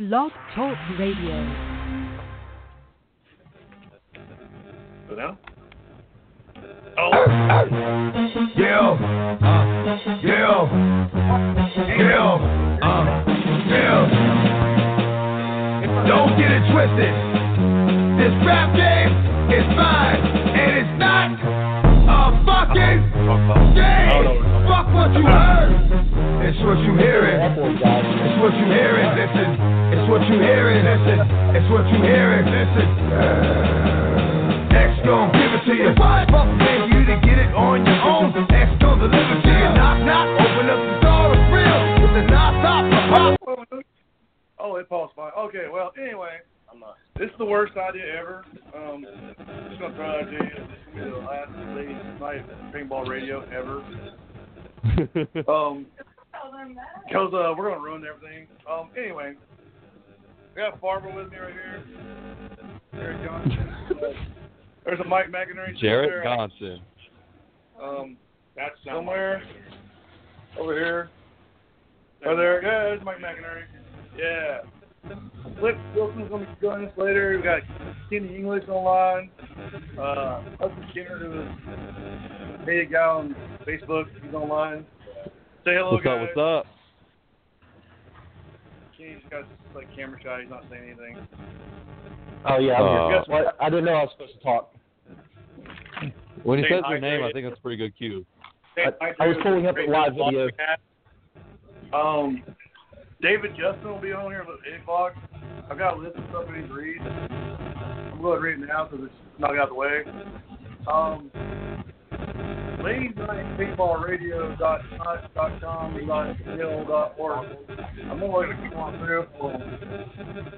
Blog Talk Radio. Go down. Oh. Yeah. Uh, yeah. Yeah. Uh, yeah. Don't get it twisted. This rap game is mine, and it's not a fucking game. Fuck what you heard. It's what you hearing. It's what you hearing. Listen. It's what you hearing. Listen. It's what you hearing. Listen. X gon' give it to you. Fuck man, you to get it on your own. X gon' deliver to you. Knock knock. Open up the door. It's real. With the knock top. Pop. Oh, it paused fine. Okay, well, anyway, I'm not. This is the worst idea ever. Um, just gonna throw it out to you. This is gonna be the last late night paintball radio ever. Um, cause uh, we're gonna ruin everything. Um, anyway, we got Farber with me right here. Garrett Johnson. There's a Mike McInerney. Jared there. Johnson. Um, that's somewhere over here. Oh, there. Yeah, there's Mike McInerney. Yeah. Flip Wilson's gonna be joining us later. We got Kenny English online. Uh, Hudson Skinner, who is a guy on Facebook. He's online. Say hello, What's guys. up? What's up? Kenny's got like camera shy. He's not saying anything. Oh yeah, I'm Uh, here. Well, I didn't know I was supposed to talk. When he Say says your name, I think that's a pretty good cue. I- I was pulling up the live video. Um, David Justin will be on here at 8 o'clock. I've got a list of stuff I need to read. I'm going to read it now because it's not out of the way. Um, ladies night paintball radio dot dot com dot hill dot org. I'm going to keep on through.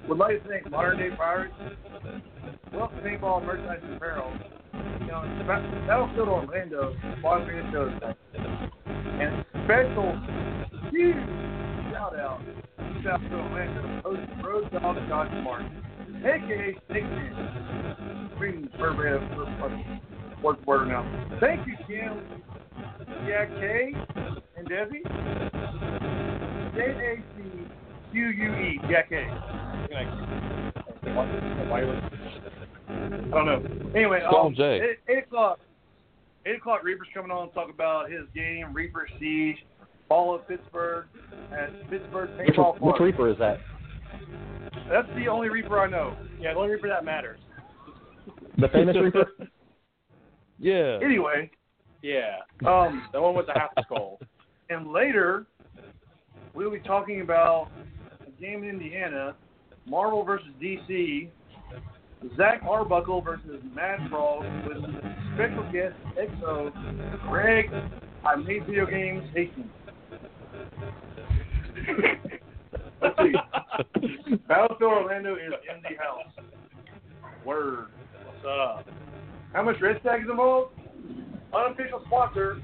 Would like to thank Modern Day Pirates, Wealth Paintball Merchandise and Apparel, you know, Ba- Battlefield Orlando, Bottom Green Shows, and special huge shout out to Battlefield Orlando, host Road Dog Josh Martin, aka Snake Man. Verbatim for fucking word for word now. Thank you, Kim, Jack K, and Desi. J A C Q U E, Jack K. I don't know. Anyway, um, Jay. Eight, eight o'clock. Eight o'clock. Reaper's coming on to talk about his game, Reaper Siege, Ball of Pittsburgh, at Pittsburgh Which, Paintball which Park. Reaper is that? That's the only Reaper I know. Yeah, the only Reaper that matters. The famous Reaper? Yeah. Anyway, Yeah, um, the one with the half skull. and later we'll be talking about a game in Indiana, Marvel versus DC, Zach Arbuckle versus Mad Frog with special guest XO Greg. I made video games Hastings. Let's see. Battlefield Orlando is in the house. Word. What's up? How much Red Stag is involved? Unofficial sponsor.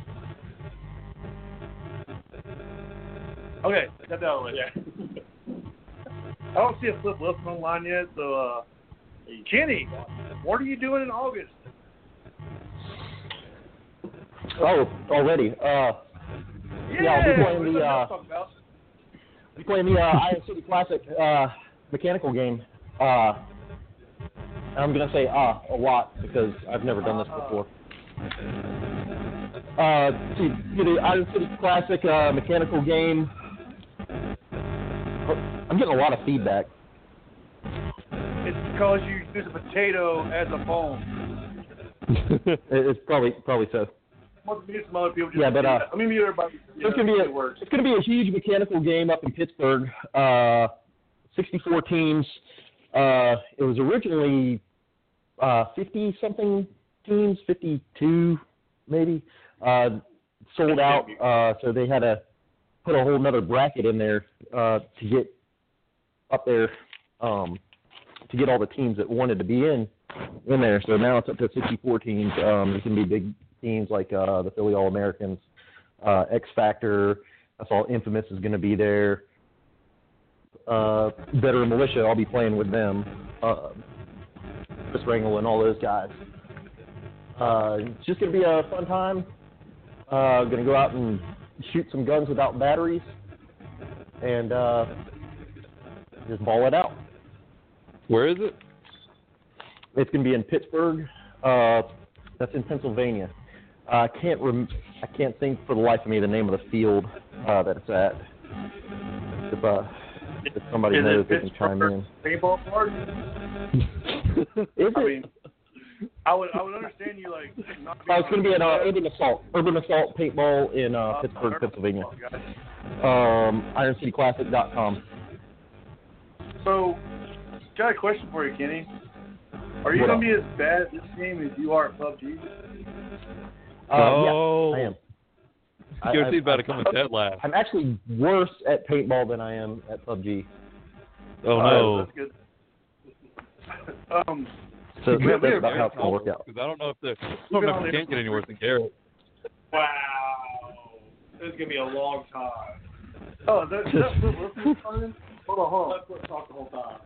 Okay, got that out of. Yeah. I don't see a Flip Wilson online yet, so uh, Kenny, what are you doing in August? Oh, already. Uh, Yeah, I'll be playing the, nothing else uh, to talk about. we playing the uh, Iron City Classic uh, mechanical game. Uh, and I'm gonna say uh a lot because I've never done this before. Uh, see, you know, Iron City Classic uh, mechanical game. I'm getting a lot of feedback. It's because you use a potato as a phone. It's probably probably so. Well, maybe some other people just Yeah, but, uh, I mean, everybody. It's gonna be a it works. it's gonna be a huge mechanical game up in Pittsburgh. Uh, 64 teams. Uh, it was originally uh, 50 something teams, 52 maybe. Uh, sold out, uh, so they had to put a whole nother bracket in there uh, to get up there um, to get all the teams that wanted to be in in there. So now it's up to 64 teams. Um, there's gonna be big teams like uh, the Philly All Americans uh, X Factor. I saw Infamous is going to be there. Uh, Veteran Militia, I'll be playing with them. Uh, Chris Rangel and all those guys. Uh, it's just going to be a fun time. Uh, going to go out and shoot some guns without batteries. And uh, just ball it out. Where is it? It's going to be in Pittsburgh. Uh, that's in Pennsylvania. Uh, I can't rem- I can't think for the life of me the name of the field uh, that it's at. If, uh, if somebody Is knows, they can chime in. Paintball park? Is I it? mean, I would I would understand you like not. Oh, it's going to be an uh, urban assault, urban assault paintball in uh, Pittsburgh, Pennsylvania. Um, IronCityClassic.com. So, got a question for you, Kenny. Are you What gonna up? be as bad at this game as you are at PUBG? Uh, oh, yeah, I am. I- Your I- team's about to come in dead last. I'm actually worse at paintball than I am at PUBG. Oh Uh, no. that's good. um, So Yeah, that's we about are how it's going to work out. Because I don't know if the I don't know if it can't get any worse than Garrett. Wow. This is gonna be a long time. oh, is that, is that Flip Wilson calling? Hold on, hold on. Let's let's talk the whole time.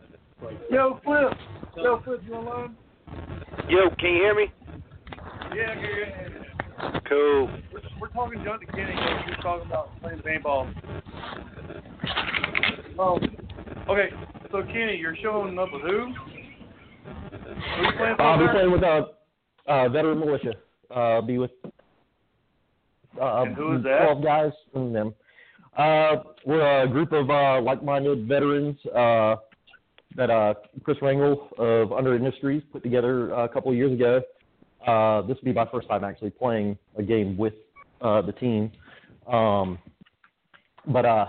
Like, Yo, Flip. Yo, Flip, you online? Yo, can you hear me? Yeah, yeah, yeah. Cool. We're, we're talking junk to Kenny. and He's talking about playing the paintball. Um, okay, so Kenny, you're showing up with who? Who you playing for? I'll be playing with a uh, uh, veteran militia. Uh, be with uh, And who is that? 12 guys and them. Uh, we're a group of uh, like-minded veterans uh, that uh, Chris Rangel of Under Industries put together uh, a couple of years ago. Uh, this will be my first time actually playing a game with uh, the team. Um, but uh,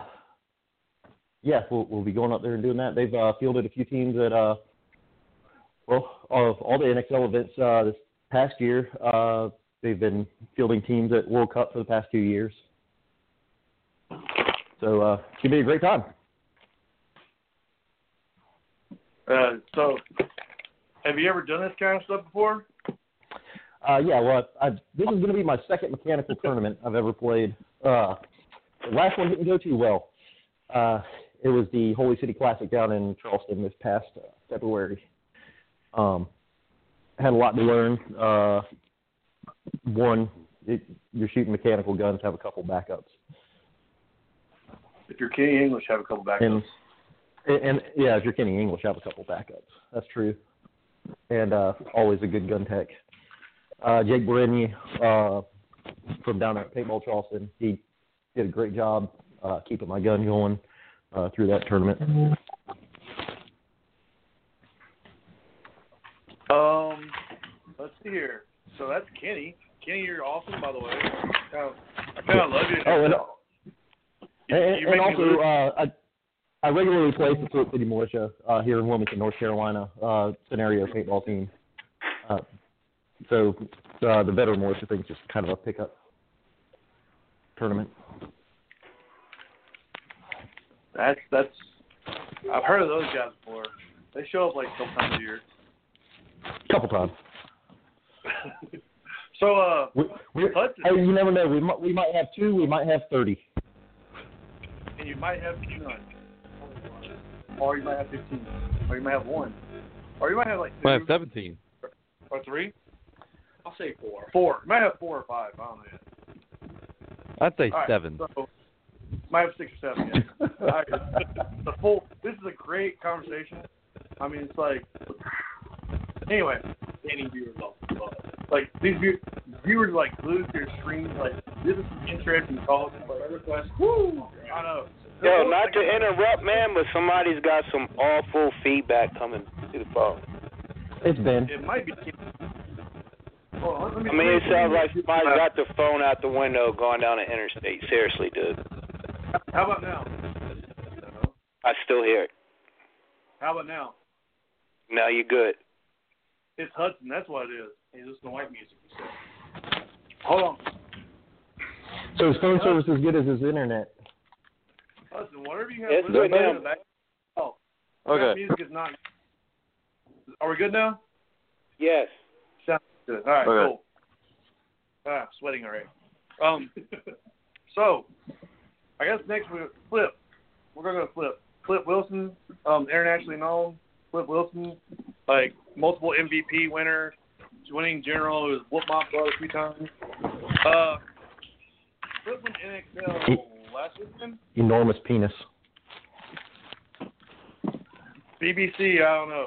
yeah, we'll, we'll be going up there and doing that. They've uh, fielded a few teams at uh, well, of all the NXL events uh, this past year, uh, they've been fielding teams at World Cup for the past two years. So uh, it's gonna be a great time. Uh, so, have you ever done this kind of stuff before? Uh, yeah, well, I, this is going to be my second mechanical tournament I've ever played. Uh, the last one didn't go too well. Uh, it was the Holy City Classic down in Charleston this past uh, February. Um, had a lot to learn. Uh, one, it, you're shooting mechanical guns, have a couple backups, If you're Kenny English, have a couple backups. and and yeah, if you're Kenny English, have a couple backups. That's true. And uh, always a good gun tech. Uh, Jake Bereni, uh, from down at Paintball Charleston, he did a great job uh, keeping my gun going uh, through that tournament. Um, let's see here. So that's Kenny. Kenny, you're awesome, by the way. I kind of love you. Oh, and, You- and, you and also, uh, I, I regularly play for Port City Militia uh, here in Wilmington, North Carolina, uh, scenario paintball team. Uh, so uh, the veteran militia thing's just kind of a pickup tournament. That's that's. I've heard of those guys before. They show up like a couple times a year. Couple times. so uh, We, we, Hudson. hey, you never know. We might, we might have two. We might have thirty. and you might have none, or you might have fifteen, or you might have one, or you might have like two I have 17. or three, I'll say four. four. You might have four or five. I don't know. Yet. I'd say All right, seven. So, might have six or seven. Yeah. All right. the full. This is a great conversation. I mean, it's like. Anyway, Any viewers off the like these view- viewers like glued to their screens. Like this is some interesting calls. Like, request. woo! I know. Yo, not to interrupt, man, but somebody's got some awful feedback coming to the phone. It's Ben. It might be. Hold on, let me, I mean, it sounds like somebody got the phone out the window going down the interstate. Seriously, dude. How about now? I still hear it. How about now? Now you're good. It's Hudson. That's what it is. Hey, listen to white music. you said. Hold on, So his phone service is good as his internet. Hudson. Whatever you have. It's good now. to that- Oh, that Okay. music is not. Are we good now? Yes. Sounds good. All right, Okay. cool. Ah, sweating already. Um, so I guess next we Flip. We're gonna go Flip. Flip Wilson, um, internationally known. Flip Wilson, like multiple MVP winner, winning general, was whooped my butt a few times. Uh, Flip went NXL last weekend. Enormous penis. BBC, I don't know.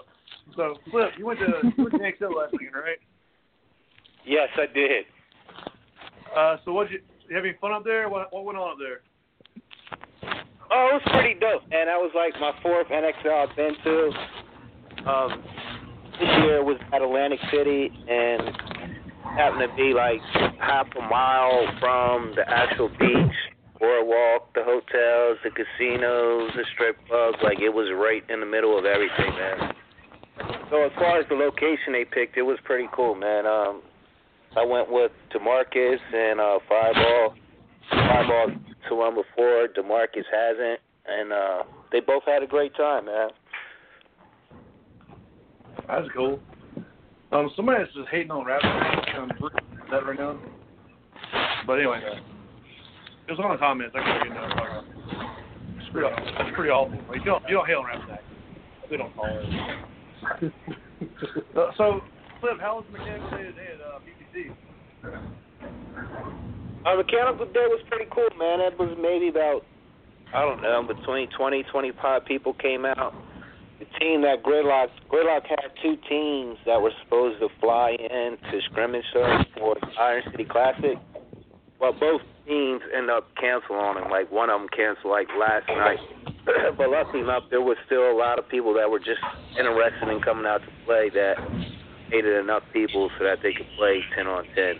So, Flip, you went to you went to NXL last weekend, right? Yes, I did. Uh, so what you, you have any fun up there? What what went on up there? Oh, it was pretty dope, and that was like my fourth NXL I've been to. Um, this year was at Atlantic City, and happened to be like half a mile from the actual beach, boardwalk, the hotels, the casinos, the strip clubs. Like it was right in the middle of everything, man. So as far as the location they picked, it was pretty cool, man. Um, I went with Demarcus and uh, Fireball. Fireball to one before, Demarcus hasn't, and uh, they both had a great time, man. That's cool. Um, somebody's just hating on rap um, that right now. But anyway, it was on the comments. I can't get that. It's pretty, it's pretty awful. Like, you don't you don't hate on rap attack. They don't call it. Uh, so, Flip, how was the mechanical day today at uh, BBC? Our mechanical day was pretty cool, man. It was maybe about, I don't know, between 20, 25 people came out. Team that Gridlock, Gridlock had two teams that were supposed to fly in to scrimmage us for Iron City Classic. Well, both teams ended up canceling on them. Like one of them canceled like last night. but luckily enough, there was still a lot of people that were just interested in coming out to play that needed enough people so that they could play 10 on 10.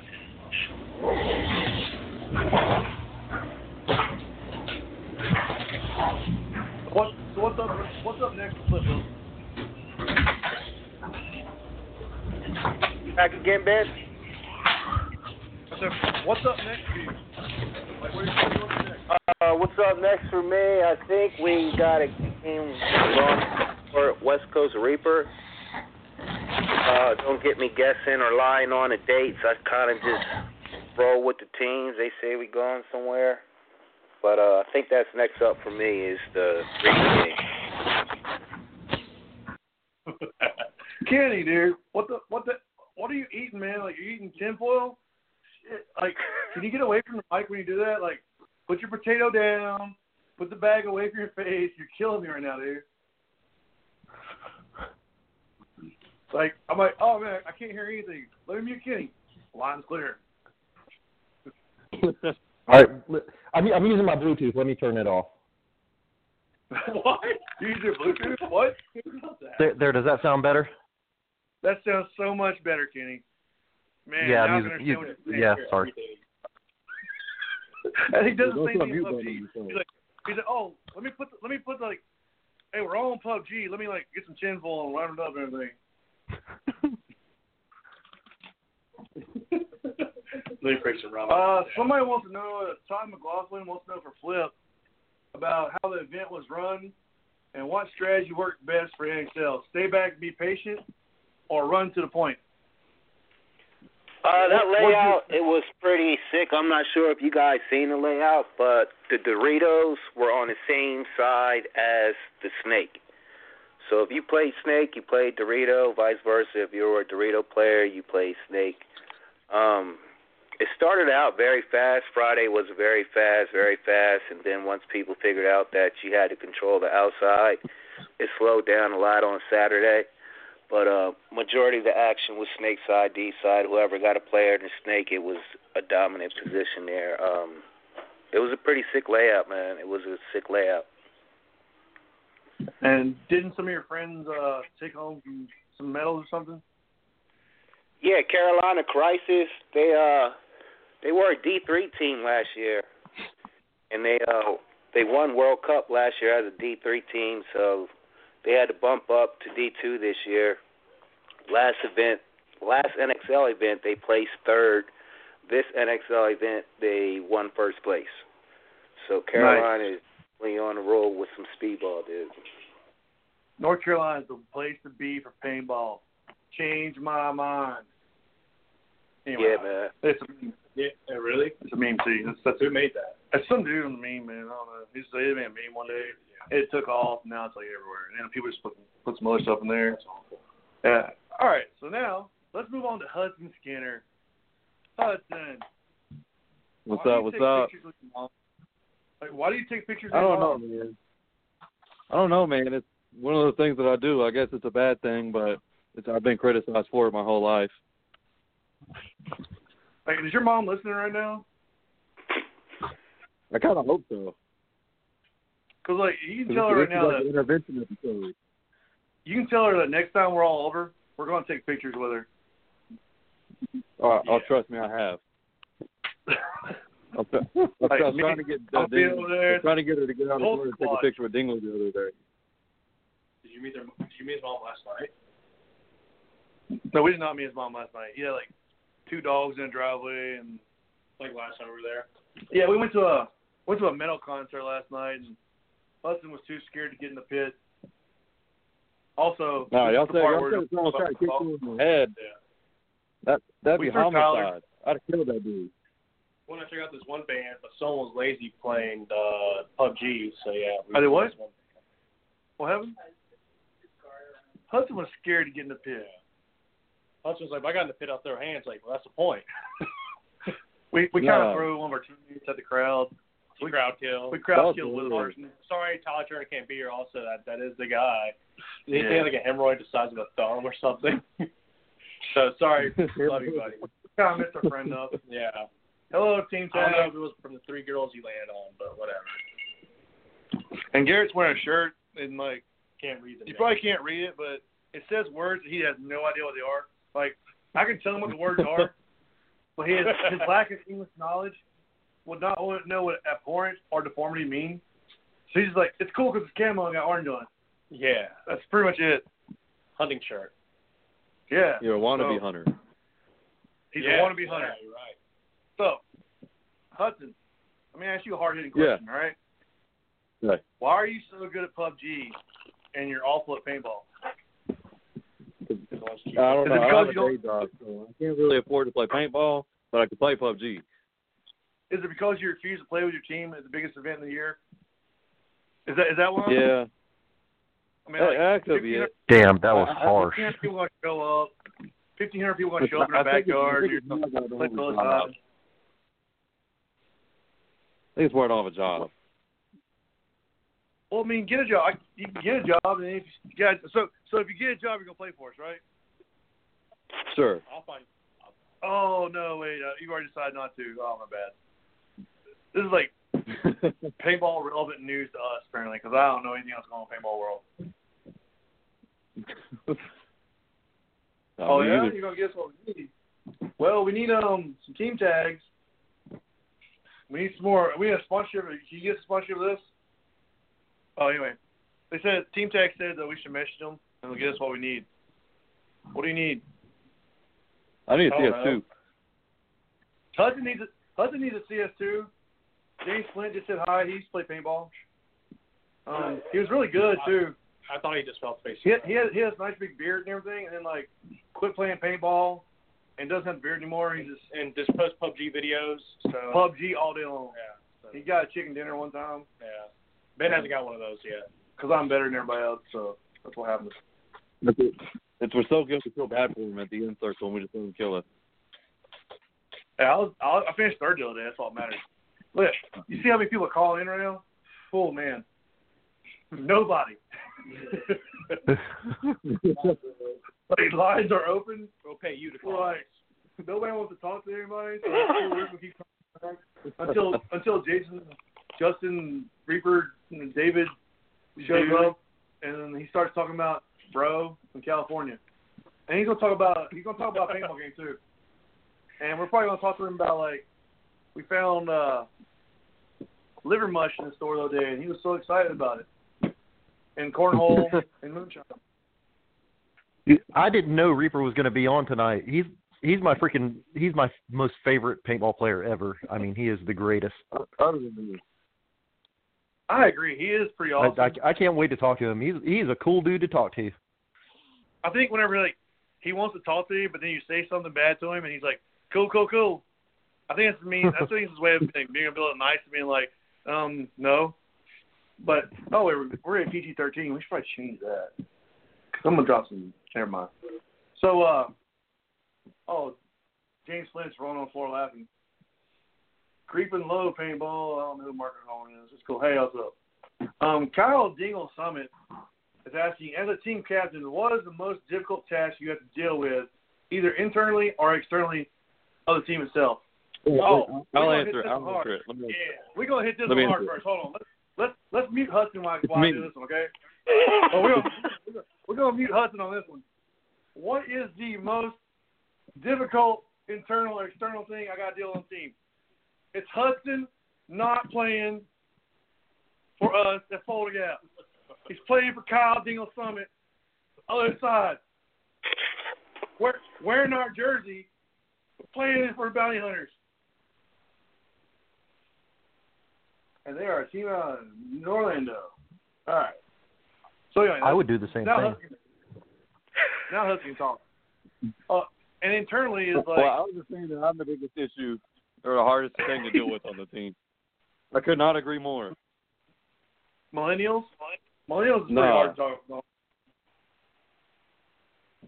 What so what's up? What's up next? Back again, Ben? What's up next for you? Like, what you next? Uh, what's up next for me? I think we got a game going for West Coast Reaper. Uh, don't get me guessing or lying on the dates. I kind of just roll with the teams. They say we going somewhere. But uh, I think that's next up for me is the Reaper game. Kenny, dude, what the what the what are you eating, man? Like you're eating tinfoil? Shit. Like, can you get away from the mic when you do that? Like, put your potato down, put the bag away from your face. You're killing me right now, dude. Like, I'm like, oh man, I can't hear anything. Let me mute Kenny. Line's clear. All right, I'm, I'm using my Bluetooth. Let me turn it off. what? You use your Bluetooth? What? There, there. Does that sound better? That sounds so much better, Kenny. Man, yeah, now I'm using. understand You, what you're saying. yeah, sorry. And he does the Don't same thing in a mute button PUBG. on your phone. He's like, he's like, oh, let me put, the, let me put the, like, hey, we're all on PUBG. Let me like get some tinfoil and round it up and everything. Let me break some rum. Uh, somebody wants to know. Uh, Todd McLaughlin wants to know for Flip about how the event was run and what strategy worked best for NXL. Stay back, be patient, or run to the point. Uh, that What- what'd you- layout, it was pretty sick. I'm not sure if you guys seen the layout, but the Doritos were on the same side as the snake. So if you played snake, you played Dorito. Vice versa, if you were a Dorito player, you played snake. Um, it started out very fast. Friday was very fast, very fast, and then once people figured out that you had to control the outside, it slowed down a lot on Saturday. But uh, majority of the action was snake side, D side. Whoever got a player in the snake, it was a dominant position there. Um, it was a pretty sick layout, man. It was a sick layout. And didn't some of your friends uh, take home some, some medals or something? Yeah, Carolina Crisis. They uh, they were a D three team last year, and they uh, they won World Cup last year as a D three team. So they had to bump up to D two this year. Last event, last NXL event, they placed third. This NXL event, they won first place. So Carolina is really on the roll with some speedball, dude. North Carolina is the place to be for paintball. Change my mind. Anyway, Yeah, man. it's a meme. Yeah, yeah, really? It's a meme too. That's, that's Who made that? It's some dude on the meme, man. I don't know. He just it made a meme one day. It took off. Now it's like everywhere. And people just put put some other stuff in there. That's awful. Yeah. All right. So now let's move on to Hudson Skinner. Hudson. What's why up? What's up? pictures with your mom? Like, why do you take pictures? I don't know, man. I don't know, man. It's one of the things that I do. I guess it's a bad thing, but it's I've been criticized for it my whole life. Like, is your mom listening right now? I kind of hope so. Because like you can 'Cause tell her right now like that an intervention episode. you can tell her that next time we're all over, we're going to take pictures with her. Oh, oh, trust me, I have. I'm, try- I'm, Like, I'm trying to get uh, be Ding- there. I'm trying to get her to get out of Whole the and take a picture with Dingley the other day. Did you meet their? Did you meet his mom last night? No, we did not meet his mom last night. He had like two dogs in the driveway, and Like last time we were there. yeah, we went to a went to a metal concert last night, and Hudson was too scared to get in the pit. Also, No, y'all is the say part y'all where- say someone try to kick you in the head. Yeah. That that'd We be threw Tyler. homicide. I'd have killed that dude. When I check out this one band, but someone was lazy playing uh, PUBG, so yeah. we Oh, they what? this one- What happened? Hudson was scared to get in the pit. Hudson's like, if I got in the pit, I'll throw hands. Like, well, that's the point. We we No. kind of threw one of our teammates at the crowd. We crowd kill. We crowd That's killed with Sorry, Tyler Turner can't be here. Also, that that is the guy. He, he Yeah. had like a hemorrhoid the size of a thumb or something. so sorry, love you, buddy. Kind of missed our friend up. Yeah. Hello, Team I don't know if it was from the three girls you landed on, but whatever. And Garrett's wearing a shirt, and like Can't read them. you yet. probably can't read it, but it says words that he has no idea what they are. Like I can tell him what the words are, but his his lack of English knowledge would not know what abhorrent or deformity mean. So he's just like, it's cool because it's camo and got orange on it. Yeah. That's pretty much it. Hunting shirt. Yeah. You're a wannabe So, hunter. He's yeah. a wannabe hunter. Yeah, you're right. So, Hudson, let me ask you a hard hitting Yeah. question, all right? Right. Why are you so good at PUBG and you're awful at paintball? I don't know. I because have a day job, so I can't really afford to play paintball, but I can play PUBG. Is it because you refuse to play with your team at the biggest event of the year? Is that is that one? Yeah, I mean, that, like, that could be it. Damn, that was I- I- harsh. 1,500 people going to show up. 1,500 people going to show up in I the think it's- backyard. I You're think it's more about play the close job. side. I think it's more of a job. Well, I mean, get a job. I- You can get a job, and if you got so so if you get a job, you're gonna play for us, right? Sure. I'll find. Oh no, wait, uh, you already decided not to. Oh my bad. This is like paintball relevant news to us apparently, because I don't know anything else going on in paintball world. Oh, yeah, you- you're gonna guess what we need? Well, we need um some team tags. We need some more. We need a sponsorship. Can you get a sponsorship of this? Oh, anyway, they said team Tech said that we should message them and they'll get us what we need. What do you need? I need to I see don't us know. too. Hudson needs a Hudson needs a CS2. James Flint just said hi. He used to play paintball. Um, he was really good too. I thought he just felt face. He he has he has a nice big beard and everything, and then like quit playing paintball and doesn't have a beard anymore. He just and just post PUBG videos. So PUBG all day long. yeah. So, He got a chicken dinner one time yeah. Ben hasn't got one of those yet. because I'm better than everybody else, so that's what happens. It's, it's we're so good we feel bad for him at the end circle and we just let him kill us. Yeah, I was I, was- I finished third the other day. That's all that matters. Look, you see how many people are calling in right now? Full man. Nobody. These lines are open. We'll pay you to We're call. like, nobody wants to talk to anybody. So we're gonna keep talking until until Jason, Justin, Reaper, and David shows up, and then he starts talking about bro in California, and he's gonna talk about he's gonna talk about paintball game too, and we're probably gonna talk to him about like we found uh, liver mush in the store the other day, and he was so excited about it, and cornhole and moonshine. I didn't know Reaper was going to be on tonight. He's he's my freaking he's my most favorite paintball player ever. I mean, he is the greatest. Other than me. I agree, he is pretty I, awesome. I, I can't wait to talk to him. He's he's a cool dude to talk to. I think whenever like he wants to talk to you, but then you say something bad to him, and he's like, "Cool, cool, cool." I think that's mean. I think it's his way of being, being a little nice and being like, "Um, no." But oh, we're we're at PG thirteen. We should probably change that. Cause I'm gonna drop some. Never mind. So, uh, oh, James Flint's rolling on the floor laughing. Creeping low paintball. I don't know who Marcus Holman is. It's cool. Hey, what's up? Um, Kyle Dingle Summit is asking, as a team captain, what is the most difficult task you have to deal with, either internally or externally, of the team itself? Oh, I'll answer hit it. this I'll hard. answer it. Let me, Yeah, we're gonna hit this one hard first. Hold on. Let's let's, let's mute Hudson while, while I do this one, okay? Oh, we're, gonna, we're gonna- we're gonna mute Hudson on this one. What is the most difficult internal or external thing I got to deal with on the team? It's Hudson not playing for us at Fulda Gap. He's playing for Kyle Dingle Summit, other side. We're, wearing our jersey, playing for the Bounty Hunters. And they are a team out of Orlando. All right. So anyway, I would do the same now thing. Hudson, now Hudson can talk. Uh, and internally is like well, I was just saying that I'm the biggest issue or the hardest thing to deal with on the team. I could not agree more. millennials. Millennials is No. pretty hard to talk about.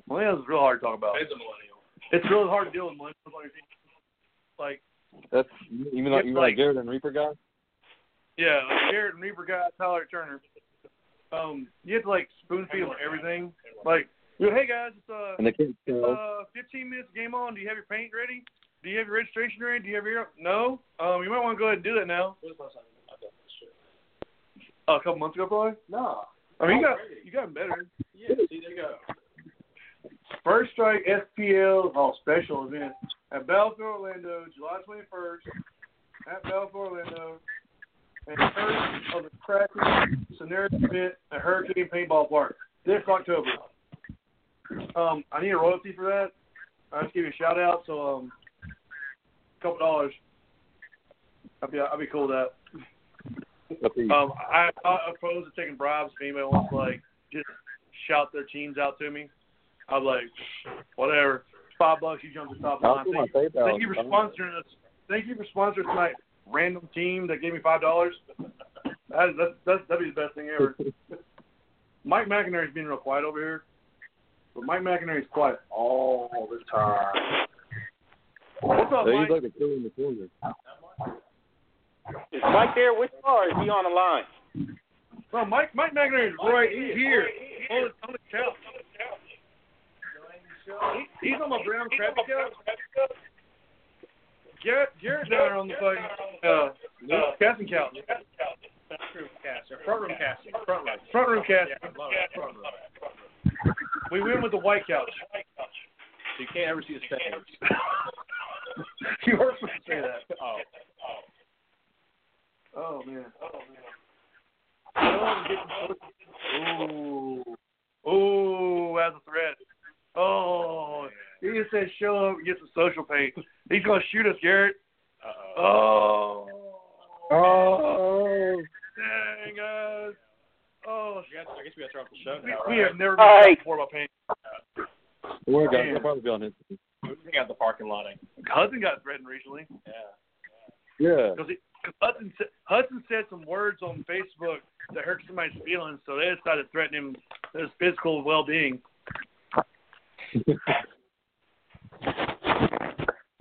Millennials is real hard to talk about. It's a millennial. It's really hard to deal with millennials on your team. Like, That's even though It's you like- like Garrett and Reaper guy. yeah, like Garrett and Reaper got Tyler Turner. Um, you have to like spoon feed them everything. Like, hey guys, it's uh, And they can't tell. uh, 15 minutes game on. Do you have your paint ready? Do you have your registration ready? Do you have your no? Um, you might want to go ahead and do that now. When's the last time I've done this shit? Uh, a couple months ago, probably. No. I mean, you got you got better. Yeah, see, there you go. First Strike SPL oh, special event at Battlefield Orlando, July 21st at Battlefield Orlando. And first of the Kraken scenario event at Hurricane Paintball Park this October. Um, I need a royalty for that. I'll just give you a shout out. So, um, couple dollars. I'll be I'll be cool with that. Um, I, I oppose to taking bribes. If anybody wants to like just shout their teams out to me, I'm like, whatever. Five bucks, you jump to the top line. Thank, PayPal. thank you for sponsoring us. Thank you for sponsoring tonight. Random team that gave me five dollars. That, that's that's that'd be the best thing ever. Mike McInerney's being real quiet over here, but Mike McInerney's quiet all the time. What's up, So Mike? he's like a killer in the corner. Is Mike there with you or is he on the line? No, Mike Mike McInerney's right here on the, on the couch. He, he's on my brown crappy couch. Garrett, Garrett down on the fucking uh, casting couch. Front room casting. Front room casting. Front room. Front room casting. Yeah, love it. Front room. We went with the white couch. So you can't ever see his face. you heard me say that. Oh. Oh man. Oh man. Ooh. Ooh, as a threat. Oh, he just said show up and get some social paint. He's gonna shoot us, Garrett. Uh-oh. Oh. Oh. Dang, guys. Oh, I guess, I guess we got to turn off the show we, now, we right? have never been All right. talked before about paint. Don't worry, guys. Man. I'll probably be on it. We got the parking lot. Hudson got threatened recently Yeah. Yeah. because Hudson said, Hudson said some words on Facebook that hurt somebody's feelings, so they decided to threaten him his physical well-being.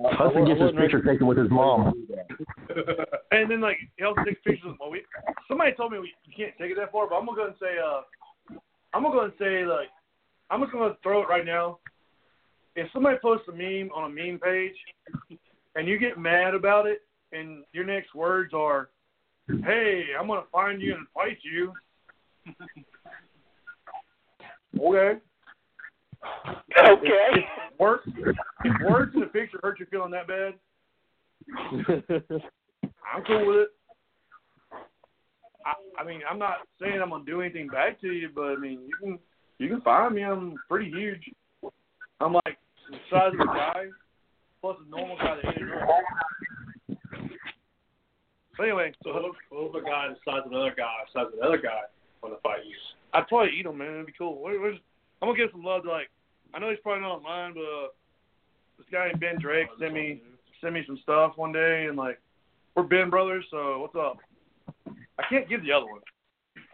Hudson gets his picture taken with his mom. And then like he also takes pictures of well, we, somebody told me we, you can't take it that far, but I'm gonna go and say uh I'm gonna go and say like I'm just gonna throw it right now. If somebody posts a meme on a meme page and you get mad about it and your next words are, Hey, I'm gonna find you and fight you Okay. Okay. Words if words in the picture hurt you feeling that bad, I'm cool with it. I, I mean, I'm not saying I'm gonna do anything back to you, but I mean, you can you can find me. I'm pretty huge. I'm like the size of a guy, plus a normal guy that ain't normal. So anyway, So what if, what if a guy the size of another guy, the size of another guy, want to fight you? I'd probably eat them, man. It'd be cool. Is- I'm gonna give some love to like. I know he's probably not online, but uh, this guy named Ben Drake sent me sent me some stuff one day, and like we're Ben brothers, so what's up? I can't give the other one.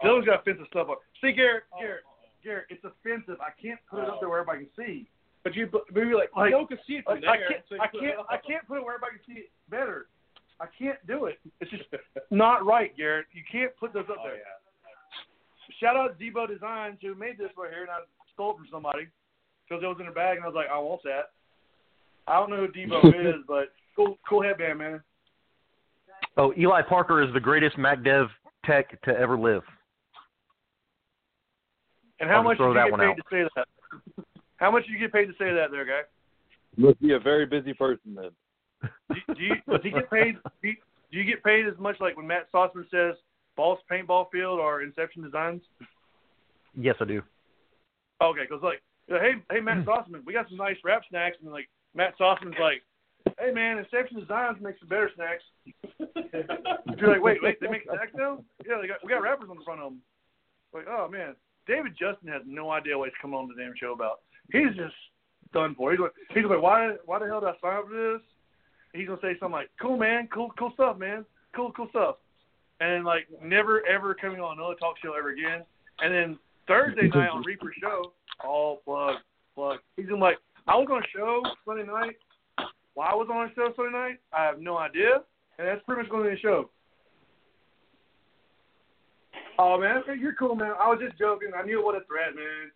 The other one's got offensive stuff on. See, Garrett, Garrett, Garrett, it's offensive. I can't put it up there where everybody can see. But you, but maybe like, Like- no one can see it from Like, I there. can't, so I it can't, up. I can't put it where everybody can see it better. I can't do it. It's just not right, Garrett. You can't put those up Oh there. yeah. shout out Debo Designs who made this right here, and I stole it from somebody because it was in a bag, and I was like, I want that. I don't know who Debo is, but cool, cool headband, man. Oh, Eli Parker is the greatest MacDev tech to ever live. And how I'll much just did you get paid out. to say that? How much did you get paid to say that, there, guy? Must be a very busy person then. Do, do you does he get paid? Do you, do you get paid as much like when Matt Sossman says Boss Paintball Field or Inception Designs? Yes, I do. Okay, because like, hey, hey, Matt Sossman, we got some nice wrap snacks, and like Matt Sossman's like, hey man, Inception Designs makes some better snacks. You're like, wait, wait, they make snacks now? Yeah, they got we got wrappers on the front of them. Like, oh man, David Justin has no idea what he's coming on the damn show about. He's just done for. He's like, he's like, why, why the hell did I sign up for this? He's gonna say something like, cool man, cool, cool stuff, man, cool, cool stuff, and like never ever coming on another talk show ever again. And then Thursday night on Reaper show, all plug, plug. He's gonna like, I was on a show Sunday night. Why I was on a show Sunday night, I have no idea, and that's pretty much going to be the show. Oh man, you're cool, man. I was just joking. I knew what a threat, man.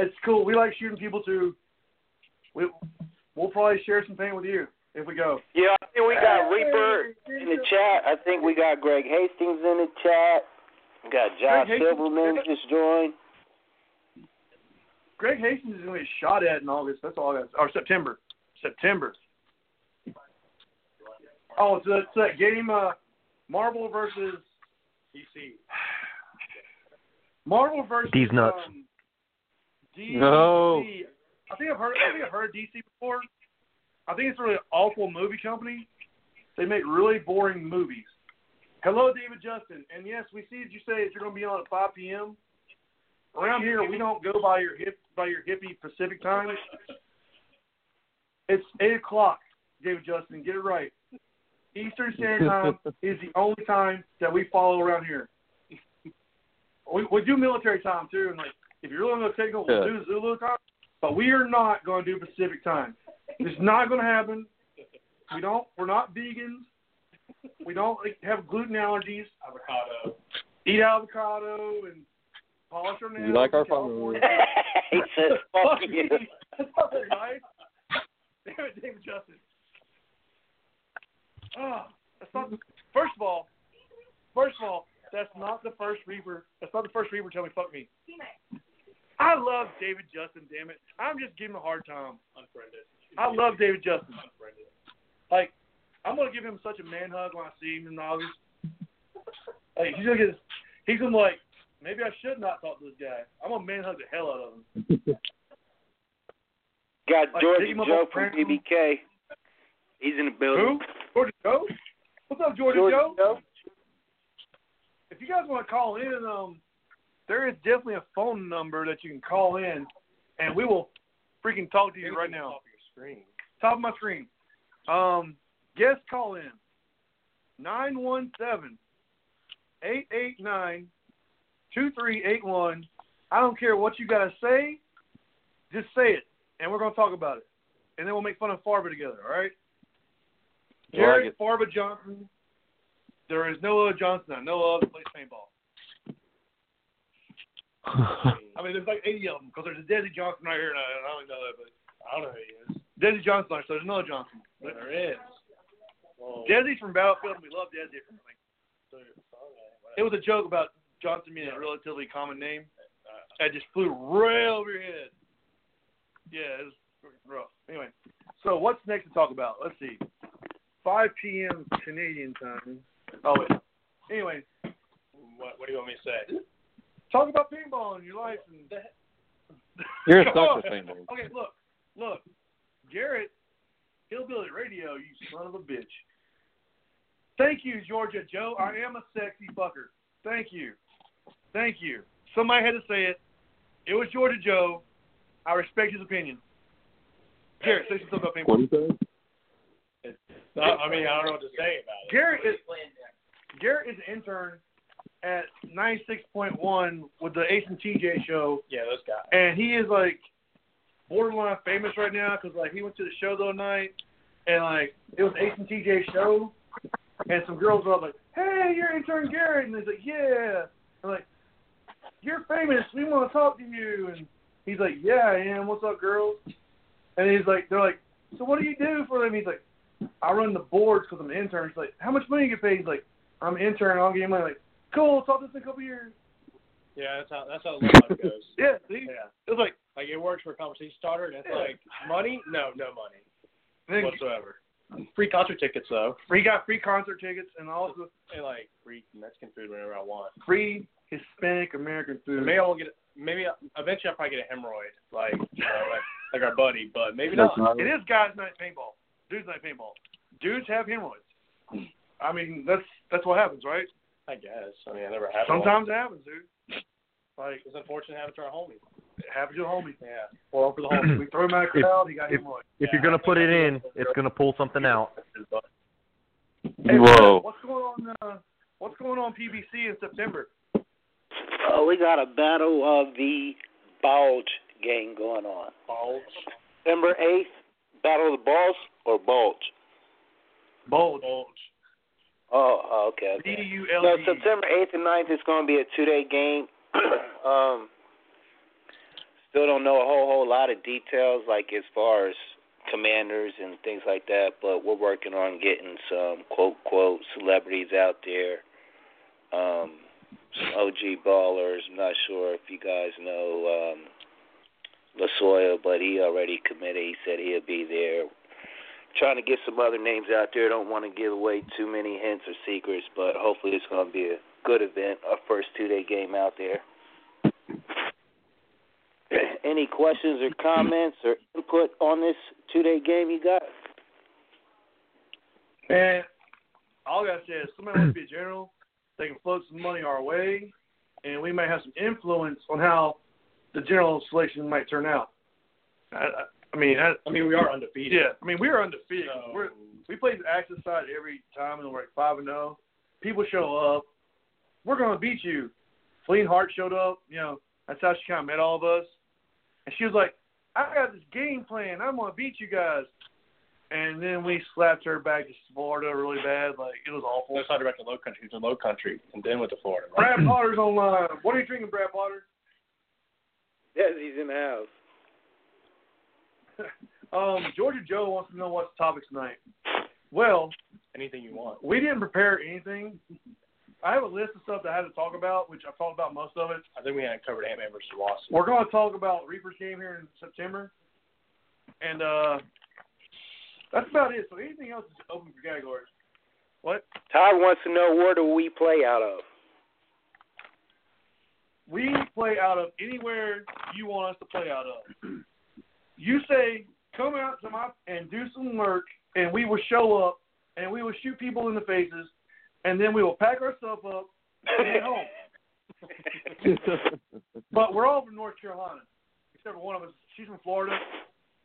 It's cool. We like shooting people too. We we'll probably share some pain with you if we go. Yeah, I think we got Reaper in the chat. I think we got Greg Hastings in the chat. We got Josh Greg Hastings? Silverman just joined. Greg Hastings is going to be shot at in August. That's all I got. Or September. September. Oh, it's, it's that game, uh, Marvel versus DC. Marvel versus These nuts. Um, DC. No. I think I've heard. I think I've heard DC before. I think it's a really awful movie company. They make really boring movies. Hello, David Justin. And yes, we see that you say that you're going to be on at 5 p.m. Around here, we don't go by your hip by your hippie Pacific time. It's eight o'clock, David Justin. Get it right. Eastern Standard Time is the only time that we follow around here. We, we do military time too, and like if you're really going to take it, we'll do Zulu time. But we are not going to do Pacific time. It's not going to happen. We don't. We're not vegans. We don't like, have gluten allergies. Avocado. Eat avocado and polish our nails. We like our in California. he says, "Fuck Fuck you." you. That's not very nice. Damn it, David Justin. Oh, that's not. First of all, first of all, that's not the first Reaper. That's not the first Reaper tell me fuck me. I love David Justin. Damn it, I'm just giving him a hard time. Unfriended. I love David Justin. Unfriended. Like, I'm gonna give him such a man hug when I see him in August. Like, he's gonna get. He's gonna like, maybe I should not talk to this guy. I'm gonna man hug the hell out of him. Got Like, Georgia pick him up Joe from Franklin. BBK. He's in the building. Who? Georgia Joe? What's up, Georgia, Georgia Joe? Joe? If you guys want to call in, um, there is definitely a phone number that you can call in, and we will freaking talk to you right now. Top of your screen. Top of my screen. Um, guest call in. 917 889 2381. I don't care what you got to say, just say it, and we're going to talk about it. And then we'll make fun of Farba together, all right? I like Jared. Farba Johnson. There is no other Johnson I know of that plays paintball. I mean, there's like 80 of them because there's a Desi Johnson right here, and I, I don't know that, but I don't know who he is. Desi Johnson, so there's another Johnson. But there is. Well, Desi's from Battlefield, and we love Desi. It was a joke about Johnson being a relatively common name. Uh, uh. That just flew right over your head. Yeah, it was rough. Anyway, so what's next to talk about? Let's see. 5 p.m. Canadian time. Oh, wait. Anyway, what, what do you want me to say? Talk about paintball in your life. And You're a Come on. sucker, paintball. Okay, look, look. Garrett, Hillbilly Radio, you son of a bitch. Thank you, Georgia Joe. I am a sexy fucker. Thank you. Thank you. Somebody had to say it. It was Georgia Joe. I respect his opinion. Garrett, say something about paintball. What do you say? I mean, I don't know what to say about it. Garrett is Garrett is an intern at 96.1 with the Ace and TJ show. Yeah, those guys. and he is like borderline famous right now because like he went to the show the other night and like it was Ace and TJ show and some girls were like, "Hey, you're intern Garrett," and he's like, "Yeah," and like you're famous. We want to talk to you." And he's like, "Yeah, I am. What's up, girls?" And he's like, "They're like, so what do you do for them?" He's like, "I run the boards because I'm an intern." He's like, "How much money do you get paid?" He's like, "I'm an intern. I'll give you money." Like, cool. Talk to us in a couple years. Yeah, that's how that's how the love goes. Yeah, see, Yeah. it was like Like it works for a conversation starter, and it's Yeah. like money? No, no money then whatsoever. Free concert tickets though, he got free concert tickets and also and like free Mexican food whenever I want. free Hispanic American food. Maybe I'll get maybe eventually I'll probably get a hemorrhoid like you know, like, like our buddy, but maybe not. That's not It is guys' night paintball. Dudes' night paintball. Dudes have hemorrhoids. I mean, that's that's what happens, right? I guess. I mean, I never had Sometimes it happens, dude. Like It's unfortunate to happen to our homie. it happens to a homie. Yeah. Or for the homie. We throw him out of the crowd, he got if- hemorrhoids. If you're gonna put it in, it's gonna pull something out. Hey, Whoa. What's going on? Uh, what's going on PBC in September? Oh, we got a battle of the bulge game going on. Bulge. September eighth, battle of the balls or bulge? Bulge. Bulge. Oh, oh, okay. Okay. U L No, September eighth and 9th is going to be a two-day game. um, still don't know a whole whole lot of details, like as far as commanders and things like that. But we're working on getting some quote quote celebrities out there. Um, some OG ballers. I'm not sure if you guys know um, Lasoya, but he already committed. He said he'll be there. Trying to get some other names out there. Don't want to give away too many hints or secrets, but hopefully it's going to be a good event. Our first two-day game out there. Any questions or comments or input on this two-day game you got? And all I gotta say is, somebody wants to be a general, they can float some money our way, and we might have some influence on how the general selection might turn out. I, I mean, I, I mean, we are undefeated. yeah, I mean, we are undefeated. So, We're, we play the Axis side every time, and we're like five and zero. People show up. We're gonna beat you. Fleeing Hart showed up. You know, that's how she kind of met all of us. And she was like, "I got this game plan. I'm gonna beat you guys." And then we slapped her back to Florida really bad. Like it was awful. Let's talk about the low country. He's in low country, and then went to Florida. Right? Brad Potter's online. What are you drinking, Brad Potter? Yes, he's in the house. Um, Georgia Joe wants to know what's the topic tonight. Well, Anything you want. we didn't prepare anything. I have a list of stuff that I had to talk about, which I've talked about most of it. I think we hadn't covered Ant Man versus Wasp. We're going to talk about Reaper's game here in September, and uh, that's about it. So anything else is open for categories. What? Todd wants to know where do we play out of? We play out of anywhere you want us to play out of. You say, come out to my and do some work, and we will show up, and we will shoot people in the faces, and then we will pack our stuff up and get home. But we're all from North Carolina, except for one of us. She's from Florida.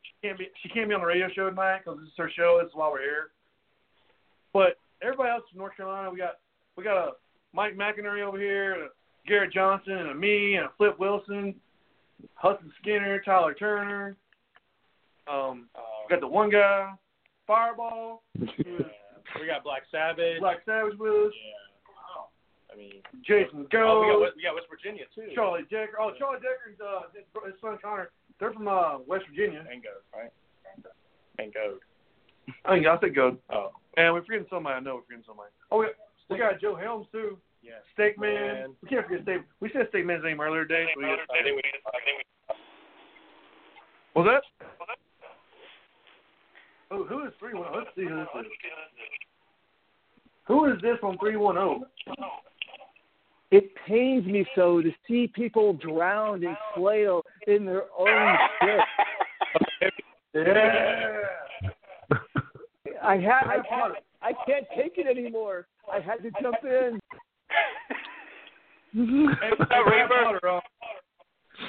She can't be. She can't be on the radio show tonight because this is her show. This is why we're here. But everybody else from North Carolina, we got we got a Mike McInerny over here, and a Garrett Johnson, and a me, and a Flip Wilson, Hudson Skinner, Tyler Turner. Um, we got the one guy, Fireball, We got Black Savage. Black Savage with us, Yeah. Wow. I mean, Jason oh, we got Go, West, we got West Virginia too. Charlie Decker. Oh, Charlie Decker and uh, his, his son Connor. They're from uh, West Virginia. And Goat, right? And Goat. I think I think Go. Oh, And we're forgetting somebody. I know we're forgetting somebody. Oh, we got, we got Joe Helms too. yes. Steak Man. Man. We can't forget Steak. We said Steak Man's name earlier today. So we just, I think we. I think we. was that? Who is three one? Let's see who this is. Who is this on three one oh? It pains me so to see people drowned and flail in their own shit. Yeah. I had I can't I can't take it anymore. I had to jump in. Hey, Brad Potter. Uh,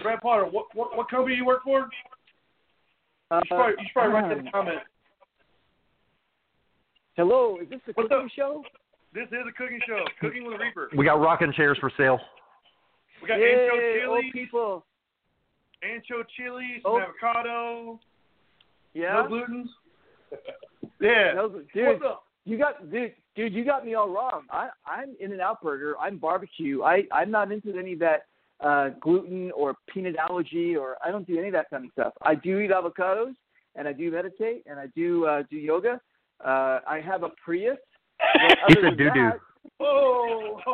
Brad Potter. What what what company you work for? You should probably, you should probably write that in the comment. Hello, is this a What's cooking up? show? This is a cooking show. Cooking with Reaper. We got rocking chairs for sale. We got Yay, ancho old chili, people. ancho chili, some Oh. avocado, Yeah. no gluten. Yeah. No, dude, What's up? you got dude, dude, you got me all wrong. I I'm In-N-Out Burger. I'm barbecue. I I'm not into any of that uh, gluten or peanut allergy, or I don't do any of that kind of stuff. I do eat avocados, and I do meditate, and I do uh, do yoga. Uh, I have a Prius. but He said doo-doo. that- Oh.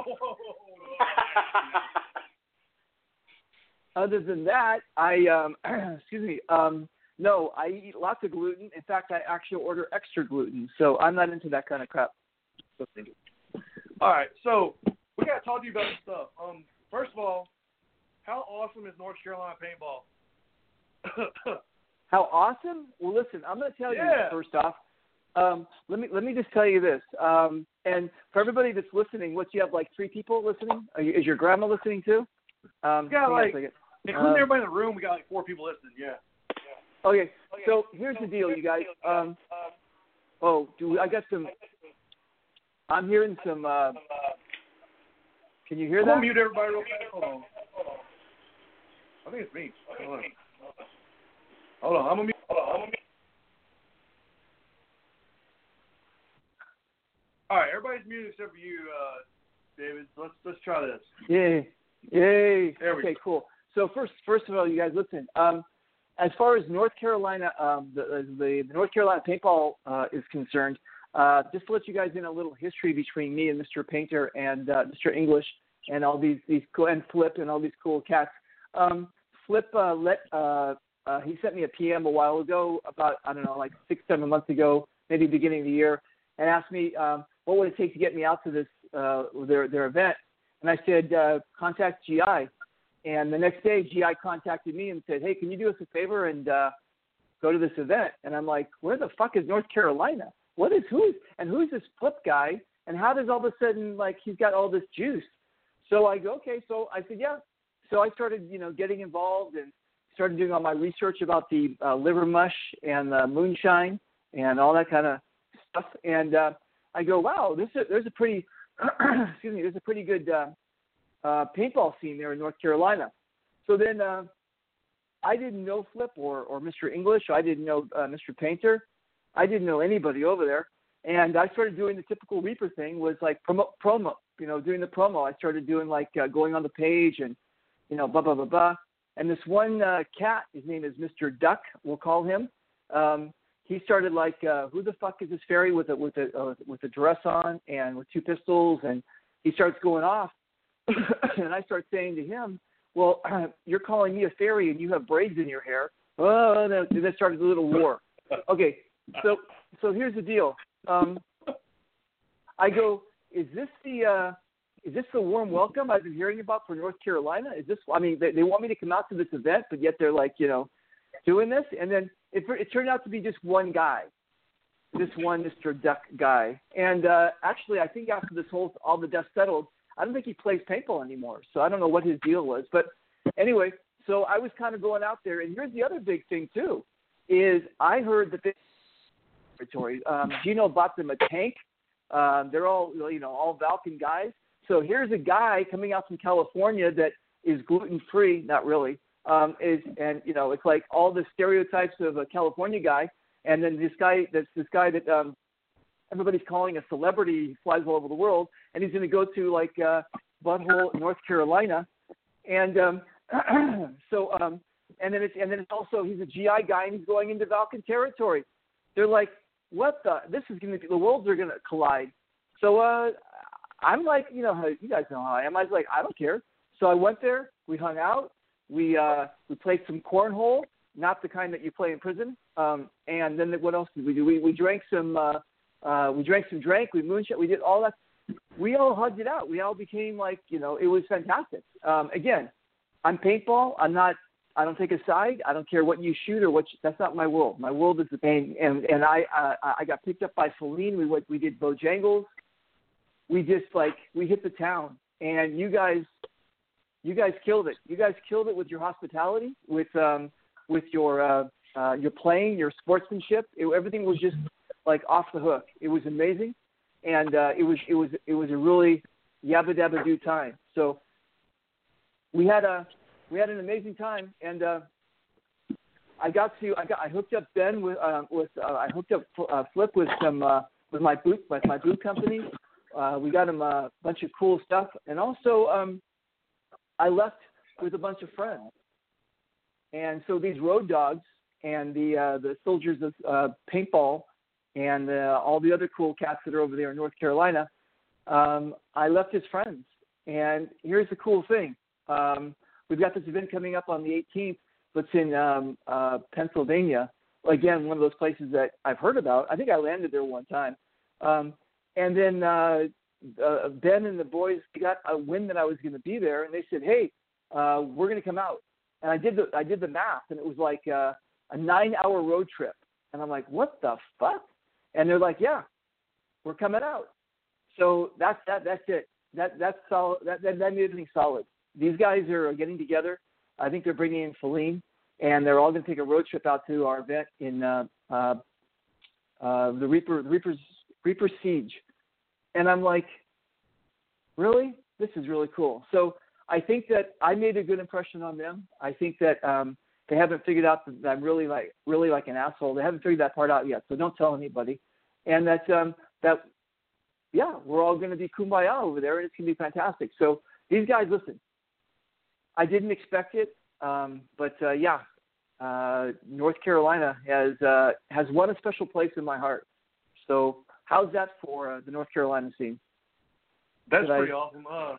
other than that, I um, excuse me. Um, no, I eat lots of gluten. In fact, I actually order extra gluten, so I'm not into that kind of crap. All right, so we got to talk to you about this stuff. Um, first of all, how awesome is North Carolina paintball? How awesome! Well, listen, I'm going to tell Yeah. you first off. Um, let me let me just tell you this. Um, and for everybody that's listening, what you have like three people listening? Are you, is your grandma listening too? Um, We got hang on a like, including Um, everybody in the room, we got like four people listening. Yeah. Okay, so here's the deal, you guys. Um, oh, do I got some? I'm hearing some. Uh, can you hear I'm that? mute everybody real fast. Hold on. I think it's me. Hold on. Hold on. I'm gonna mute. Hold on. I'm gonna mute. All right, everybody's muted except for you, uh, David. Let's let's try this. Yay! Yay! There okay, cool. So first, first of all, you guys listen. Um, as far as North Carolina, um, the, the the North Carolina paintball uh, is concerned, uh, just to let you guys in a little history between me and Mr. Painter and uh, Mr. English and all these these cool and Flip and all these cool cats. Um, Flip uh, let uh, uh, he sent me a PM a while ago, about I don't know, like six seven months ago, maybe beginning of the year, and asked me um, what would it take to get me out to this uh, their their event, and I said uh, contact GI. And the next day, GI contacted me and said, "Hey, can you do us a favor and uh, go to this event?" And I'm like, "Where the fuck is North Carolina? What is who's and who's this flip guy? And how does all of a sudden like he's got all this juice?" So I go, "Okay." So I said, "Yeah." So I started, you know, getting involved and started doing all my research about the uh, liver mush and the moonshine and all that kind of stuff. And uh, I go, "Wow, this is, there's a pretty, excuse me, there's a pretty good." Uh, uh, paintball scene there in North Carolina. So then uh, I didn't know Flip or, or Mr. English. I didn't know uh, Mr. Painter. I didn't know anybody over there. And I started doing the typical Reaper thing was like promo, promo, you know, doing the promo. I started doing like uh, going on the page and, you know, blah, blah, blah, blah. And this one uh, cat, his name is Mr. Duck, we'll call him. Um, he started like, uh, who the fuck is this fairy with a with a uh, with a dress on and with two pistols? And he starts going off, and I start saying to him, "Well, uh, you're calling me a fairy, and you have braids in your hair." Oh, and then started a little war. Okay, so so here's the deal. Um, I go, is this the uh, is this the warm welcome I've been hearing about for North Carolina? Is this? I mean, they, they want me to come out to this event, but yet they're like, you know, doing this, and then it, it turned out to be just one guy, this one Mr. Duck guy, and uh, actually, I think after this whole all the dust settled, I don't think he plays paintball anymore. So I don't know what his deal was, but anyway, so I was kind of going out there, and here's the other big thing too, is I heard that this territory. Um, Gino bought them a tank. Um, they're all you know all Valken guys. So here's a guy coming out from California that is gluten free, not really. Um, is and you know it's like all the stereotypes of a California guy, and then this guy that's this guy that um, everybody's calling a celebrity, flies all over the world, and he's going to go to like uh, Butthole, North Carolina, and um, so um, and then it's and then it's also he's a GI guy and he's going into Valken territory. They're like, what the? This is going to be the worlds are going to collide. So uh, I'm like, you know, how you guys know how I am. I was like, I don't care. So I went there. We hung out. We uh, we played some cornhole, not the kind that you play in prison. Um, and then what else did we do? We we drank some. Uh, uh, we drank some drink. We moonshot. We did all that. We all hugged it out. We all became like, you know, it was fantastic. Um, again, I'm paintball. I'm not. I don't take a side. I don't care what you shoot or what. You, that's not my world. My world is the pain. And and I uh, I got picked up by Celine. We went. We did Bojangles. We just like we hit the town. And you guys, you guys killed it. You guys killed it with your hospitality, with um, with your uh, uh, your playing, your sportsmanship. It, everything was just like off the hook. It was amazing, and uh, it was it was it was a really yabba dabba do time. So we had a we had an amazing time, and uh, I got to I got I hooked up Ben with uh, with uh, I hooked up uh, Flip with some uh, with my boot with my boot company. Uh, we got him a bunch of cool stuff, and also um, I left with a bunch of friends. And so these road dogs and the uh, the soldiers of uh, paintball and uh, all the other cool cats that are over there in North Carolina, um, I left as friends. And here's the cool thing: um, we've got this event coming up on the 18th. That's in um, uh, Pennsylvania. Again, one of those places that I've heard about. I think I landed there one time. Um, and then uh, uh, Ben and the boys got a win that I was going to be there, and they said, "Hey, uh, we're going to come out." And I did the I did the math, and it was like uh, a nine-hour road trip. And I'm like, "What the fuck?" And they're like, "Yeah, we're coming out." So that's that. That's it. That that's solid. That that, that made me solid. These guys are getting together. I think they're bringing in Feline, and they're all going to take a road trip out to our event in uh, uh, uh, the Reaper the Reaper's Reaper Siege. And I'm like, really? This is really cool. So I think that I made a good impression on them. I think that um, they haven't figured out that I'm really like really like an asshole. They haven't figured that part out yet. So don't tell anybody. And that um, that yeah, we're all going to be kumbaya over there, and it's going to be fantastic. So these guys, listen. I didn't expect it, um, but uh, yeah, uh, North Carolina has uh, has won a special place in my heart. So how's that for uh, the North Carolina scene? That's Did I- pretty awesome. Uh,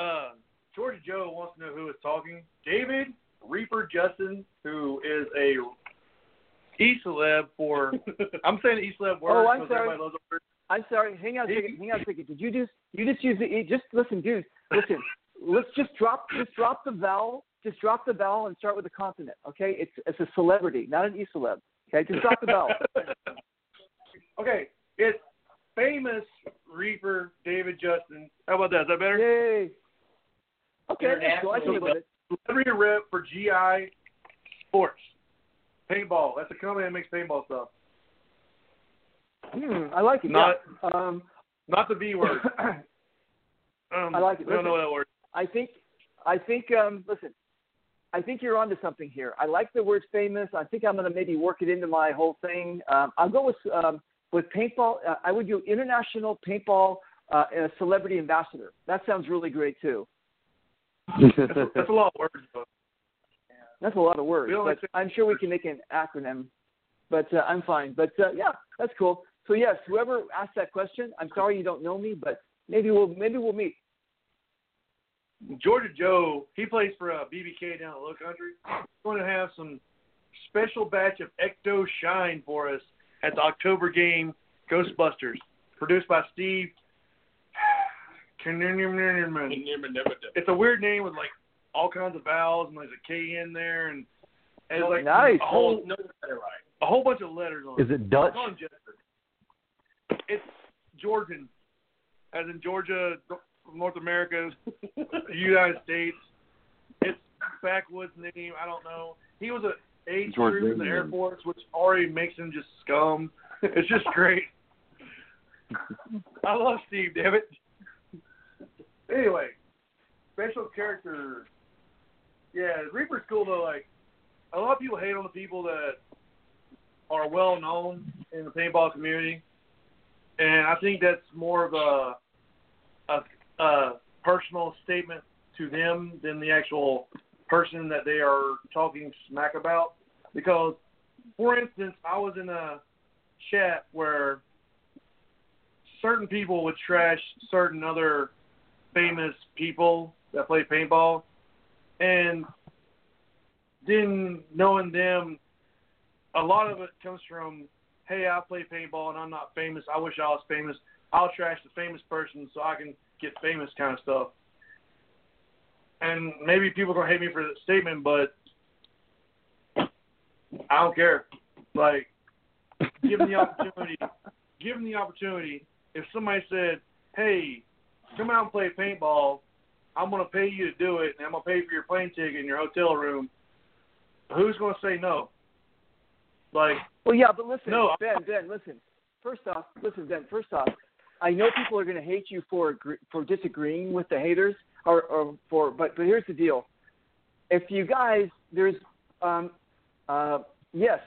uh, Georgia Joe wants to know who is talking. David Reaper Justin, who is a e celeb for. I'm saying e celeb word Oh, I'm sorry. everybody loves the word. I'm sorry. Hang on a second. Hang on a second. Did you just you just use the E just listen, dude? Listen. let's just drop just drop the vowel. Just drop the vowel and start with the consonant. Okay? It's it's a celebrity, not an e celeb. Okay? Just drop the vowel. Okay, it's famous Reaper David Justin. How about that? Is that better? Yay. Okay, that's cool. I can live with it. Celebrity rep for GI Sports. Paintball. That's a company that makes paintball stuff. Hmm, I like it. Not yeah. Um, not the V word. Um, I like it. I don't know Listen. that word. I think, I think. Um, listen, I think you're onto something here. I like the word famous. I think I'm going to maybe work it into my whole thing. Um, I'll go with um, with paintball. Uh, I would do international paintball uh, celebrity ambassador. That sounds really great too. That's, a, that's a lot of words. But That's a lot of words, but I'm sure we can make an acronym. But uh, I'm fine. But uh, yeah, that's cool. So yes, whoever asked that question, I'm sorry you don't know me, but maybe we'll maybe we'll meet. Georgia Joe, he plays for uh, BBK down in Low Country. He's going to have some special batch of Ecto Shine for us at the October game Ghostbusters, produced by Steve. It's a weird name with like all kinds of vowels and there's a K in there and, and it's like Nice. a whole No, no, right. a whole bunch of letters on Is it Dutch? Call him It's Georgian, as in Georgia, North America, United States. It's backwoods name. I don't know. He was a age crew in the Air Force, which already makes him just scum. It's just great. I love Steve, damn it. Anyway, special character. Yeah, Reaper's cool though. Like a lot of people hate on the people that are well known in the paintball community, and I think that's more of a a, a personal statement to them than the actual person that they are talking smack about. Because, for instance, I was in a chat where certain people would trash certain other famous people that play paintball, and then knowing them a lot of it comes from, hey, I play paintball and I'm not famous. I wish I was famous. I'll trash the famous person so I can get famous kind of stuff. And maybe people are gonna hate me for that statement, but I don't care. Like, give them the opportunity. give them the opportunity. If somebody said, "Hey, come out and play paintball," I'm gonna pay you to do it, and I'm gonna pay for your plane ticket and your hotel room. Who's gonna say no? Like, Well, yeah, but listen, No, Ben, Ben, listen. First off, listen, Ben. First off, I know people are going to hate you for for disagreeing with the haters, or, or for. But but here's the deal: if you guys, there's, um, uh, yes,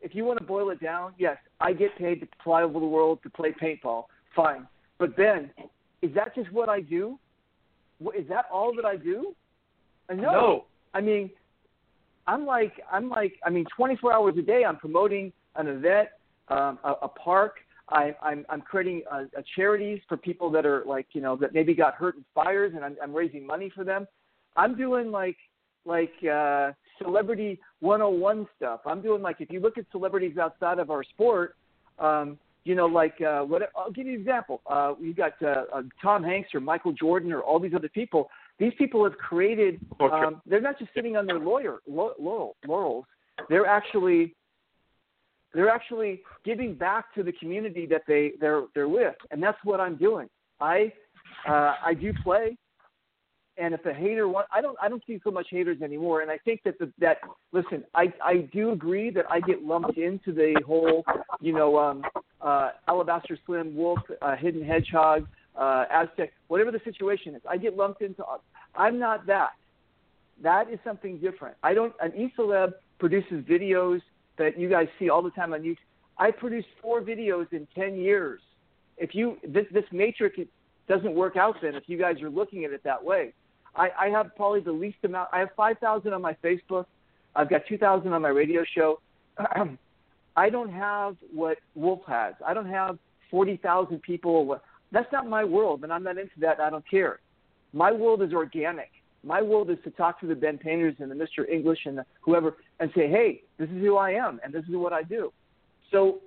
if you want to boil it down, yes, I get paid to fly over the world to play paintball. Fine, but then, is that just what I do? Is that all that I do? I know. No. I mean, I'm like I'm like I mean 24 hours a day I'm promoting an event, um, a, a park. I, I'm I'm creating uh, uh, charities for people that are like you know that maybe got hurt in fires, and I'm, I'm raising money for them. I'm doing like like uh, celebrity 101 stuff. I'm doing like if you look at celebrities outside of our sport, um, you know, like uh, what I'll give you an example. Uh, you got uh, uh, Tom Hanks or Michael Jordan or all these other people. These people have created. Um, they're not just sitting on their lawyer laurel, laurels. They're actually they're actually giving back to the community that they they're they're with, and that's what I'm doing. I uh, I do play, and if a hater want, I don't I don't see so much haters anymore, and I think that the, that listen, I I do agree that I get lumped into the whole you know um, uh, alabaster slim wolf, uh, hidden hedgehog, uh, Aztec, whatever the situation is, I get lumped into. I'm not that. That is something different. I don't. An eCeleb produces videos that you guys see all the time on YouTube. I produced four videos in 10 years. If you this this matrix doesn't work out, then if you guys are looking at it that way, I, I have probably the least amount. I have 5,000 on my Facebook. I've got 2,000 on my radio show. I don't have what Wolf has. I don't have 40,000 people. That's not my world, and I'm not into that. I don't care. My world is organic. My world is to talk to the Ben Painters and the Mr. English and the whoever and say, hey, this is who I am and this is what I do. So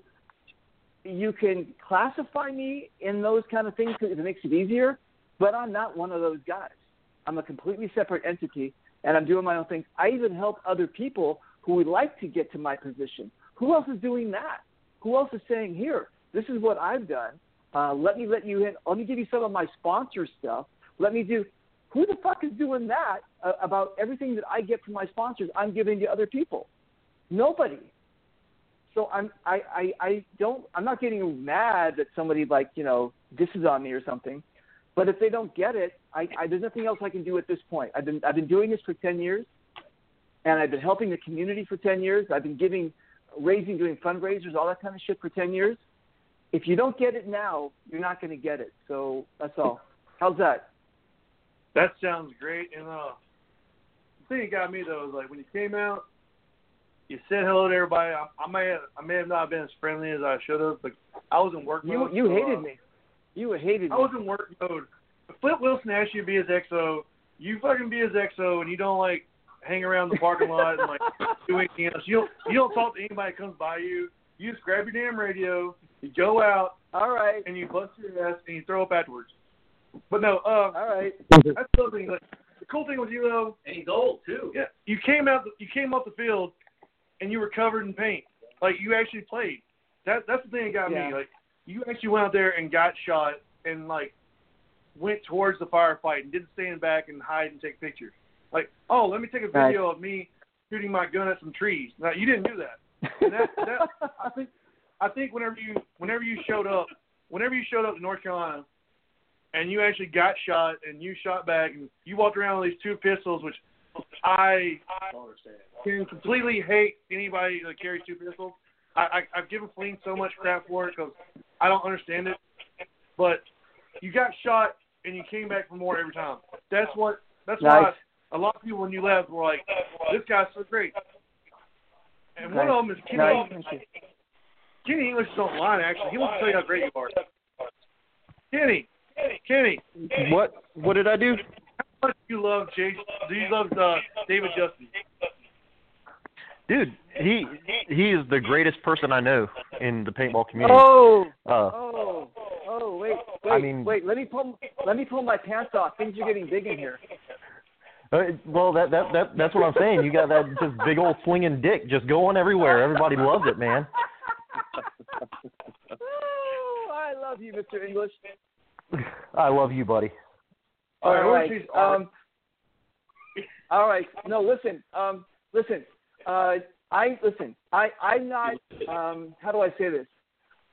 you can classify me in those kind of things because it makes it easier, but I'm not one of those guys. I'm a completely separate entity and I'm doing my own thing. I even help other people who would like to get to my position. Who else is doing that? Who else is saying, here, this is what I've done. Uh, let me let you in. Let me give you some of my sponsor stuff. Let me do who the fuck is doing that uh, about everything that I get from my sponsors? I'm giving to other people. Nobody. So I'm I, I I don't I'm not getting mad that somebody like you know disses on me or something, but if they don't get it, I, I there's nothing else I can do at this point. I've been I've been doing this for ten years, and I've been helping the community for ten years. I've been giving, raising, doing fundraisers, all that kind of shit for ten years. If you don't get it now, you're not going to get it. So that's all. How's that? That sounds great. And uh, the thing that got me though is like when you came out, you said hello to everybody. I, I may have, I may have not been as friendly as I should have, but I was in work you, mode. You so, hated uh, me. You hated I me. was in work mode. Flip Wilson asked you to be his XO, you fucking be his XO, and you don't like hang around the parking lot and like do anything else. You don't you don't talk to anybody that comes by you. You just grab your damn radio, you go out, all right, and you bust your ass and you throw up afterwards. But no, uh, all right. That's something. Like, the cool thing with you though, and he's old too. Yeah, you came out. You came off the field, and you were covered in paint. Like you actually played. That that's the thing that got Yeah. me. Like you actually went out there and got shot and like went towards the firefight and didn't stand back and hide and take pictures. Like, oh, let me take a Right. video of me shooting my gun at some trees. Now you didn't do that. And that, that I think I think whenever you whenever you showed up whenever you showed up to North Carolina and you actually got shot and you shot back and you walked around with these two pistols which I can completely hate anybody that carries two pistols. I, I I've given Fleen so much crap for it because I don't understand it. But you got shot and you came back for more every time. That's what that's why Nice. a lot of people when you left were like, This guy's so great. And one of them is Kenny Nice. English. Kenny English is online actually. He wants to tell you how great you are. Kenny, Kenny, What what did I do? how much do you love Jay? Do you love uh, David Justin? Dude, he he is the greatest person I know in the paintball community. Oh, Uh, oh, oh! Wait, wait, I mean- wait. Let me pull. Let me pull my pants off. Things are getting big in here. uh, well, that that that that's what I'm saying. You got that just big old swinging dick just going everywhere. Everybody loves it, man. oh, I love you, Mr. English. I love you, buddy. All right, All where's right. his art? Um, all right. No, listen. Um, listen. Uh, I listen. I I'm not. Um, how do I say this?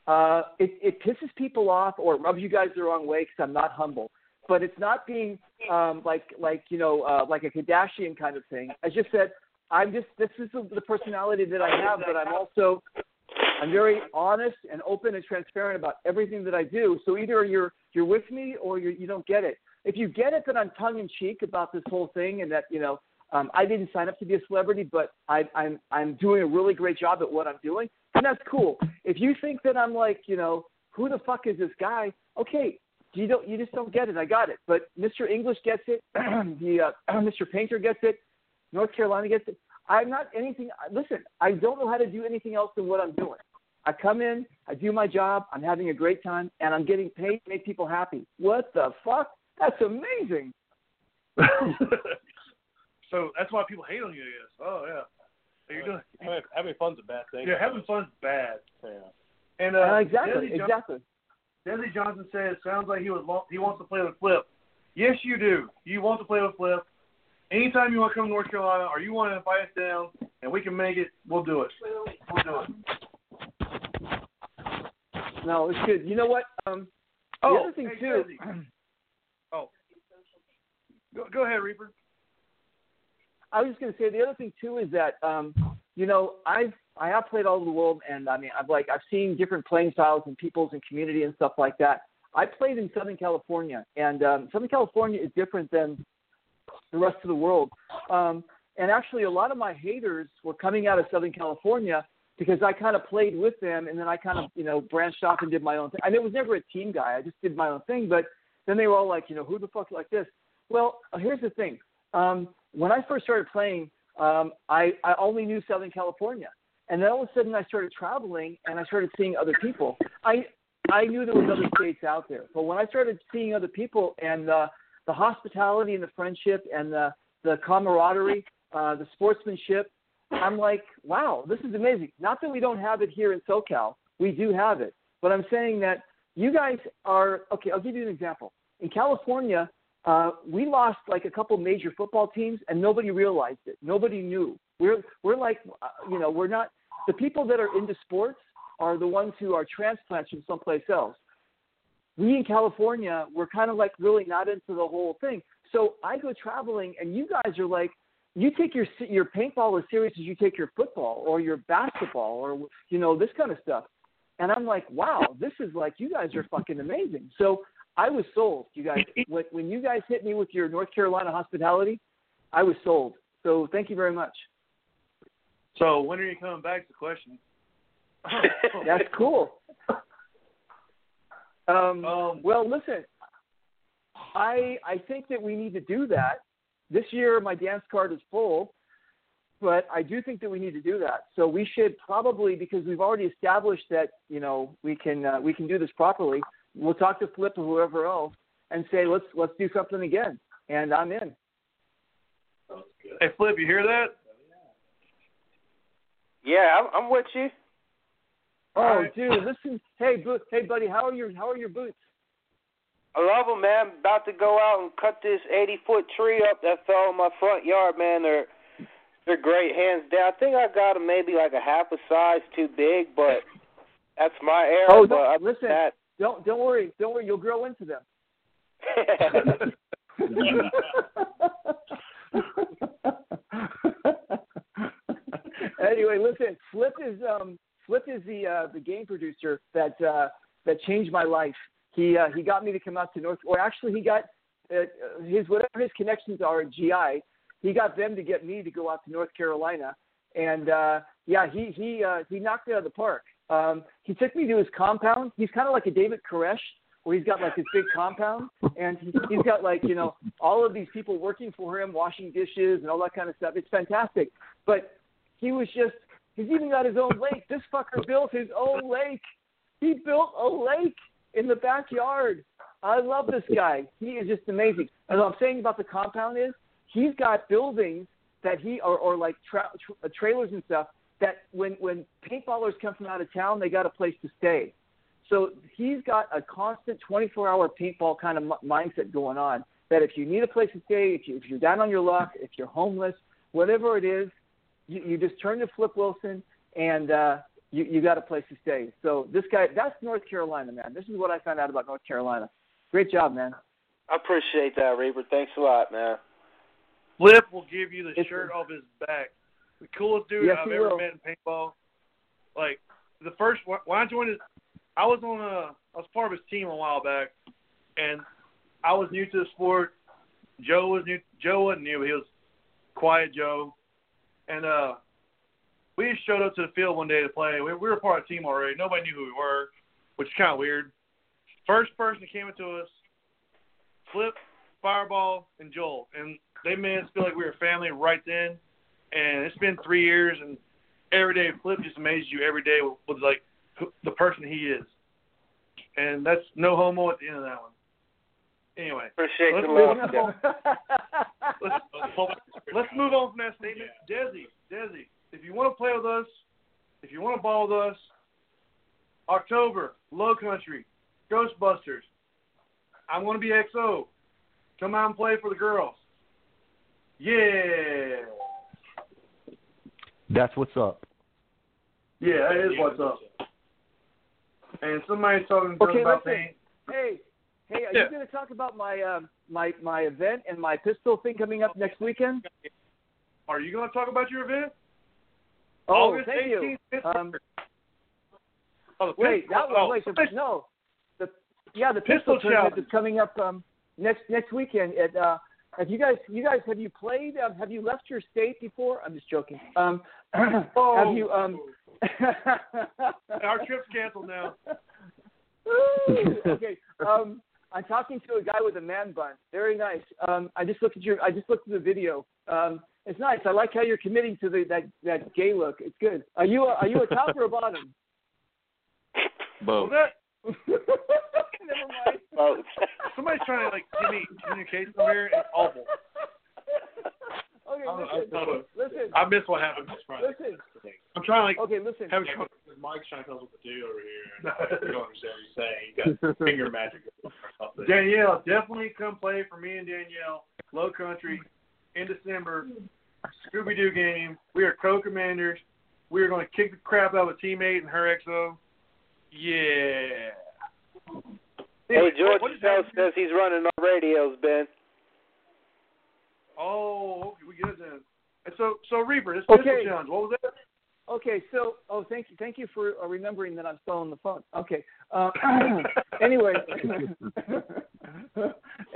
Uh, it it pisses people off or rubs you guys the wrong way because I'm not humble. But it's not being um, like like you know uh, like a Kardashian kind of thing. I just said I'm just this is the, the personality that I have, but I'm also I'm very honest and open and transparent about everything that I do. So either you're you're with me or you're, you don't get it. if you get it that I'm tongue in cheek about this whole thing and that you know um, I didn't sign up to be a celebrity, but I, I'm I'm doing a really great job at what I'm doing, and that's cool. If you think that I'm like you know who the fuck is this guy? Okay, you don't you just don't get it. I got it. But Mr. English gets it. the uh, Mr. Painter gets it. North Carolina gets it. I'm not anything. Listen, I don't know how to do anything else than what I'm doing. I come in, I do my job, I'm having a great time, and I'm getting paid to make people happy. What the fuck? That's amazing. so that's why people hate on you, I guess. Oh yeah. How you doing? Having, having fun's a bad thing. Yeah, having fun's bad. Yeah. And uh, Uh, exactly, Desi John- exactly. Desi Johnson says, "Sounds like he was lo- he wants to play with Flip." Yes, you do. You want to play with Flip. Anytime you want to come to North Carolina, or you want to invite us down, and we can make it, we'll do it. We'll do it. No, it's good. You know what? Um, oh, the Oh, other thing hey, too. Desi. Oh, go, go ahead, Reaper. I was just going to say the other thing too is that um, you know I've I have played all over the world, and I mean I've like I've seen different playing styles and peoples and community and stuff like that. I played in Southern California, and um, Southern California is different than the rest of the world. Um, and actually, a lot of my haters were coming out of Southern California because I kind of played with them, and then I kind of you know branched off and did my own thing. I mean, it was never a team guy; I just did my own thing. But then they were all like, you know, who the fuck like this? Well, here's the thing. Um, when I first started playing, um, I, I only knew Southern California. And then all of a sudden I started traveling and I started seeing other people. I I knew there was other states out there. But when I started seeing other people and uh, the hospitality and the friendship and the, the camaraderie, uh, the sportsmanship, I'm like, wow, this is amazing. Not that we don't have it here in SoCal. We do have it. But I'm saying that you guys are, okay, I'll give you an example. In California, uh, we lost like a couple major football teams, and nobody realized it. Nobody knew. We're we're like, uh, you know, we're not the people that are into sports are the ones who are transplants from someplace else. We in California, we're kind of like really not into the whole thing. So I go traveling, and you guys are like, you take your your paintball as serious as you take your football or your basketball or you know this kind of stuff. And I'm like, wow, this is like you guys are fucking amazing. So I was sold, you guys. When, when you guys hit me with your North Carolina hospitality, I was sold. So thank you very much. So when are you coming back? Is the question. That's cool. Um, Um, well, listen, I I think that we need to do that. This year, my dance card is full, but I do think that we need to do that. So we should probably, because we've already established that you know we can uh, we can do this properly. We'll talk to Flip or whoever else and say let's let's do something again. And I'm in. Hey, Flip, you hear that? Yeah, I'm, I'm with you. Oh, Alright. dude, listen. Hey, bo- hey, buddy, how are your how are your boots? I love them, man. About to go out and cut this 80 foot tree up that fell in my front yard, man. They're they're great, hands down. I think I got them maybe like a half a size too big, but that's my era. Oh, but no, listen. that, Don't don't worry, don't worry. You'll grow into them. anyway, listen. Flip is um Flip is the uh, the game producer that uh, that changed my life. He uh, he got me to come out to North, or actually he got uh, his whatever his connections are at GI. He got them to get me to go out to North Carolina, and uh, yeah, he he uh, he knocked it out of the park. Um, he took me to his compound. He's kind of like a David Koresh, where he's got like this big compound, and he, he's got like you know all of these people working for him, washing dishes and all that kind of stuff. It's fantastic. But he was just he's even got his own lake. This fucker built his own lake. He built a lake in the backyard. I love this guy. He is just amazing. And what I'm saying about the compound is he's got buildings that he or, or like tra- tra- trailers and stuff that when when paintballers come from out of town, they got a place to stay. So he's got a constant 24-hour paintball kind of m- mindset going on. That if you need a place to stay, if you if you're down on your luck, if you're homeless, whatever it is, you, you just turn to Flip Wilson and uh, you you got a place to stay. So this guy, that's North Carolina, man. This is what I found out about North Carolina. Great job, man. I appreciate that, Reaper. Thanks a lot, man. Flip will give you the It's- shirt off his back. The coolest dude Yes, I've ever will. met in paintball. Like the first when I joined his, I was on a I was part of his team a while back, and I was new to the sport. Joe was new. Joe wasn't new. He was quiet Joe, and uh, we just showed up to the field one day to play. We, we were part of the team already. Nobody knew who we were, which is kind of weird. First person that came into us, Flip, Fireball, and Joel, and they made us feel like we were family right then. And it's been three years, and every day Flip just amazes you every day with, with like who, the person he is, and that's no homo at the end of that one. Anyway, Appreciate let's the move love. on. let's, let's move on from that statement. Desi, Desi, if you want to play with us, if you want to ball with us, October, Low Country, Ghostbusters. I'm going to be XO. Come out and play for the girls. Yeah. That's what's up. Yeah, that is what's up. And somebody's talking to Okay, about listen. things. Hey, hey, are Yeah. you going to talk about my um, my my event and my pistol thing coming up next weekend? Are you going to talk about your event? Oh, August thank you. 18th, Um, Oh, wait, that was oh, wait, the, no, the yeah, the Pistol pistol, tournament challenge. is coming up um, next next weekend. At uh, have you guys you guys have you played? Um, have you left your state before? I'm just joking. Um, Oh. have you um? Our trip's canceled now. Okay. Um, I'm talking to a guy with a man bun. Very nice. Um, I just looked at your. I just looked at the video. Um, it's nice. I like how you're committing to the that that gay look. It's good. Are you a, are you a top or a bottom? Both. Was that Never mind. Both. somebody's trying to like give me communication over here? It's awful. Okay, I- I- listen, I- listen, I missed what happened. This Friday. Listen. I'm trying to like Okay, listen. have a tr- Mike's trying to tell us what to do over here. You don't understand what he's saying. He got finger magic or something. Danielle, definitely come play for me and Danielle, Low Country, in December. Scooby Doo game. We are co-commanders. We are going to kick the crap out of a teammate and her XO. Yeah. Hey, George what is Bell happening? says he's running our radios, Ben. Oh, okay, we get it then. So, so Reaper, this Okay. pistol challenge. What was that? Okay, so oh, thank you, thank you for uh, remembering that I'm still on the phone. Okay. Uh, anyway,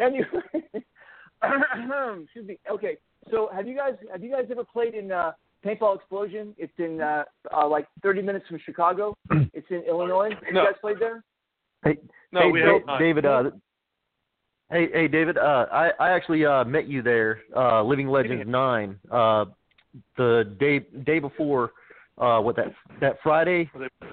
anyway, excuse me. Okay, so have you guys have you guys ever played in uh, Paintball Explosion? It's in uh, uh, like 30 minutes from Chicago. It's in Illinois. Have No. you guys played there? Hey, No, hey, we Da- have not. David. Uh, hey, hey, David. Uh, I I actually uh, met you there, uh, Living Legends Nine, uh, the day day before. Uh, what that that Friday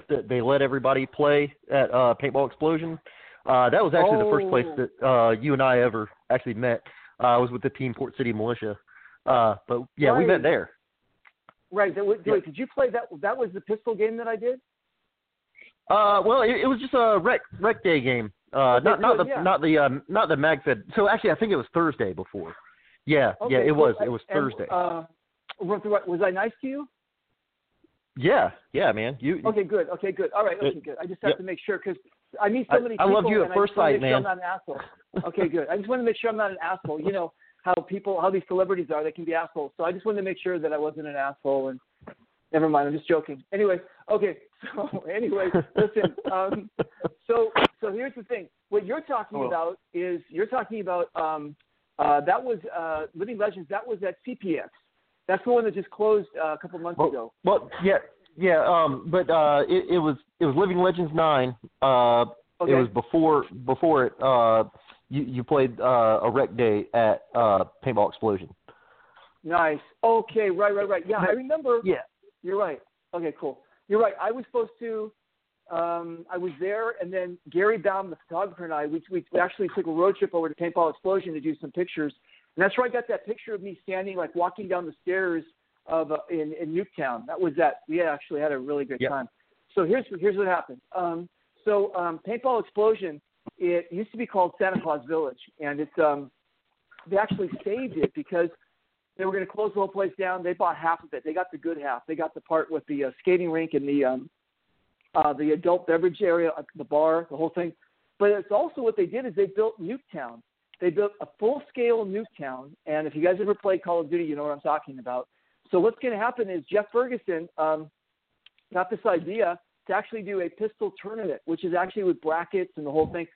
that they let everybody play at uh, Paintball Explosion. Uh, that was actually the first place Oh. that uh, you and I ever actually met. Uh, I was with the team Port City Militia. Uh, but yeah, we met there. Right. That, wait, Yeah. did you play that? That was the pistol game that I did. Uh, well, it, it was just a rec rec day game. Uh, Okay, not not good, the yeah. not the um, not the MagFed. So actually, I think it was Thursday before. Yeah, Okay, yeah, it was. It was And, Thursday. Uh, was, I nice to you? yeah, yeah, man. You. Okay, good. Okay, good. All right. Okay, good. I just have to make sure because I meet so many I people. love you at first I sight, make sure I'm not an asshole. Okay, good. I just want to make sure I'm not an asshole. You know how people, how these celebrities are. They can be assholes. So I just wanted to make sure that I wasn't an asshole. And never mind. I'm just joking. Anyway. Okay. So anyway, listen. Um, so so here's the thing. What you're talking Oh. about is you're talking about um, uh, that was uh, Living Legends. That was at CPX. That's the one that just closed uh, a couple months Well, ago. well, yeah, yeah. Um, but uh, it, it was it was Living Legends Nine. Uh, Okay. it was before before it. Uh, you you played uh a rec day at uh Paintball Explosion. Nice. Okay, right, right, right. Yeah, I remember. Yeah. You're right. Okay, cool. You're right. I was supposed to. Um, I was there, and then Gary Baum, the photographer, and I, we, we actually took a road trip over to Paintball Explosion to do some pictures. And that's where I got that picture of me standing, like walking down the stairs of uh, in in Nuketown. That was that. We actually had a really good Yep. time. So here's here's what happened. Um, so um, Paintball Explosion, it used to be called Santa Claus Village, and it's um, they actually saved it because they were going to close the whole place down. They bought half of it. They got the good half. They got the part with the uh, skating rink and the um, uh, the adult beverage area, uh, the bar, the whole thing. But it's also what they did is they built Nuketown. They built a full scale Nuketown. And if you guys ever played Call of Duty, you know what I'm talking about. So what's going to happen is Jeff Ferguson um, got this idea to actually do a pistol tournament, which is actually with brackets and the whole thing.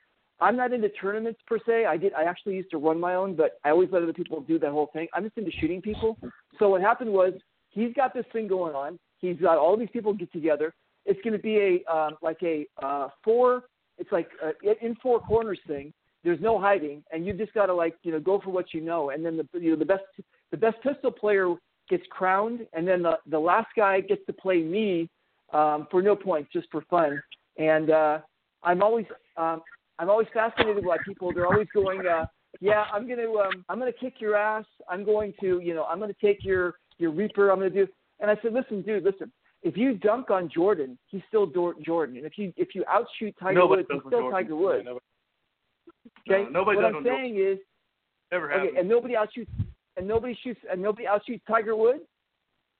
I'm not into tournaments per se. I did. I actually used to run my own, but I always let other people do that whole thing. I'm just into shooting people. So what happened was he's got this thing going on. He's got all these people get together. It's going to be a um, like a uh, four. It's like a in four corners thing. There's no hiding, and you just got to like you know go for what you know. And then the you know the best the best pistol player gets crowned, and then the the last guy gets to play me um, for no points, just for fun. And uh, I'm always um, I'm always fascinated by people. They're always going, uh, yeah, I'm gonna um, I'm gonna kick your ass. I'm going to you know I'm gonna take your your Reaper. I'm gonna do. And I said, listen, dude, listen. If you dunk on Jordan, he's still Jordan. And if you if you outshoot Tiger Nobody Woods, he's still Jordan. Tiger Woods. Yeah, nobody- Okay. No, nobody what I'm saying is, Never okay, and nobody outshoots and nobody shoots and nobody outshoots Tiger Woods.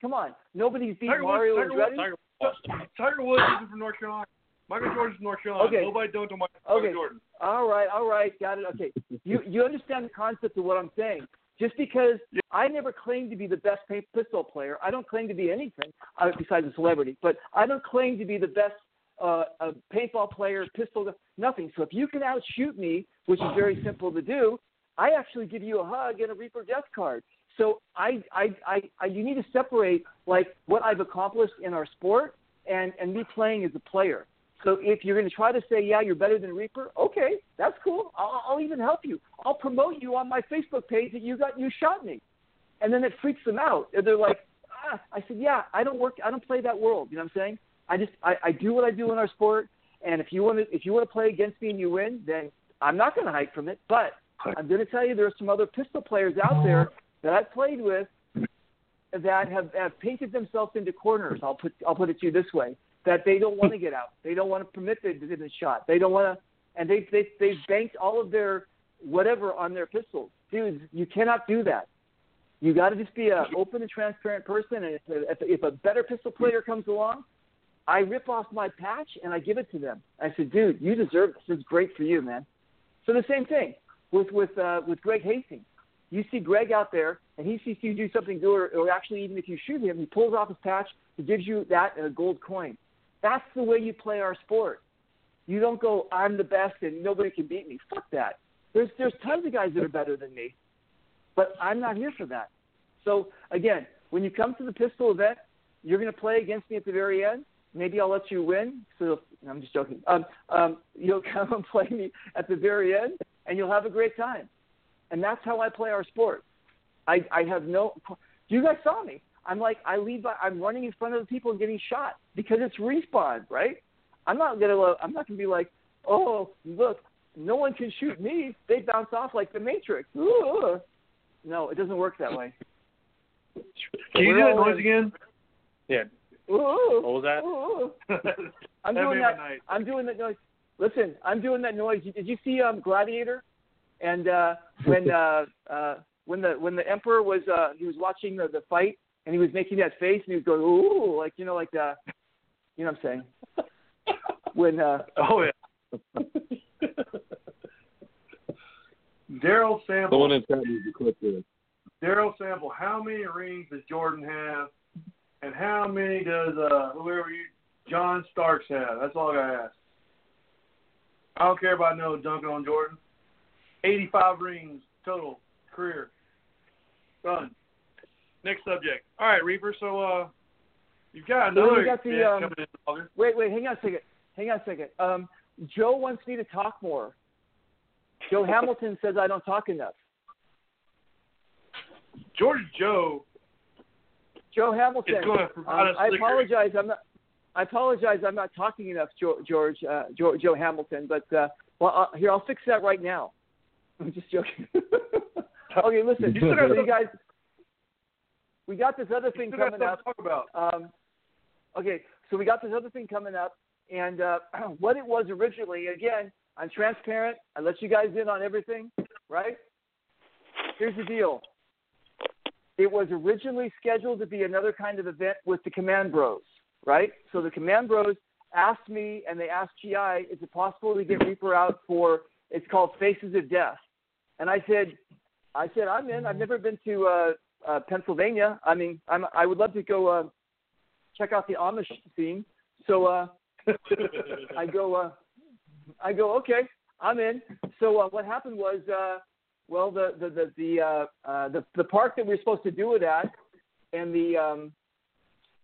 Come on, nobody's beat Tiger Mario Woods. Tiger Woods. Tiger Woods isn't from North Carolina. Michael Jordan's from North Carolina. Okay. Nobody don't know Michael Okay. Jordan. All right, all right, got it. Okay, you you understand the concept of what I'm saying. Just because I never claimed to be the best pistol player, I don't claim to be anything uh, besides a celebrity. But I don't claim to be the best uh, uh, paintball player, pistol, nothing. So if you can outshoot me, which is very simple to do, I actually give you a hug and a Reaper Death card. So I, I, I, I, you need to separate like what I've accomplished in our sport and and me playing as a player. So if you're going to try to say, yeah, you're better than Reaper, okay, that's cool. I'll, I'll even help you. I'll promote you on my Facebook page that you got you shot me, and then it freaks them out. They're like, ah. I said, yeah, I don't work, I don't play that world. You know what I'm saying? I just I, I do what I do in our sport, and if you want to if you want to play against me and you win, then I'm not going to hide from it. But I'm going to tell you there are some other pistol players out there that I've played with that have, have painted themselves into corners. I'll put I'll put it to you this way: that they don't want to get out. They don't want to permit the, the, shot. They don't want to, and they they they've banked all of their whatever on their pistols. Dudes, you cannot do that. You got to just be a open and transparent person. And if, if, if a better pistol player comes along, I rip off my patch and I give it to them. I said, dude, you deserve this. This is great for you, man. So the same thing with with uh, with Greg Hastings. You see Greg out there, and he sees you do something good, or, or actually even if you shoot him, he pulls off his patch, he gives you that and a gold coin. That's the way you play our sport. You don't go, I'm the best and nobody can beat me. Fuck that. There's there's tons of guys that are better than me, but I'm not here for that. So again, when you come to the pistol event, you're going to play against me at the very end. Maybe I'll let you win. So I'm just joking. Um, um, you'll come and play me at the very end, and you'll have a great time. And that's how I play our sport. I, I have no. You guys saw me. I'm like I lead by. I'm running in front of the people and getting shot because it's respawn, right? I'm not gonna. I'm not gonna be like, oh, look, no one can shoot me. They bounce off like the Matrix. Ooh. No, it doesn't work that way. Can you We're do that noise in. again? Yeah. Ooh. What was that? Ooh. I'm That doing that. night. I'm doing that noise. Listen, I'm doing that noise. Did you see um, Gladiator? And uh, when uh, uh, when the when the Emperor was uh, he was watching the, the fight and he was making that face and he was going ooh like you know like uh, you know what I'm saying when uh, Oh yeah. Daryl Sample. The one in chat needs to clip this. Daryl Sample. How many rings does Jordan have, and how many does uh whoever you John Starks have? That's all I gotta ask. I don't care about no dunking on Jordan. Eighty-five rings total career. Done. Next subject. All right, Reaper. So uh, you've got another got the, um, coming in wait wait hang on a second hang on a second um, Joe wants me to talk more. Joe Hamilton says I don't talk enough. George Joe Joe Hamilton. is going to Um, I apologize. I'm not. I apologize. I'm not talking enough, George, uh, Joe, Joe Hamilton. But uh, well, uh, here I'll fix that right now. I'm just joking. okay, listen, You so you guys. We got this other thing coming up. talk about. Um, okay, so we got this other thing coming up, and uh, what it was originally. Again, I'm transparent. I let you guys in on everything, right? Here's the deal. It was originally scheduled to be another kind of event with the Command Bros, right? So the Command Bros asked me, and they asked GI, is it possible to get Reaper out for? It's called Faces of Death, and I said, I said I'm in. I've never been to uh, uh, Pennsylvania. I mean, I'm, I would love to go uh, check out the Amish scene. So uh, I go, uh, I go, okay. I'm in. So uh, what happened was, uh, well, the the the the, uh, uh, the the park that we were supposed to do it at, and the um,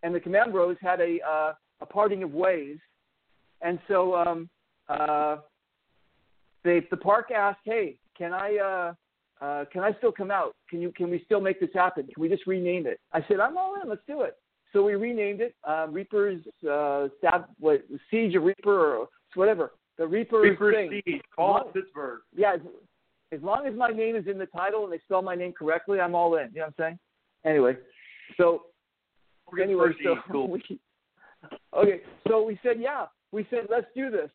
and the Command Bros had a uh, a parting of ways, and so um, uh, they the park asked, hey, can I uh, uh, can I still come out? Can you can we still make this happen? Can we just rename it? I said, I'm all in. Let's do it. So we renamed it uh, Reaper's uh, Stab, what Siege of Reaper or whatever. The Reaper Reaper thing. Siege, Fall of Pittsburgh. Yeah, as, as long as my name is in the title and they spell my name correctly, I'm all in. You know what I'm saying? Anyway, so anyway, so cool. we, okay, so we said, yeah, we said let's do this.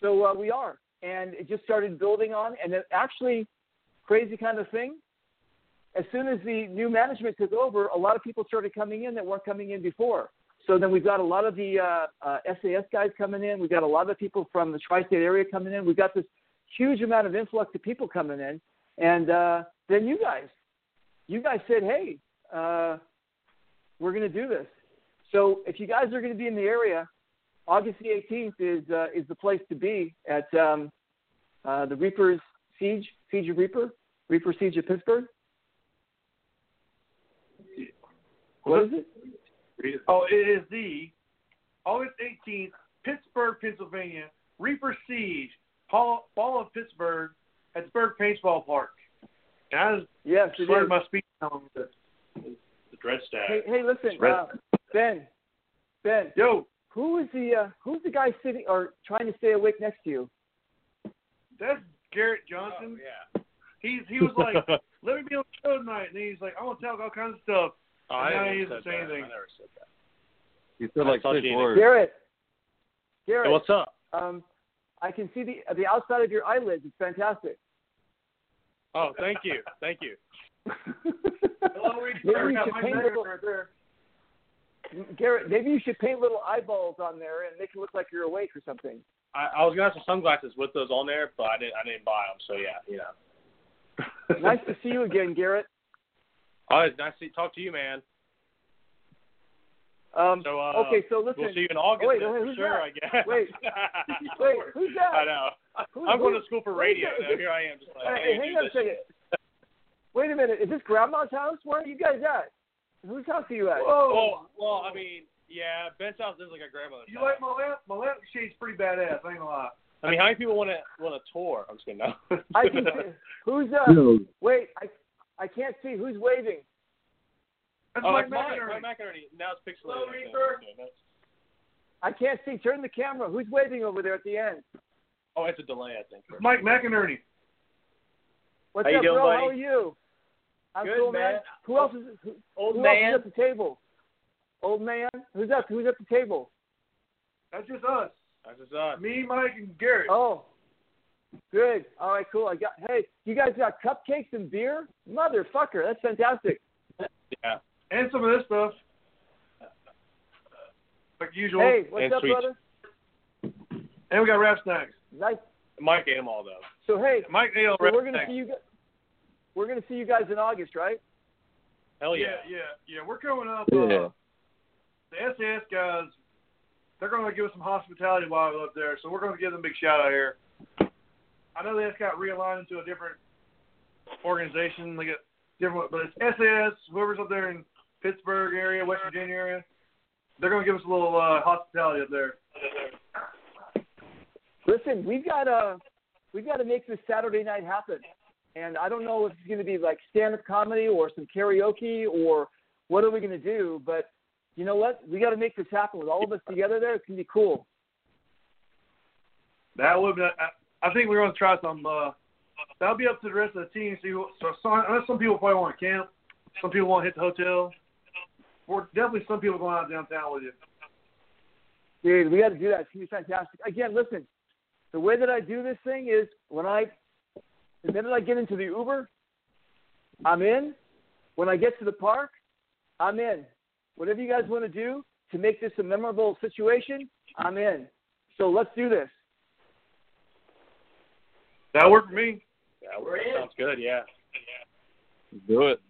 So uh, we are, and it just started building on, and then actually, crazy kind of thing. As soon as the new management took over, a lot of people started coming in that weren't coming in before. So then we've got a lot of the uh, uh, SAS guys coming in. We've got a lot of people from the tri-state area coming in. We've got this huge amount of influx of people coming in. And uh, then you guys, you guys said, hey, uh, we're going to do this. So if you guys are going to be in the area, August the 18th is uh, is the place to be at um, uh, the Reaper's Siege, Siege of Reaper, Reaper Siege of Pittsburgh. What is it? Oh, it is the August 18th, Pittsburgh, Pennsylvania, Reaper Siege, Fall, Fall of Pittsburgh at Pittsburgh Baseball Park. And I just Yes, it slurred is. my speech on this. The Dread Stack. Hey, hey, listen, uh, Ben, Ben, Yo, who is the uh, who's the guy sitting or trying to stay awake next to you? that's Garrett Johnson. Oh, yeah. He's he was like, let me be on the show tonight, and he's like, I want to talk all kinds of stuff. Oh, I No, never he doesn't say that. anything. I never said that. You said I like thought six you- words. Garrett, Garrett, Hey, what's up? um, I can see the the outside of your eyelids. It's fantastic. Oh, thank you, thank you. Hello, Reed. Maybe we should my paint name little- right there. Garrett, maybe you should paint little eyeballs on there and make it look like you're awake or something. I, I was gonna have some sunglasses with those on there, but I didn't. I didn't buy them. So yeah, you know. nice to see you again, Garrett. Oh, it's nice to talk to you, man. Um, So uh, okay, so listen. we'll see you in August wait, then, wait, for who's sure. that? I guess. Wait, wait, who's that? I know. Who's- I'm going to school for radio. Now here I am, just like, Hey, hey, hang on a second. Wait a minute. Is this Grandma's house? Where are you guys at? Whose house to you at? Whoa. Well, well, I mean, yeah, Ben's house is like a grandmother's You house. like my lamp? My lamp shade's pretty badass. I ain't gonna lie. I mean, how many people want to want a tour? I'm just kidding. No. I can see. Who's uh? Wait, I I can't see. Who's waving? That's oh, Mike that's Mike. McInerny. Mike McInerny. Now it's pixelated. Hello, Reaper. I can't see. Turn the camera. Who's waving over there at the end? Oh, it's a delay, I think. It's Mike McInerny. What's How you up, doing, bro? buddy? How are you? I'm Good, cool, man. Who else is who, Old who man. else is at the table? Old man. Who's up? Who's at the table? That's just us. That's just us. Me, Mike, and Garrett. Oh, good. All right, cool. I got. Hey, you guys got cupcakes and beer? Motherfucker, that's fantastic. Yeah. And some of this stuff. Like usual. Hey, what's And up, sweets. brother? And we got wrap snacks. Nice. Mike ate them all though. So hey, Mike ate all so wrap we're gonna snacks. see you. gu- We're gonna see you guys in August, right? Hell yeah, yeah. yeah, yeah. We're coming up. Yeah. Uh, the SAS guys, they're going to give us some hospitality while we're up there, so we're going to give them a big shout out here. I know they just got realigned into a different organization. They get different, but it's SAS. Whoever's up there in Pittsburgh area, West Virginia area, they're going to give us a little uh, hospitality up there. Listen, we've got to we've got to make this Saturday night happen, and I don't know if it's going to be like stand-up comedy or some karaoke or what are we going to do, but you know what? We got to make this happen with all of us together. There, it's going to be cool. That would be. I, I think we're going to try some. Uh, that'll be up to the rest of the team. See, who, so some, I know some people probably want to camp. Some people want to hit the hotel. Or definitely some people going out downtown with you. Dude, we got to do that. It's going to be fantastic. Again, listen, the way that I do this thing is when I, the minute I get into the Uber, I'm in. When I get to the park, I'm in. Whatever you guys want to do to make this a memorable situation, I'm in. So let's do this. That worked for me. That well, that sounds good. Yeah. Let's Do it.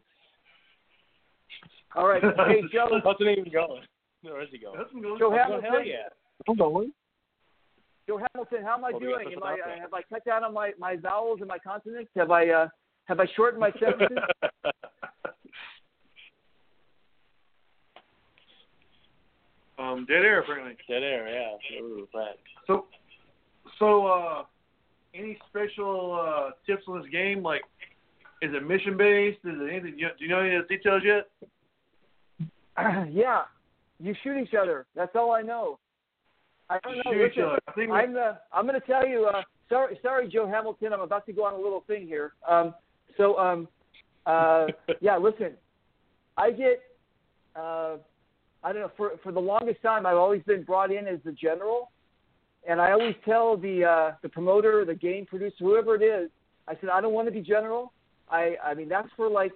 All right. Hey, Joe. How's it even going? Where is he going? That's some good. Joe Oh, Hamilton. hell yeah. I'm going. Joe Hamilton, how am I What do you got doing? Am I say uh, have I cut down on my my vowels and my consonants? Have I uh have I shortened my sentences? um, dead air apparently. Dead air, yeah. Ooh, that. So, so uh, any special uh, tips on this game? Like, is it mission based? Is it anything? Do you know any of the details yet? yeah, you shoot each other. That's all I know. I don't know. Shoot each Listen. I think we, I'm uh, I'm going to tell you. Uh, sorry, sorry, Joe Hamilton. I'm about to go on a little thing here. Um, so um, uh, yeah, listen. I get. Uh, I don't know. For for the longest time, I've always been brought in as the general, and I always tell the uh, the promoter, the game producer, whoever it is, I said I don't want to be general. I I mean that's for like.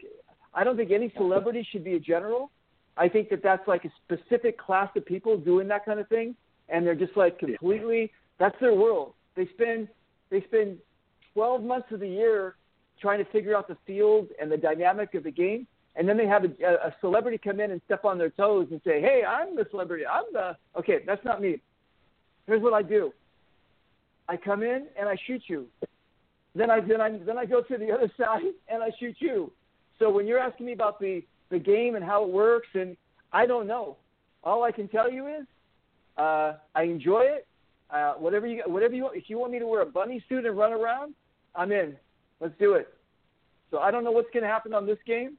I don't think any celebrity should be a general. I think that that's like a specific class of people doing that kind of thing, and they're just like completely. That's their world. They spend they spend 12 months of the year trying to figure out the field and the dynamic of the game, and then they have a, a celebrity come in and step on their toes and say, "Hey, I'm the celebrity. I'm the okay." That's not me. Here's what I do. I come in and I shoot you. Then I then I then I go to the other side and I shoot you. So when you're asking me about the the game and how it works, and I don't know. All I can tell you is uh, I enjoy it. Uh, whatever you whatever you want. If you want me to wear a bunny suit and run around, I'm in. Let's do it. So I don't know what's going to happen on this game,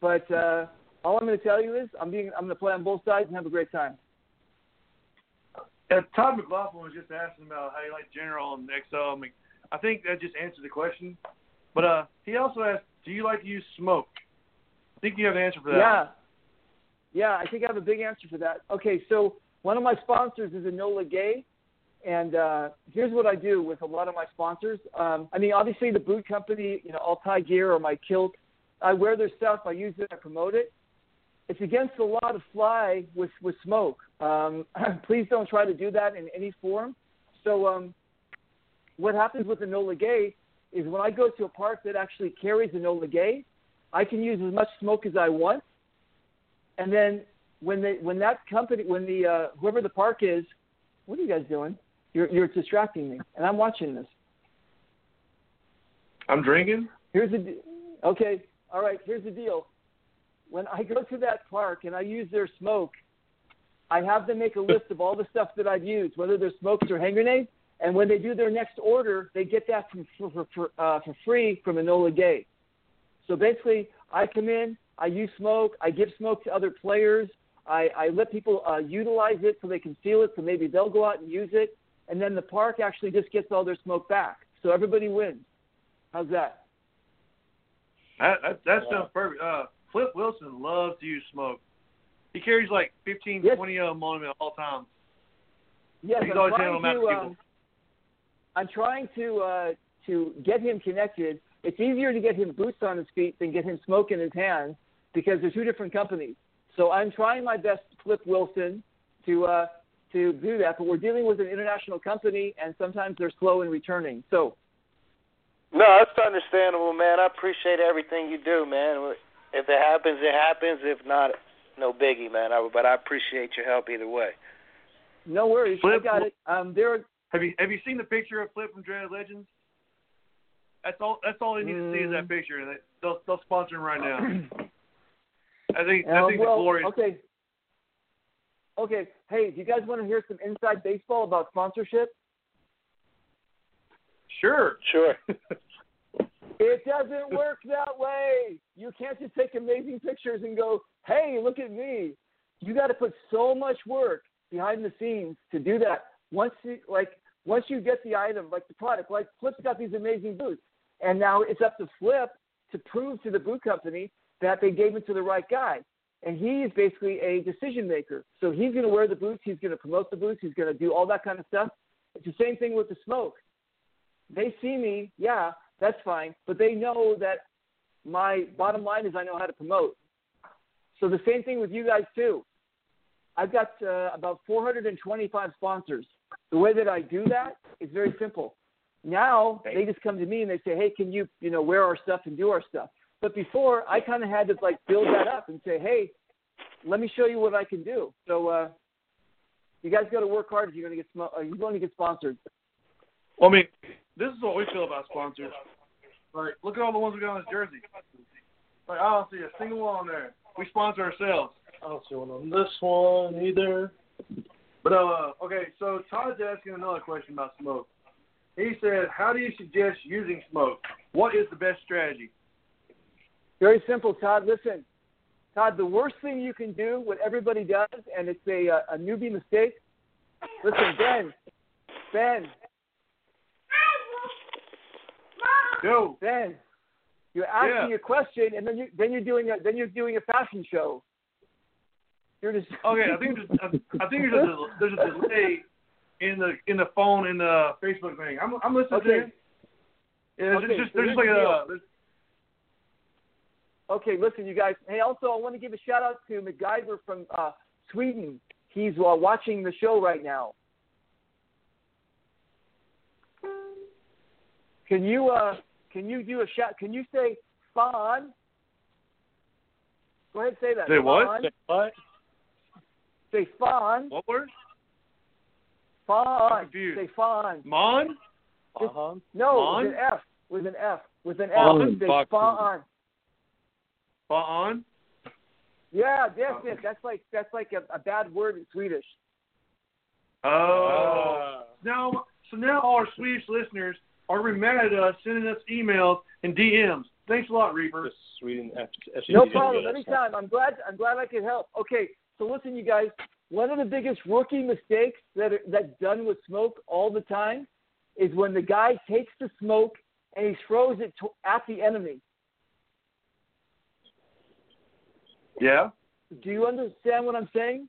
but uh, all I'm going to tell you is I'm being I'm going to play on both sides and have a great time. uh, Todd McLaughlin was just asking about how you like General and XL. I mean, I think that just answered the question. But uh, he also asked, "Do you like to use smoke?" I think you have an answer for that. Yeah. Yeah, I think I have a big answer for that. Okay, so one of my sponsors is Enola Gaye, and uh, here's what I do with a lot of my sponsors. Um, I mean, obviously the boot company, you know, Altai Gear or my kilt, I wear their stuff, I use it, I promote it. It's against the law to fly with with smoke. Um, please don't try to do that in any form. So, um, what happens with Enola Gaye is when I go to a park that actually carries Enola Gaye, I can use as much smoke as I want. And then when they when that company when the uh, whoever the park is, what are you guys doing? You're you're distracting me, and I'm watching this. I'm drinking. Here's the de- okay. All right. Here's the deal. When I go to that park and I use their smoke, I have them make a list of all the stuff that I've used, whether they're smokes or hand grenades. And when they do their next order, they get that from, for for uh, for free from Enola Gaye. So basically, I come in, I use smoke, I give smoke to other players, I, I let people uh, utilize it so they can feel it, so maybe they'll go out and use it, and then the park actually just gets all their smoke back. So everybody wins. How's that? That that, that sounds perfect. Uh, Flip Wilson loves to use smoke. He carries like 15, Yes. 20 of them on him at all times. Yes, He's I'm always trying handling them to. out to Um, I'm trying to uh, to get him connected. It's easier to get him boots on his feet than get him smoke in his hands because they're two different companies. So I'm trying my best to flip Wilson to uh, to do that, but we're dealing with an international company, and sometimes they're slow in returning. So No, that's understandable, man. I appreciate everything you do, man. If it happens, it happens. If not, no biggie, man. I, but I appreciate your help either way. no worries, I Flip- got it. Um, there. Are, Have you have you seen the picture of Flip from Dreaded Legends? That's all. That's all they need to see is Mm. that picture. and They'll they'll sponsor him right now. I think I Uh, think well, the glorious. okay. Okay. Hey, do you guys want to hear some inside baseball about sponsorship? Sure. Sure. It doesn't work that way. You can't just take amazing pictures and go, "Hey, look at me." You got to put so much work behind the scenes to do that. Once you like, once you get the item, like the product, like Flip's got these amazing boots, and now it's up to Flip to prove to the boot company that they gave it to the right guy. And he is basically a decision maker. So he's going to wear the boots. He's going to promote the boots. He's going to do all that kind of stuff. It's the same thing with the smoke. They see me, yeah, that's fine, but they know that my bottom line is I know how to promote. So the same thing with you guys too. I've got uh, about 425 sponsors. The way that I do that is very simple. Now they just come to me and they say, "Hey, can you, you know, wear our stuff and do our stuff?" But before, I kind of had to like build that up and say, "Hey, let me show you what I can do." So, uh, You guys got to work hard if you're going to get sm- uh, you're going to get sponsored. Well, I mean, this is what we feel about sponsors. Like, look at all the ones we got on this jersey. Like, I don't see a single one on there. We sponsor ourselves. I don't see one on this one either. But uh, okay, so Todd's asking another question about smoke. He said, "How do you suggest using smoke? What is the best strategy?" Very simple, Todd. Listen, Todd. The worst thing you can do, what everybody does, and it's a a, a newbie mistake. Listen, Ben. Ben. Yo. Ben. You're asking Yeah. a question, and then you then you're doing a then you're doing a fashion show. You're just Okay, I think there's, I think there's a there's a delay in the in the phone in the Facebook thing. I'm I'm listening to Okay. you. Yeah, there's Okay, just there's just like a there's, Okay, listen, you guys. Hey, also, I want to give a shout out to MacGyver from uh, Sweden. He's uh, watching the show right now. Can you uh, can you do a shout? Can you say "fawn"? Go ahead, and say that. Say what? Fawn. Say what? Say "fawn." what word? Fawn. confused. Say "fawn." Mon? Uh-huh. No, Fawn? with an F. With an F. With an F. Fawn? Say Fox. "Fawn." On? Yeah, that's it. That's like that's like a, a bad word in Swedish. Oh. now so now all our Swedish listeners are gonna be mad at us sending us emails and DMs. Thanks a lot, Reaper. Sweden. F- F- No F- problem. Anytime. I'm glad. I'm glad I could help. Okay. So listen, you guys. One of the biggest rookie mistakes that are, that's done with smoke all the time is when the guy takes the smoke and he throws it to, at the enemy. Yeah? Do you understand what I'm saying?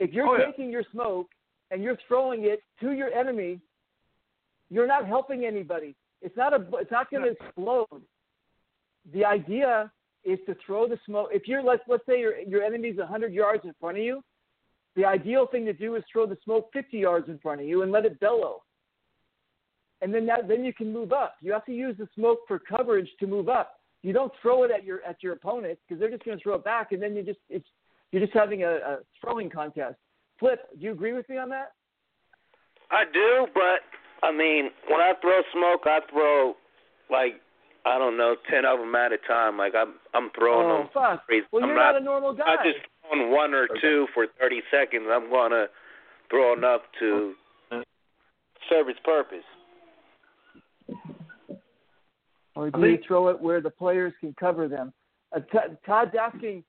If you're Oh, yeah. taking your smoke and you're throwing it to your enemy, you're not helping anybody. It's not a. It's not going to explode. The idea is to throw the smoke. If you're let's let's say your your enemy's 100 yards in front of you, the ideal thing to do is throw the smoke 50 yards in front of you and let it bellow. And then that then you can move up. You have to use the smoke for coverage to move up. You don't throw it at your at your opponent because they're just going to throw it back, and then you just it's you're just having a, a throwing contest. Flip, do you agree with me on that? I do, but I mean, when I throw smoke, I throw like I don't know, ten of them at a time. Like I'm I'm throwing oh them. fuck! Well, I'm you're not, not, a normal guy. not just throwing one or two for 30 seconds. I'm gonna throw enough to uh, serve its purpose. Or do you throw it where the players can cover them? Uh, T- Todd's asking.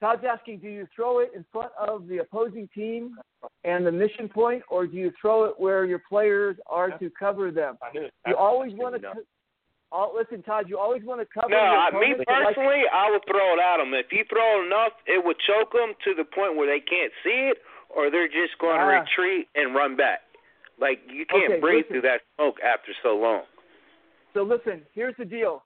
Todd's asking, do you throw it in front of the opposing team and the mission point, or do you throw it where your players are to cover them? I. You always want to. know. Co- listen, Todd. You always want to cover. Them. No, your I, me opponent, but like- personally, I would throw it at them. If you throw enough, it would choke them to the point where they can't see it, or they're just going to Ah. retreat and run back. Like you can't Okay, breathe listen. through that smoke after so long. So listen, here's the deal.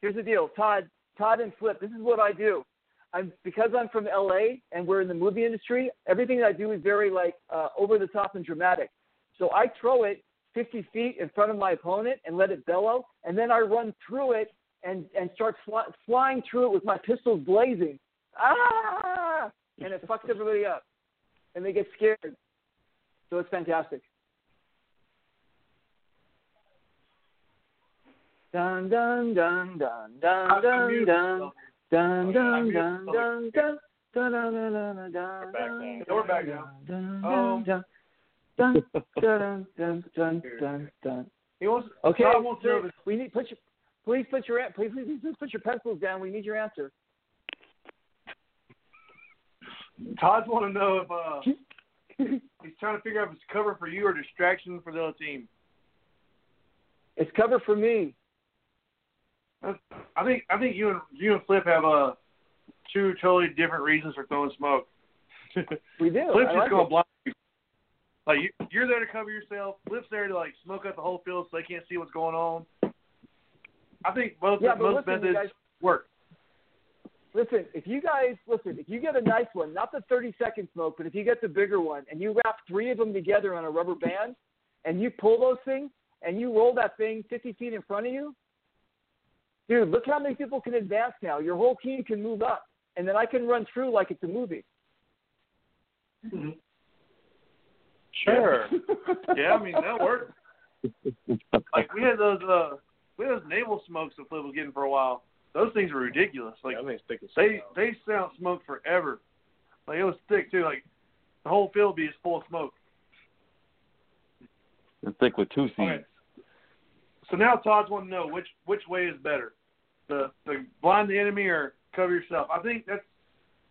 Here's the deal, Todd. Todd and Flip. This is what I do. I'm because I'm from LA and we're in the movie industry. Everything I do is very like uh, over the top and dramatic. So I throw it 50 feet in front of my opponent and let it bellow, and then I run through it and and start fly, flying through it with my pistols blazing. Ah! And it fucks everybody up, and they get scared. So it's fantastic. Dun dun dun dun dun I- I dun dun dun dun dun dun dun dun dun dun dun dun dun. We're back now. dun Um, dun dun dun dun dun dun dun. He wants Okay, to sir, we need put your please put your please please, please put your pencils down. We need your answer. Todd's want to know if uh he's trying to figure out if it's cover for you or distraction for the other team. It's cover for me. I think I think you and you and Flip have uh two totally different reasons for throwing smoke. We do. Flip's I just like gonna it. block you. Like you, you're there to cover yourself. Flip's there to like smoke up the whole field so they can't see what's going on. I think both Yeah, both listen, methods guys- work. Listen, if you guys listen, if you get a nice one, not the 30 second smoke, but if you get the bigger one and you wrap three of them together on a rubber band and you pull those things and you roll that thing 50 feet in front of you, dude, look how many people can advance now. Your whole team can move up, and then I can run through like it's a movie. Sure. Yeah, I mean that worked. Like we had those uh we had those naval smokes that Flip was getting for a while. Those things were ridiculous. Like that thing's thick they hell. they stay out smoke forever. Like it was thick too. Like the whole field would be just full of smoke. It's thick with two seeds. Okay. So now Todd's want to know which which way is better, the the blind the enemy or cover yourself. I think that's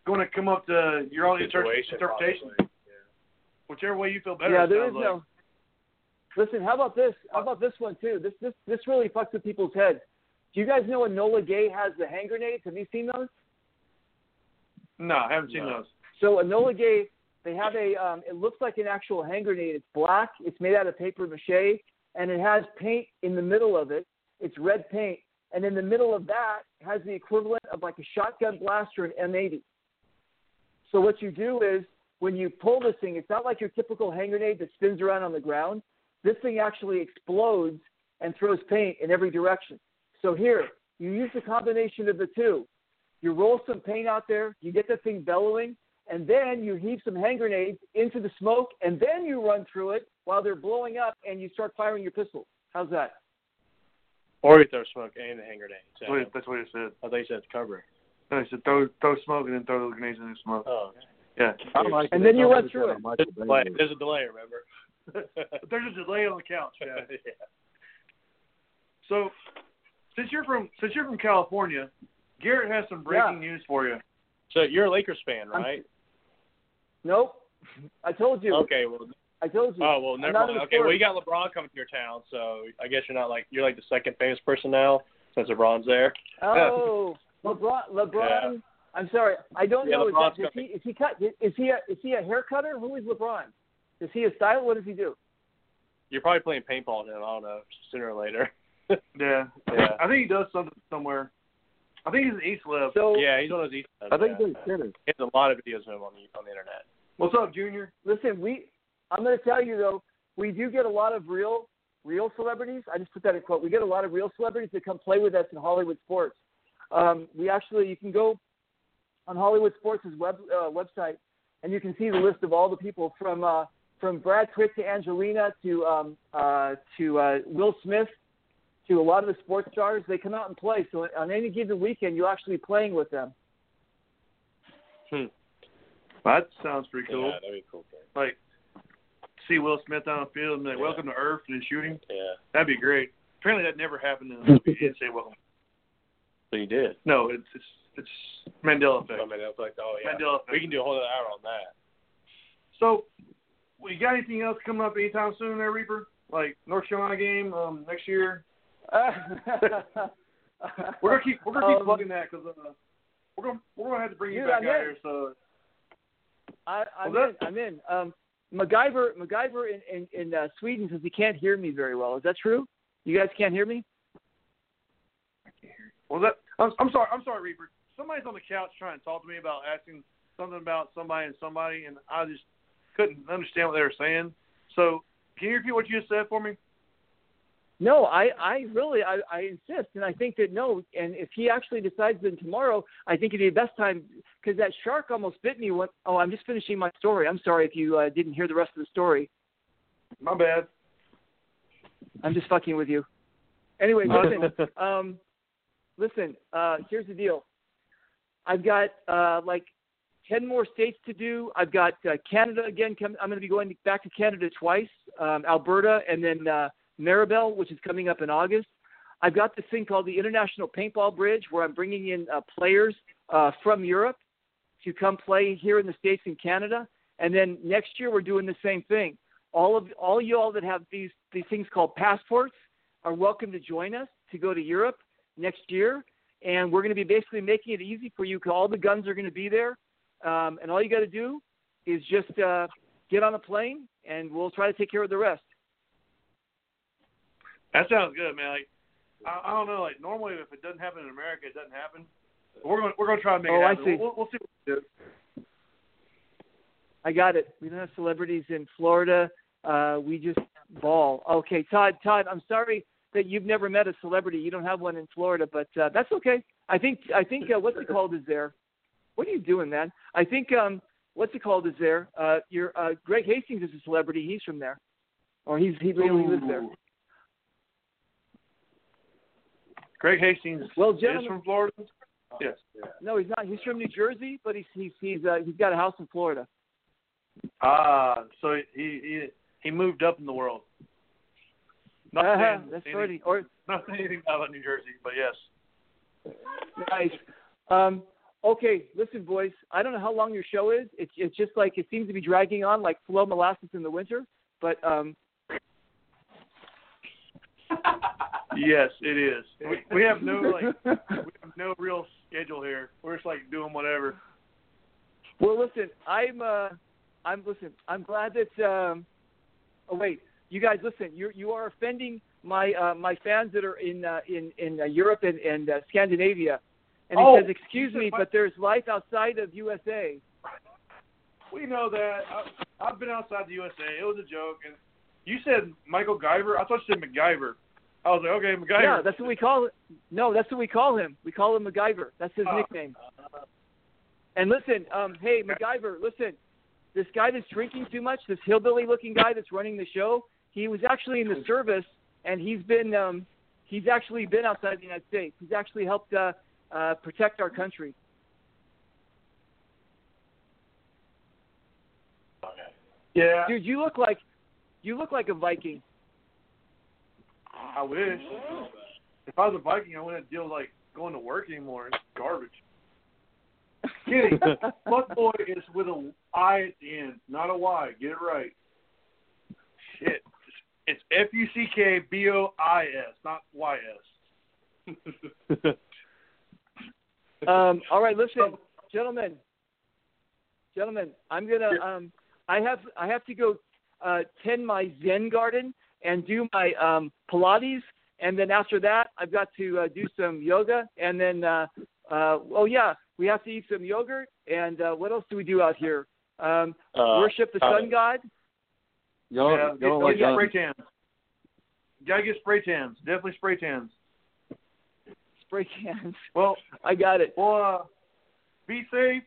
going to come up to your own inter- Situation, interpretation. probably. Whichever way you feel better. yeah, it there is like. no. Listen, how about this? How about this one too? This this this really fucks with people's heads. Do you guys know Enola Gaye has the hand grenades? Have you seen those? No, I haven't seen No. those. So Enola Gaye, they have a. Um, it looks like an actual hand grenade. It's black. It's made out of paper mache, and it has paint in the middle of it. It's red paint, and in the middle of that has the equivalent of like a shotgun blast or an M80. So what you do is when you pull this thing, it's not like your typical hand grenade that spins around on the ground. This thing actually explodes and throws paint in every direction. So here, you use the combination of the two. You roll some paint out there, you get the thing bellowing, and then you heave some hand grenades into the smoke, and then you run through it while they're blowing up, and you start firing your pistol. How's that? Or you throw smoke and the hand grenade. That's what, it, that's what it said. I thought you said cover. No, it said throw throw smoke and then throw the grenades in the smoke. Oh, Yeah. I like And it. then you run through it. a there's a delay. There's a delay. Remember? There's a delay on the couch. Yeah. yeah. So since you're from since you're from California, Garrett has some breaking news for you. So you're a Lakers fan, I'm- right? Nope. I told you. Okay. Well. I told you. Oh well, never mind. Okay. Well, you got LeBron coming to your town, so I guess you're not like you're like the second famous person now since LeBron's there. Oh, LeBron. LeBron. I'm sorry. I don't Yeah, know. Is, that, is he is he cut? Is he a is he a hair cutter? Who is LeBron? Is he a style? What does he do? You're probably playing paintball now. I don't know. Sooner or later. Yeah. Yeah. I think he does something somewhere. I think he's an East Lib. So yeah, he's one of those East. I think yeah. they tennis. He has a lot of videos of him on the on the internet. What's up, Junior? listen, we. I'm going to tell you though, we do get a lot of real real celebrities. I just put that in quote. We get a lot of real celebrities that come play with us in Hollywood sports. Um, we actually, you can go on Hollywood Sports' web uh, website, and you can see the list of all the people from uh, from Brad Pitt to Angelina to um, uh, to uh, Will Smith to a lot of the sports stars. They come out and play. So on any given weekend, you're actually playing with them. Hmm. That sounds pretty cool. Yeah, that'd be cool. Thing. Like see Will Smith on the field and be like, Yeah. "Welcome to Earth" and shooting. Yeah. That'd be great. Apparently, that never happened in the movie. He didn't say welcome. So you did. No, it's it's it's Mandela effect. I mean, that's like, oh yeah. Mandela effect. We can do a whole other hour on that. So, well, you got anything else coming up anytime soon, there, Reaper? Like North Carolina game um, next year? We're gonna keep we're gonna keep Um, plugging that because uh, we're gonna we're gonna have to bring you Dude, back I'm out in. here. So I, I'm Well, in. I'm in. Um, MacGyver, MacGyver in in, in uh, Sweden says he can't hear me very well. Is that true? You guys can't hear me? was that? I'm, I'm sorry. I'm sorry, Reaper. Somebody's on the couch trying to talk to me about asking something about somebody and somebody, and I just couldn't understand what they were saying. So, can you repeat what you just said for me? No, I, I really, I, I insist, and I think that no. And if he actually decides then tomorrow, I think it'd be the best time because that shark almost bit me. When, oh, I'm just finishing my story. I'm sorry if you uh, didn't hear the rest of the story. My bad. I'm just fucking with you. Anyway, listen. um, listen. Uh, here's the deal. I've got uh, like ten more states to do. I've got uh, Canada again. Come, I'm going to be going back to Canada twice, um, Alberta, and then uh, Maribel, which is coming up in August. I've got this thing called the International Paintball Bridge, where I'm bringing in uh, players uh, from Europe to come play here in the states and Canada. And then next year we're doing the same thing. All of all y'all that have these these things called passports are welcome to join us to go to Europe next year. And we're going to be basically making it easy for you all the guns are going to be there. Um, and all you got to do is just uh, get on a plane, and we'll try to take care of the rest. That sounds good, man. Like, I, I don't know. Like normally, if it doesn't happen in America, it doesn't happen. But we're gonna we're gonna try to make Oh, it I happen. see. We'll, we'll see what we do. I got it. We don't have celebrities in Florida. Uh, we just ball. Okay, Todd. Todd, I'm sorry that you've never met a celebrity. You don't have one in Florida, but uh, that's okay. I think I think uh, what's it called is there. What are you doing, man? I think um, what's it called is there. Uh, your uh, Greg Hastings is a celebrity. He's from there, or he's he really lives there. Ooh. Greg Hastings Well, is from Florida. Yes. No, he's not. He's from New Jersey, but he's he's he's uh, he's got a house in Florida. Ah, so he he he moved up in the world. Not Uh-huh, saying that's anything-. Or Not saying anything about New Jersey, but yes. Nice. Um, okay, listen, boys. I don't know how long your show is. It's it's just like it seems to be dragging on like slow molasses in the winter. But um, Yes, it is. We, we have no like we have no real schedule here. We're just like doing whatever. well, listen. I'm uh, I'm listen. I'm glad that. Um, oh wait, you guys, listen. You you are offending my uh, my fans that are in uh, in in uh, Europe and and uh, Scandinavia. And he Oh, says, "Excuse me, but there's life outside of USA." We know that. I, I've been outside the USA. It was a joke. And you said Michael Guyver. I thought you said MacGyver. I was like, okay, MacGyver. Yeah, that's what we call it. No, that's what we call him. We call him MacGyver. That's his Oh. nickname. And listen, um, hey MacGyver, listen. This guy that's drinking too much, this hillbilly-looking guy that's running the show, he was actually in the service, and he's been um, he's actually been outside the United States. He's actually helped uh, uh, protect our country. Okay. Yeah. Dude, you look like you look like a Viking. I wish. If I was a Viking, I wouldn't deal with like going to work anymore. It's garbage. Kidding. Fuckboy is with a I at the end, not a Y. Get it right. Shit. It's F U C K B O I S, not Y S. Um, all right, listen, gentlemen, gentlemen, I'm gonna. Um, I have I have to go uh, tend my Zen garden and do my um, Pilates, and then after that, I've got to uh, do some yoga, and then uh, uh, oh yeah, we have to eat some yogurt, and uh, what else do we do out here? Um, Uh, worship the sun god. Y'all, yeah, y'all get, don't like get spray tans. Gotta get spray tans. Definitely spray tans. Spray cans. Well, I got it. well, uh, be safe.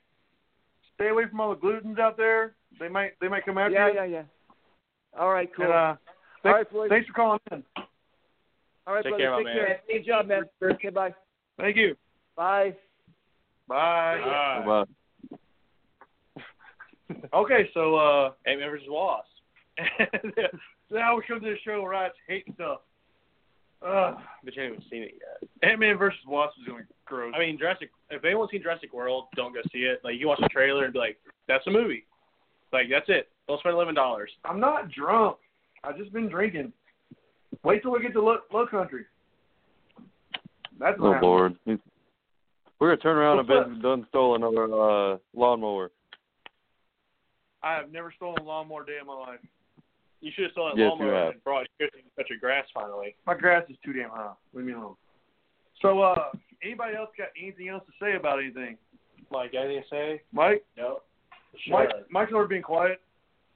Stay away from all the glutens out there. They might they might come after Yeah, you. yeah, yeah. yeah. All right, cool. And, uh, All thanks, right, thanks for calling in. All right, Take brother. care, my Take man. care. Good job, man. Okay, bye. Thank you. Bye. Bye. Bye. Bye. Okay, so uh, Ant-Man versus Wasp. now we come to the show where I hate stuff. Uh, But you haven't even seen it yet. Ant Man versus Wasp is going to gross. I mean, Jurassic. If anyone's seen Jurassic World, don't go see it. Like you watch the trailer and be like, "That's a movie." Like that's it. Don't spend eleven dollars. I'm not drunk. I've just been drinking. Wait till we get to low, low country. That's Oh what Lord. We're gonna turn around and What's Ben done stole another uh lawnmower. I have never stolen a lawnmower day in my life. You should have stolen that Yes, lawnmower have. and brought you could touch your grass finally. My grass is too damn high. Leave me alone. So, uh, anybody else got anything else to say about anything? Like anything to say? Mike? No. Mike, Mike's already been quiet.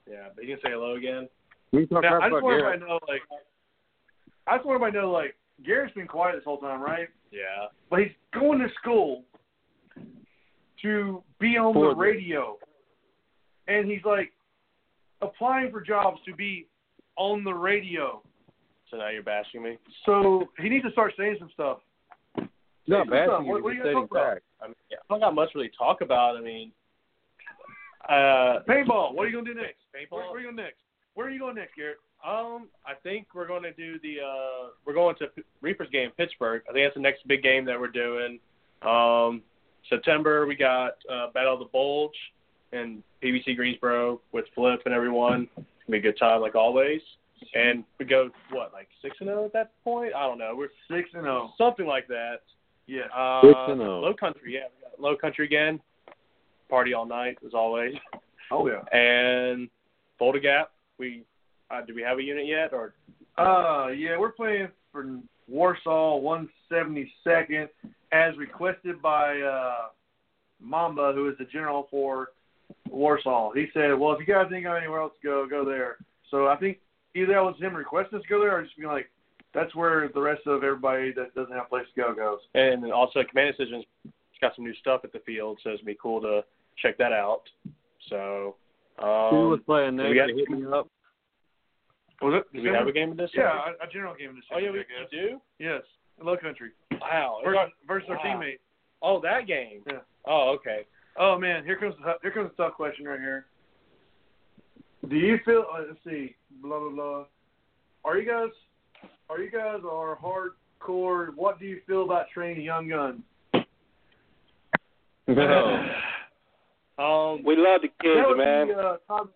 Yeah, but you can say hello again. We can talk Now, I just want everybody to know, like, I just want everybody to know, like, Garrett's been quiet this whole time, right? Yeah. But he's going to school to be on For the the- radio, and he's like applying for jobs to be on the radio. So now you're bashing me. So he needs to start saying some stuff. Not Say bashing you, What, what are you gonna stating talk about? I mean, yeah, I don't got much really to talk about. I mean, uh, Paintball. What are you gonna do next? Paintball? Where, where are you going to next? Where are you going next, Garrett? Um, I think we're going to do the uh we're going to P- Reapers game in Pittsburgh. I think that's the next big game that we're doing. Um September we got uh Battle of the Bulge and PBC Greensboro with Flip and everyone. It's gonna be a good time like always. And we go what, like six and zero at that point? I don't know. We're Six and zero. something like that. Yeah. Uh Six and oh. low country, yeah. We got low country again. Party all night as always. Oh yeah. And Fulda Gap, we uh, do we have a unit yet or Uh, yeah, we're playing for Warsaw 172nd as requested by uh, Mamba, who is the general for Warsaw. He said, "Well, if you guys ain't got anywhere else to go, go there." So I think either that was him requesting us to go there, or just being like, "That's where the rest of everybody that doesn't have a place to go goes." And then also, Command Decisions got some new stuff at the field, so it'd be cool to check that out. So, Who um, was playing do next? we got- Hit me up. Was it? do we have a game in this? Yeah, a, a general game of this Oh yeah, we I guess. do. Yes, Low Country Wow. versus, our- versus our teammate. Oh, that game. Yeah. Oh, okay. Oh man, here comes the, here comes the tough question right here. Do you feel? Uh, let's see. Blah blah blah. Are you guys? Are you guys are hardcore? What do you feel about training young guns? Um, We love the kids, man. Be, uh, Tom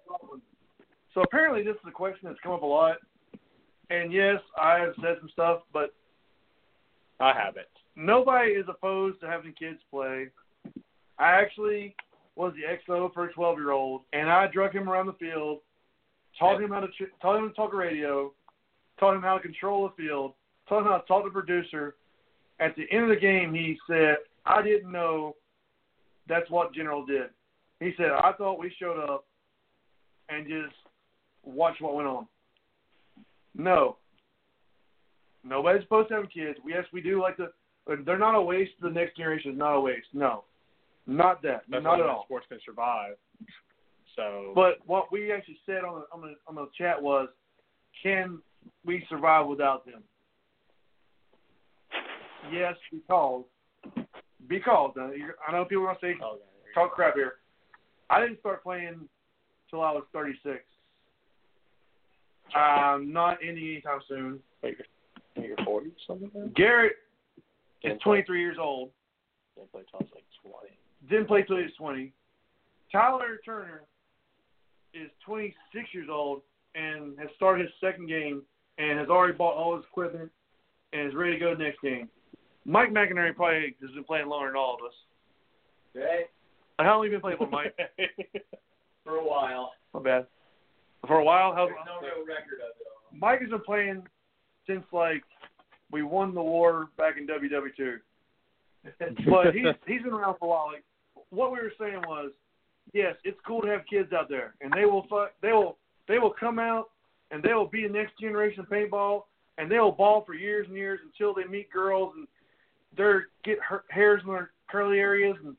so apparently, this is a question that's come up a lot. And yes, I have said some stuff, but I haven't. nobody is opposed to having kids play. I actually was the XO for a 12 year old, and I drug him around the field, taught him how to ch- taught him to talk radio, taught him how to control the field, taught him how to talk to the producer. At the end of the game, he said, "I didn't know that's what General did." He said, "I thought we showed up and just watched what went on." No, nobody's supposed to have kids. Yes, we do like to they're not a waste the next generation. Is not a waste. No, not that. That's not at all. Sports can survive. So, But what we actually said on the, on the on the chat was, can we survive without them? Yes, because because I know people are gonna say okay. talk crap here. I didn't start playing till I was 36. I'm not ending anytime soon. Wait, you're, you're 40 or something? Then? Garrett is Didn't play- 23 years old. Didn't play till I was like 20. didn't play till he was 20. Tyler Turner is 26 years old and has started his second game and has already bought all his equipment and is ready to go to the next game. Mike McInerny probably has been playing longer than all of us. Okay. How long have you been playing for, Mike? For a while. My bad. For a while? How's, There's no real record of it all. Mike has been playing since, like, we won the war back in WW2. but he's he's been around for a while. Like what we were saying was, yes, it's cool to have kids out there, and they will fu- they will they will come out and they will be the next generation of paintball, and they will ball for years and years until they meet girls and they get her, hairs in their curly areas and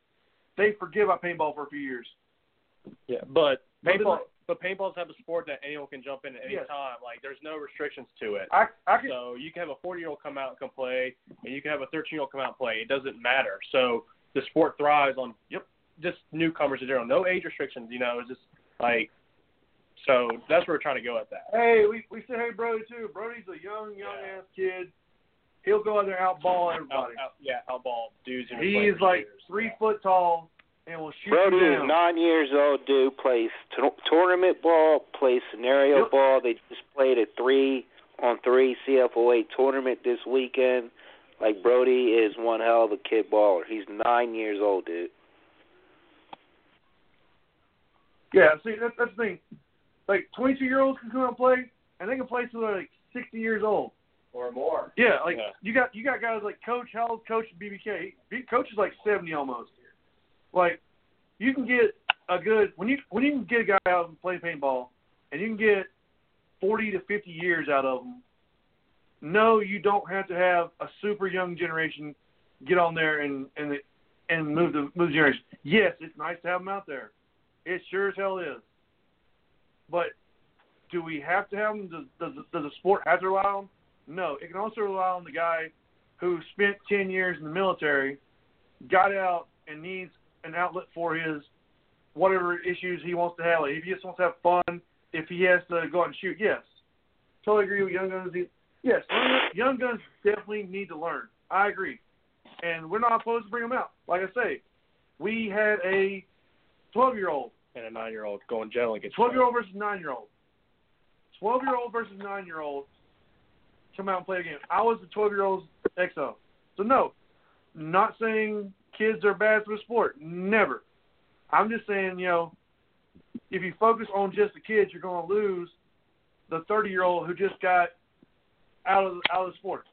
they forget about paintball for a few years. Yeah, but paintball, but paintball's type a sport that anyone can jump in at any Yes. time. Like there's no restrictions to it. I I can So you can have a 40 year old come out and come play, and you can have a 13 year old come out and play. It doesn't matter. So the sport thrives on yep, just newcomers in general. No age restrictions. You know, it's just like. So that's where we're trying to go at that. Hey, we we said hey Brody too. Brody's a young young ass kid. He'll go out there and outball everybody. out, yeah, outball dudes. who've He is like years. three foot tall and will shoot Brody you is down. nine years old, dude. Plays t- tournament ball, plays scenario Yep. ball. They just played a three on three CFOA tournament this weekend. Like Brody is one hell of a kid baller. He's nine years old, dude. Yeah, see that's that's the thing. Like twenty two year olds can come out and play and they can play till they're like sixty years old. Or more. Yeah, like Yeah. you got you got guys like Coach. How old Coach BBK? He, Coach is like seventy almost. Like you can get a good when you when you can get a guy out and play paintball, and you can get forty to fifty years out of them. No, you don't have to have a super young generation get on there and and and move the move the generation. Yes, it's nice to have them out there. It sure as hell is. But do we have to have them? Does, does, does the sport have to rely on them? No, it can also rely on the guy who spent 10 years in the military, got out, and needs an outlet for his whatever issues he wants to have. Like if he just wants to have fun, if he has to go out and shoot, yes. Totally agree with Young Guns. Yes, Young Guns definitely need to learn. I agree. And we're not opposed to bring them out. Like I say, we had a 12 year old and a nine year old going generally gets 12 year old versus 9 year old. 12 year old versus 9 year old come out and play a game. I was the 12 year old's XO. So, no, not saying kids are bad for the sport. Never. I'm just saying, you know, if you focus on just the kids, you're going to lose the 30 year old who just got out of out of the sport.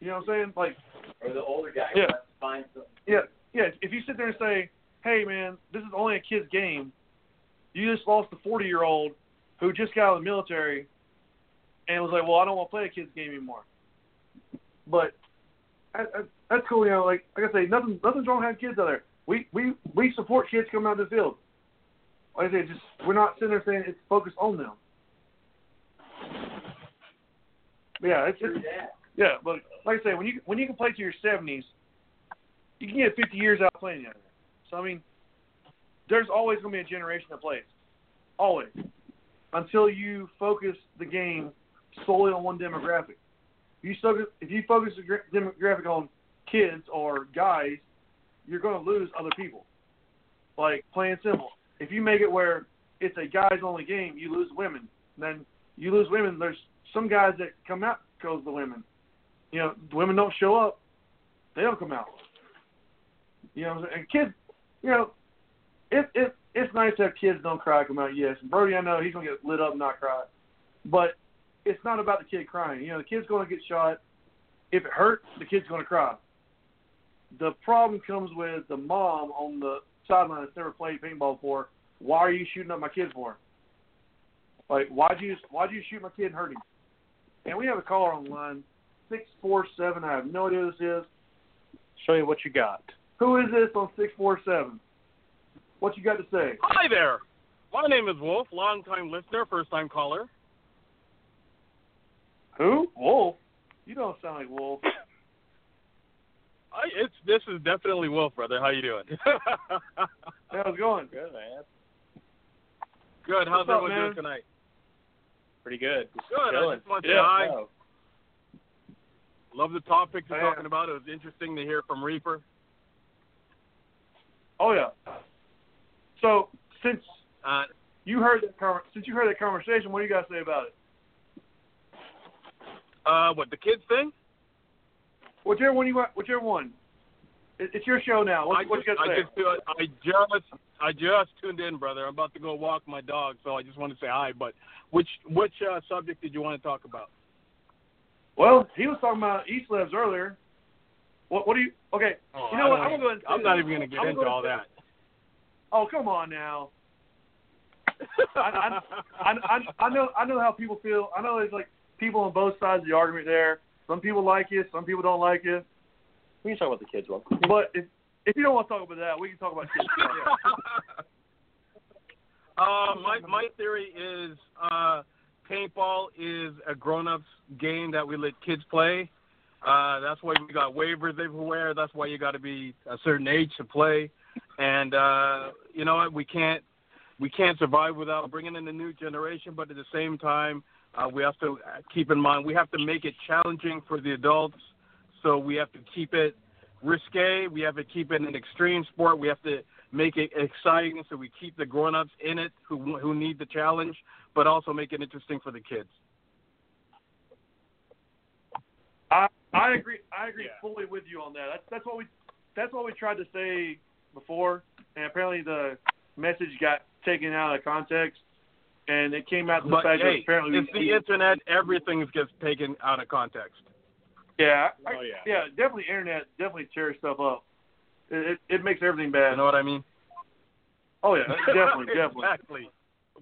You know what I'm saying? Like, Or the older guy Yeah. find something. yeah, yeah. If you sit there and say, "Hey, man, this is only a kid's game," you just lost the forty-year-old who just got out of the military and was like, "Well, I don't want to play a kid's game anymore." But I, I, that's cool, you know. Like like I say, nothing nothing's wrong having kids out there. We we we support kids coming out of the field. like I said, just we're not sitting there saying it's focused on them. But yeah, it's, it's yeah, but like I say, when you when you can play to your seventies, you can get fifty years out playing together. So I mean, there's always going to be a generation that plays, always, until you focus the game solely on one demographic. If you focus if you focus the demographic on kids or guys, you're going to lose other people. Like plain simple. If you make it where it's a guys only game, you lose women. Then you lose women. There's some guys that come out because the women. You know, the women don't show up. They don't come out. You know, and kids, you know, it it it's nice to have kids don't cry come out. Yes, and Brody, I know he's gonna get lit up and not cry, but it's not about the kid crying. You know, the kid's gonna get shot. If it hurts, the kid's gonna cry. The problem comes with the mom on the sideline that's never played paintball before. Why are you shooting up my kid for? Like, why'd you why'd you shoot my kid and hurt him? And we have a caller on line, six four seven. I have no idea who this is. Show you what you got. Who is this on six four seven? What you got to say? Hi there. My name is Wolf, long-time listener, first-time caller. Who? Wolf. You don't sound like Wolf. I, it's this is definitely Wolf, brother. How you doing? How's it going? Good man. Good. How's What's up, everyone man? doing tonight? Pretty good. Just Good. I just want to say Yeah. hi. Oh. Love the topics you're Oh, talking about. It was interesting to hear from Reaper. Oh yeah. So since Uh, you heard that since you heard that conversation, what do you got to say about it? Uh, what the kids thing? Whichever one you want, whichever one. It, it's your show now. What, I what just, you got to I say? just, I just, I just tuned in, brother. I'm about to go walk my dog, so I just want to say hi. But which, which uh, subject did you want to talk about? Well, he was talking about East Lives earlier. What? What do you? Okay. Oh, you know what? I'm gonna go. and I'm not even going to get I'm into gonna all that. Oh come on now. I, I, I, I, I know I know how people feel. I know it's like people on both sides of the argument there. Some people like it, some people don't like it. We can talk about the kids, well. But if if you don't want to talk about that, we can talk about kids. Uh, my my theory is uh, paintball is a grown-ups game that we let kids play. Uh, that's why we got waivers everywhere. That's why you got to be a certain age to play. And uh, you know what? We can't we can't survive without bringing in the new generation. But at the same time, uh, we have to keep in mind we have to make it challenging for the adults. So we have to keep it risque. We have to keep it an extreme sport. We have to make it exciting so we keep the grown-ups in it who who need the challenge, but also make it interesting for the kids. I I agree. I agree fully with you on that. That's that's what we that's what we tried to say before, and apparently the message got taken out of context, and it came out the But fact that hey, apparently it's the internet. Everything gets taken out of context. yeah, I, Oh, yeah. yeah, definitely internet definitely tears stuff up. It it, it makes everything bad. You know what I mean? Oh yeah, definitely, definitely. exactly.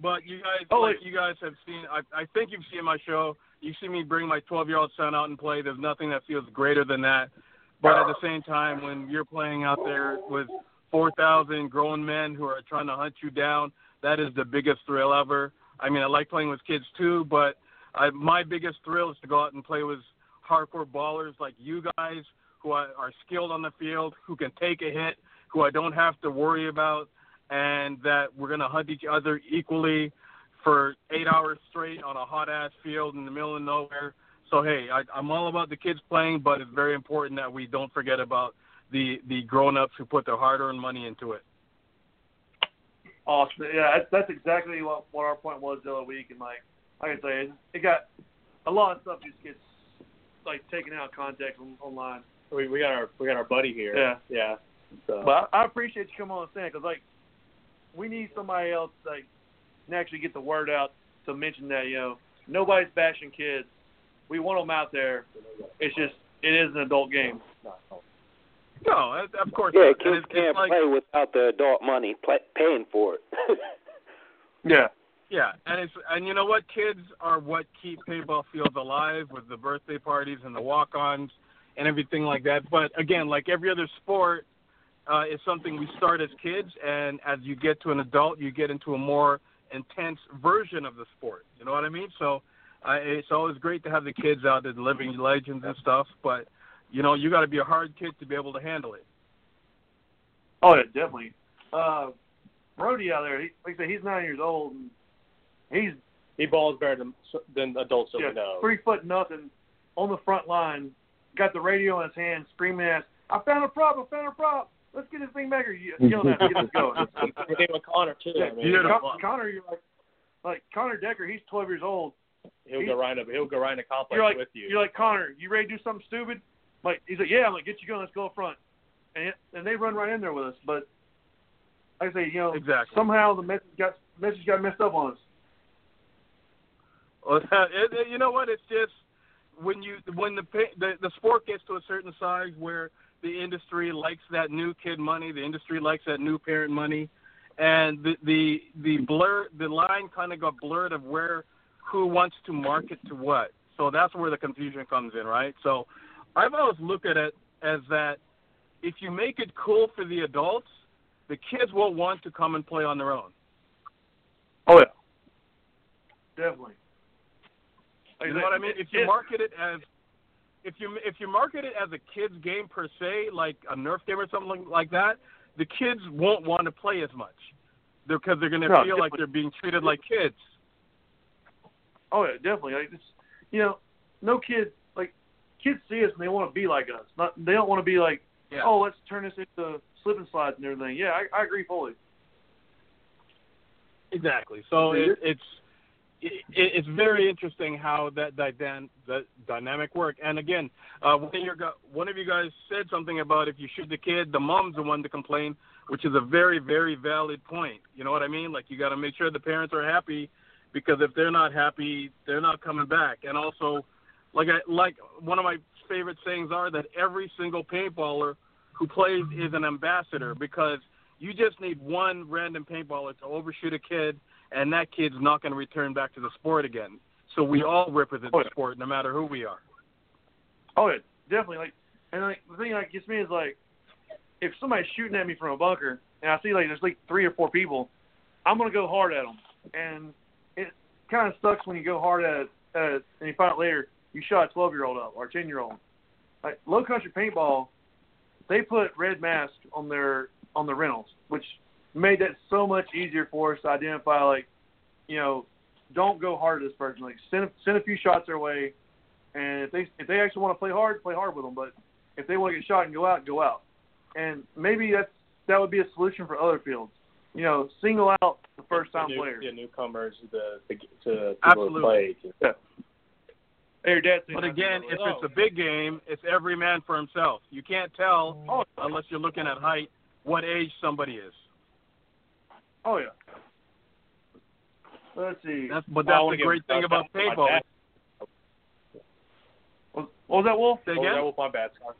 But you guys, Oh, like wait. you guys have seen. I, I think you've seen my show. You see me bring my 12-year-old son out and play. There's nothing that feels greater than that. But at the same time, when you're playing out there with 4,000 grown men who are trying to hunt you down, that is the biggest thrill ever. I mean, I like playing with kids too, but I, my biggest thrill is to go out and play with hardcore ballers like you guys who are, skilled on the field, who can take a hit, who I don't have to worry about, and that we're going to hunt each other equally for eight hours straight on a hot ass field in the middle of nowhere. So hey, I, I'm all about the kids playing, but it's very important that we don't forget about the the grown ups who put their hard earned money into it. Awesome. Yeah, that's, that's exactly what what our point was the other week, and like like I can say, it, it got a lot of stuff just gets like taken out of context on, online. We we got our we got our buddy here. Yeah. Yeah. So But I, I appreciate you coming on the stand because like we need somebody else like to actually get the word out to mention that you know nobody's bashing kids. We want them out there. It's just it is an adult game. No, of- of course. Yeah, not. Kids it's, can't it's like, play without the adult money play, paying for it. Yeah. Yeah, and it's and you know what? Kids are what keep paintball fields alive with the birthday parties and the walk-ons and everything like that. But again, like every other sport, uh, is something we start as kids, and as you get to an adult, you get into a more intense version of the sport. You know what I mean? So uh, it's always great to have the kids out there, the living legends and stuff. But you know, you got to be a hard kid to be able to handle it. Oh yeah, definitely. Uh, Brody out there, he, like I said, he's nine years old. And he's He balls better than than adults that yeah, we know. three foot nothing on the front line, got the radio in his hand, screaming at, "I found a prop! I found a prop! Let's get this thing back!" Or ye- yelling at, him, "Get us going!" Same with Connor too. Yeah, I mean, Con- Connor, you're like, like Connor Decker. He's 12 years old. he'll go right up. He'll go right in the complex You're like, with you. you're like Connor. You ready to do something stupid? Like he's like, yeah. I'm like, get you going. Let's go up front. And and they run right in there with us. But like I say, you know, Exactly. somehow the message got message got messed up on us. Well, it, it, you know what? It's just when you when the, the the sport gets to a certain size where the industry likes that new kid money, the industry likes that new parent money, and the the the blur the line kind of got blurred of where who wants to market to what. So that's where the confusion comes in, right? So I've always looked at it as that if you make it cool for the adults, the kids will want to come and play on their own. Oh yeah, definitely. You know what I mean? If you market it as if you if you market it as a kids game per se, like a Nerf game or something like- like that, the kids won't want to play as much because they're going to No, feel like they're being treated like kids. Oh yeah, definitely. Like it's, you know, no kid like kids see us and they want to be like us. Not they don't want to be like, Yeah. oh, let's turn this into slip and slides and everything. Yeah, I, I agree fully. Exactly. So it, it's it, it's very interesting how that dyna- that dynamic work. And again, uh, one of your gu- one of you guys said something about if you shoot the kid, the mom's the one to complain, which is a very very valid point. You know what I mean? Like you got to make sure the parents are happy because if they're not happy, they're not coming back. And also, like I like one of my favorite sayings are that every single paintballer who plays is an ambassador because you just need one random paintballer to overshoot a kid, and that kid's not going to return back to the sport again. So we all represent Oh, the sport, no matter who we are. Oh yeah, definitely. Like, and like the thing that gets me is like, if somebody's shooting at me from a bunker and I see like there's like three or four people, I'm gonna go hard at them. And it kind of sucks when you go hard at at it and you find out later you shot a 12 year old up or a 10 year old. Like low country paintball, they put red mask on their on the rentals, which made that so much easier for us to identify like, you know, don't go hard at this person. Like send send a few shots their way, and if they if they actually want to play hard, play hard with them. But if they want to get shot and go out, go out. And maybe that's that would be a solution for other fields. You know, single out the first time the new, players. Yeah, newcomers to the to, to Absolutely. play. Yeah. Hey, your dad's But again, if Oh. it's a big game, it's every man for himself. You can't tell Oh, unless you're looking at height what age somebody is. oh yeah. Let's see. That's but that's the great thing about paintball. What, what was that, Wolf? Say Oh, again? that was my bad. Sorry.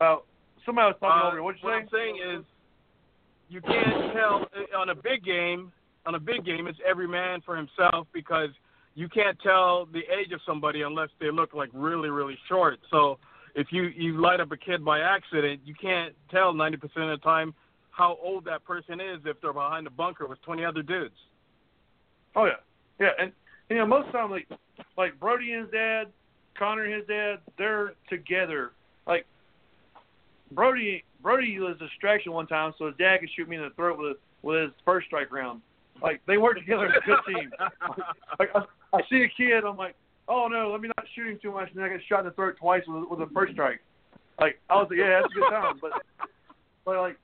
Uh, somebody was talking Uh, over. you. What'd you what say? I'm saying is, you can't tell uh, on a big game. On a big game, it's every man for himself because you can't tell the age of somebody unless they look like really, really short. So if you you light up a kid by accident, you can't tell 90% of the time how old that person is if they're behind a bunker with 20 other dudes. Oh yeah, yeah, and you know most of the time like like Brody and his dad, Connor and his dad, they're together. Like Brody, Brody was a distraction one time, so his dad could shoot me in the throat with with his first strike round. Like they work together as a good team. Like I, I see a kid, I'm like, oh no, let me not shoot him too much, and I get shot in the throat twice with with a first strike. Like I was like, yeah, that's a good time, but but like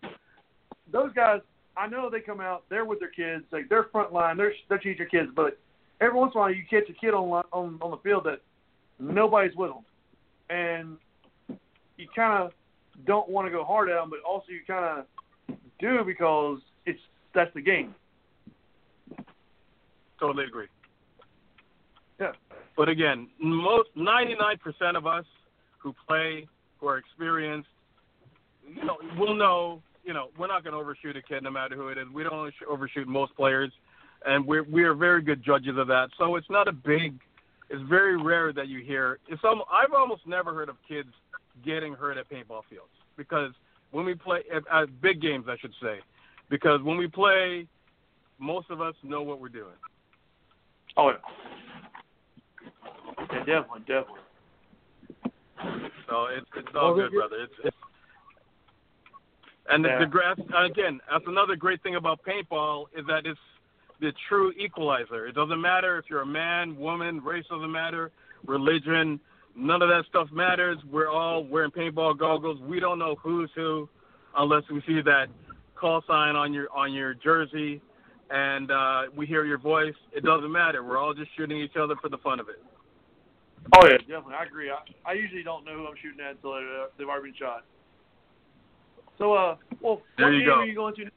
those guys, I know they come out, they're with their kids, like they're front line, they're they're teaching kids, but every once in a while you catch a kid on on on the field that nobody's with them, and you kind of don't want to go hard at them, but also you kind of do because it's that's the game. Totally agree. Yeah. But again, most 99% of us who play, who are experienced, you know, we'll know. You know, we're not going to overshoot a kid, no matter who it is. We don't overshoot most players, and we're we are very good judges of that. So it's not a big. It's very rare that you hear. It's some. I've almost never heard of kids getting hurt at paintball fields because when we play at, at big games, I should say, because when we play, most of us know what we're doing. Oh yeah. Yeah, definitely, definitely. So it's it's all Well, good, you- brother. It's, it's and the, Yeah. the grass uh, again. That's another great thing about paintball is that it's the true equalizer. It doesn't matter if you're a man, woman, race doesn't matter, religion, none of that stuff matters. We're all wearing paintball goggles. We don't know who's who unless we see that call sign on your on your jersey and uh, we hear your voice. It doesn't matter. We're all just shooting each other for the fun of it. Oh yeah, definitely. I agree. I, I usually don't know who I'm shooting at until they, uh, they've already been shot. So, uh, well, There what you game go. are you going to? next?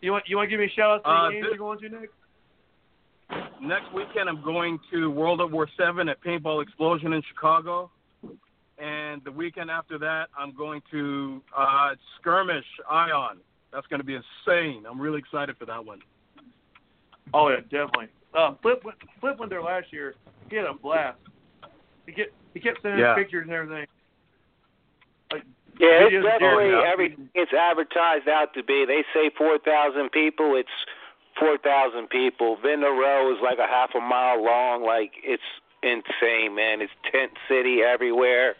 You want you want to give me a shout out to Uh, the games this- you're going to next? Next weekend, I'm going to World at War Seven at Paintball Explosion in Chicago, and the weekend after that, I'm going to uh, Skirmish Ion. That's going to be insane. I'm really excited for that one. Oh yeah, definitely. Uh, Flip went, Flip went there last year. He had a blast. He kept he kept sending Yeah. pictures and everything. Like Yeah, it's definitely Jared. everything it's advertised out to be. They say 4,000 people. It's 4,000 people. Vendor Row is like a half a mile long. Like it's insane, man. It's tent city everywhere.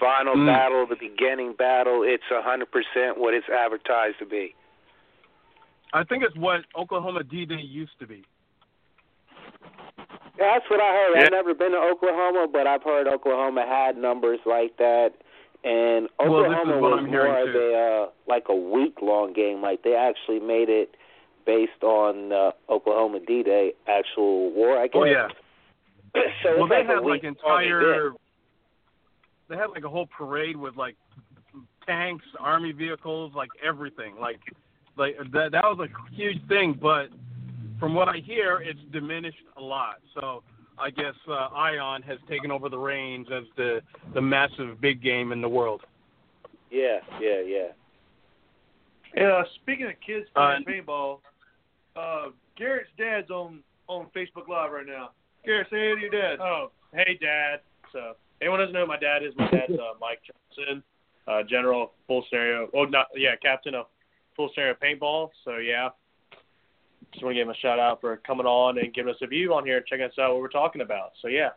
Final Mm. battle, the beginning battle. It's a 100% what it's advertised to be. I think it's what Oklahoma D-Day used to be. Yeah, that's what I heard. Yeah. I've never been to Oklahoma, but I've heard Oklahoma had numbers like that. And Well, Oklahoma what was more of a uh, like a week long game. Like they actually made it based on uh, Oklahoma D Day actual war. I guess. Oh yeah. so well, they like had like entire. Event. They had like a whole parade with like tanks, army vehicles, like everything. Like, like that. That was a huge thing. But from what I hear, it's diminished a lot. So I guess uh, Ion has taken over the reins as the the massive big game in the world. Yeah, yeah, yeah. Yeah, speaking of kids playing Uh, paintball, uh, Garrett's dad's on on Facebook Live right now. Garrett, say hey to your dad. Oh, hey, Dad. So, anyone doesn't know who my dad is? My dad's uh, Mike Johnson, uh, General Full Stereo. Oh, not yeah, Captain of Full Stereo Paintball. So yeah, just want to give him a shout out for coming on and giving us a view on here and checking us out what we're talking about. So yeah,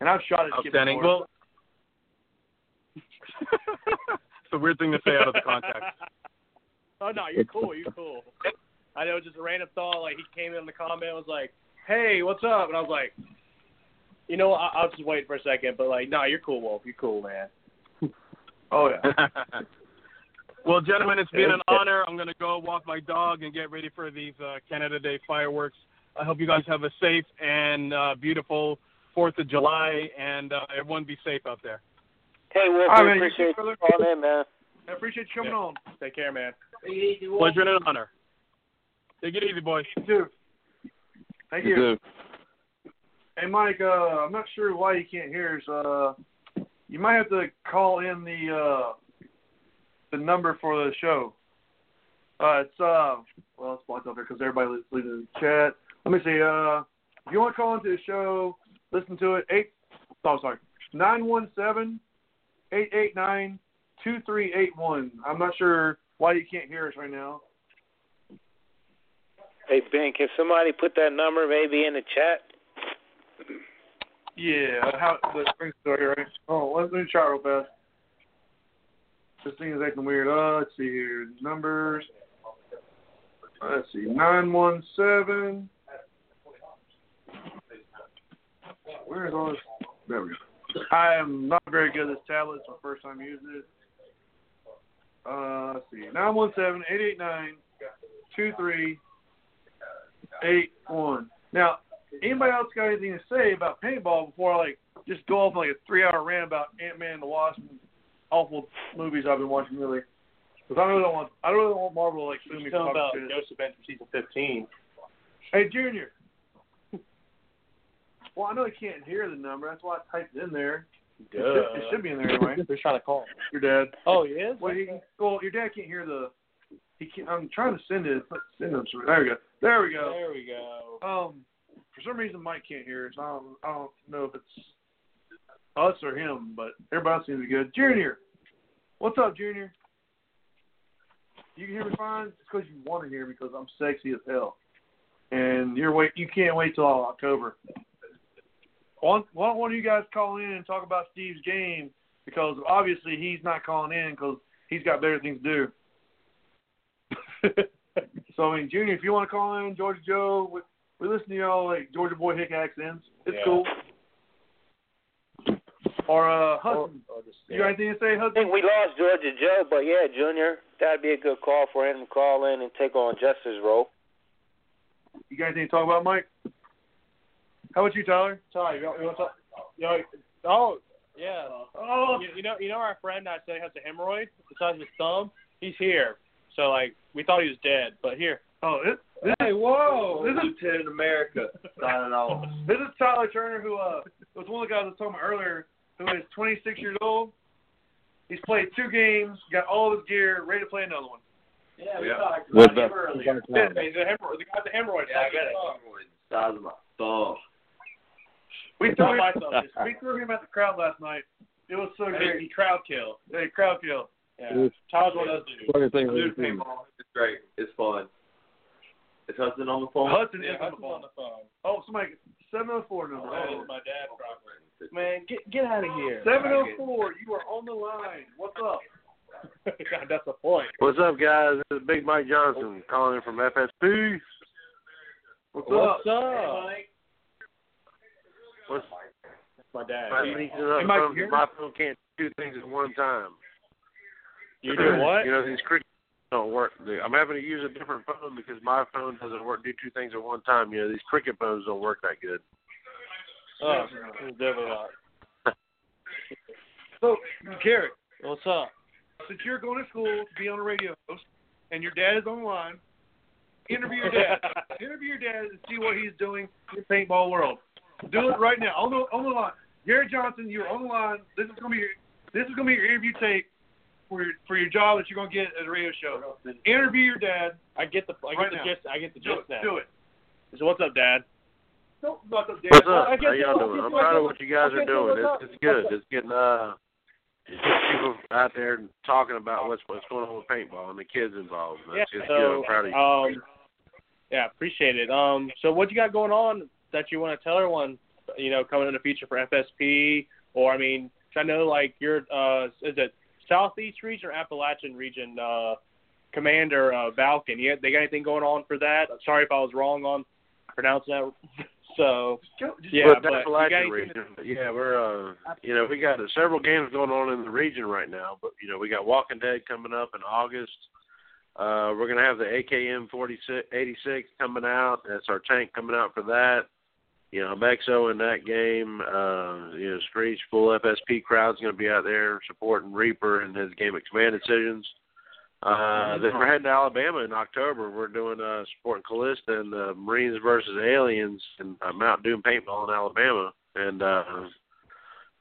And I've shot kid Outstanding. Well, it's a weird thing to say out of the context. oh no, you're cool. You're cool. I know, just a random thought. Like he came in the comment and was like, "Hey, what's up?" And I was like, "You know, I- I'll just wait for a second. But like, no, you're cool, Wolf. You're cool, man. Oh yeah. well, gentlemen, it's been an honor. I'm going to go walk my dog and get ready for these uh, Canada Day fireworks. I hope you guys have a safe and uh, beautiful Fourth of July, and uh, everyone be safe out there. Hey, Wolf, All we right, man, you appreciate too, you brother. calling in, man. I appreciate you coming Yeah. on. Take care, man." Pleasure and an honor. Take it easy, boys. You too. Thank You you. Hey Mike, uh, I'm not sure why you can't hear us. Uh, you might have to call in the uh, the number for the show. Uh, it's uh, well, it's blocked here because everybody leaving the chat. Let me see. Uh, if you want to call into the show, listen to it. Eight. Oh, sorry. Nine one seven eight eight nine two three eight one. I'm not sure why you can't hear us right now. Hey, Ben, can somebody put that number maybe in the chat? Yeah, how the spring story, right? Oh, let me try real fast. This thing is acting weird. Uh, let's see here. Numbers. Let's see. Nine one seven. Where is all this? There we go. I am not very good at this tablet. It's my first time using it. Uh, let's see. Nine one seven eight eight nine two three eight one. Now, anybody else got anything to say about paintball before I like just go off like a three hour rant about Ant Man and the Wasp and awful movies I've been watching really? Because I really don't want I really don't want Marvel to like sue me for about. Ghost Adventure season 15. Hey Junior. Well, I know you can't hear the number. That's why I typed it in there. It Duh. should, it should be in there anyway. They're trying to call? Your dad. Oh, he is. Well, he, well, your dad can't hear the. He can't, I'm trying to send it. Send him some. There we go. There we go. There we go. Um, for some reason Mike can't hear us. I don't, I don't know if it's us or him, but everybody seems to be good. Junior, What's up, Junior? You can hear me fine? It's because you want to hear me because I'm sexy as hell. And you're wait you can't wait till October. Why don't, one of you guys call in and talk about Steve's game because obviously he's not calling in because he's got better things to do. so I mean, Junior, if you want to call in, Georgia Joe, we, we listen to y'all like Georgia boy hick accents. It's Yeah. cool. Or uh, Hudson, you got anything to say, Hudson? I think we lost Georgia Joe, but yeah, Junior, that'd be a good call for him to call in and take on Justice's role. You got anything to talk about, Mike? How about you, Tyler? Sorry, you want, you want to talk? You know, oh, yeah. Oh, You, you know, you know our friend that said he has a hemorrhoid the size of his thumb. He's here. So like, we thought he was dead, but here. Oh, this, this Hey, whoa! This is- Lieutenant America signing off. This is Tyler Turner, who uh was one of the guys I was talking about earlier, who is 26 years old. He's played two games, got all of his gear, ready to play another one. Yeah, we Yeah. talked What's about him that? earlier. Yeah, he's a hemorrhoid. The guy's a hemorrhoid. Yeah, I got it. Size of my thumb. We threw, him, we threw him at the crowd last night. It was so Hey, great. he crowd kill. Hey, crowd kill. Yeah. Tyler's one of those dudes. Funny thing Dude, paintball. It's great. It's fun. Is Hudson on the phone? Hudson Yeah, is on the phone. on the phone. Oh, somebody, 704 number. That Oh. is my dad, probably. Oh, Man, get get out of here. 704, you are on the line. What's up? God, that's a point. What's up, guys? This is Big Mike Johnson calling in from FSP. What's, up? What's up? up? What's That's my dad. my He- reason up Mike, from you- my phone can't do things at one time. You do what? You know these cricket don't work. I'm having to use a different phone because my phone doesn't work. Do two things at one time. You know these cricket phones don't work that good. Oh, definitely not. So, Garrett, What's up? since you're going to school to be on a radio host and your dad is on the line, interview your dad. interview your dad and see what he's doing in the paintball world. Do it right now on the on the line. Garrett Johnson, you're on the line. This is gonna be your this is gonna be your interview tape for your for your job that you're gonna get at a radio show. Interview your dad. I get the I get Right the now. gist. I get the Do gist it. now. Do it. So what's up, Dad? Don't up, Dad. What's up? How y'all doing? I'm proud of what you guys I are doing. It's, it's good. It's getting uh, it's getting people out there talking about what's what's going on with paintball and the kids involved. Yeah. That's just So, good. I'm proud of you. um, yeah, appreciate it. Um, so what you got going on that you want to tell everyone? You know, coming in the future for FSP, or I mean, I know like you're uh, is it Southeast region or Appalachian region uh, commander uh, Valken? Yeah, they got anything going on for that? Sorry if I was wrong on pronouncing that. so yeah, but but that's you got Appalachian region. But yeah, we're uh, you know, we got uh, several games going on in the region right now. But you know, we got Walking Dead coming up in August. Uh, we're gonna have the AKM 46 86 coming out. That's our tank coming out for that. You know, I'm in that game. Uh, you know, Screech full FSP crowd's gonna be out there supporting Reaper and his game of Command Decisions. Uh, then we're heading to Alabama in October. We're doing uh, supporting Callista and the Marines versus Aliens and uh, Mount Doom paintball in Alabama, and uh,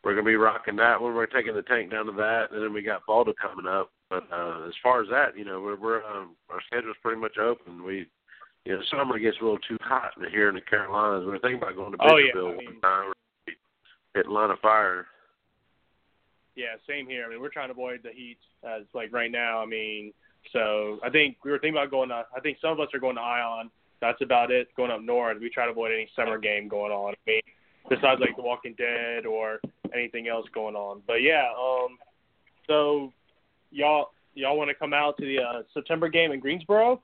we're gonna be rocking that one. We're taking the tank down to that, and then we got Fulda coming up. But uh, as far as that, you know, we're, we're um, our schedule's pretty much open. We, you know, summer gets a little too hot here in the Carolinas. We're thinking about going to Oh, yeah, I mean- one time. Of fire. Yeah, same here. I mean, we're trying to avoid the heat as like right now. I mean, so I think we were thinking about going to. I think some of us are going to Ion. That's about it. Going up north, we try to avoid any summer game going on. I mean, besides like The Walking Dead or anything else going on. But yeah, um, so y'all y'all want to come out to the uh, September game in Greensboro?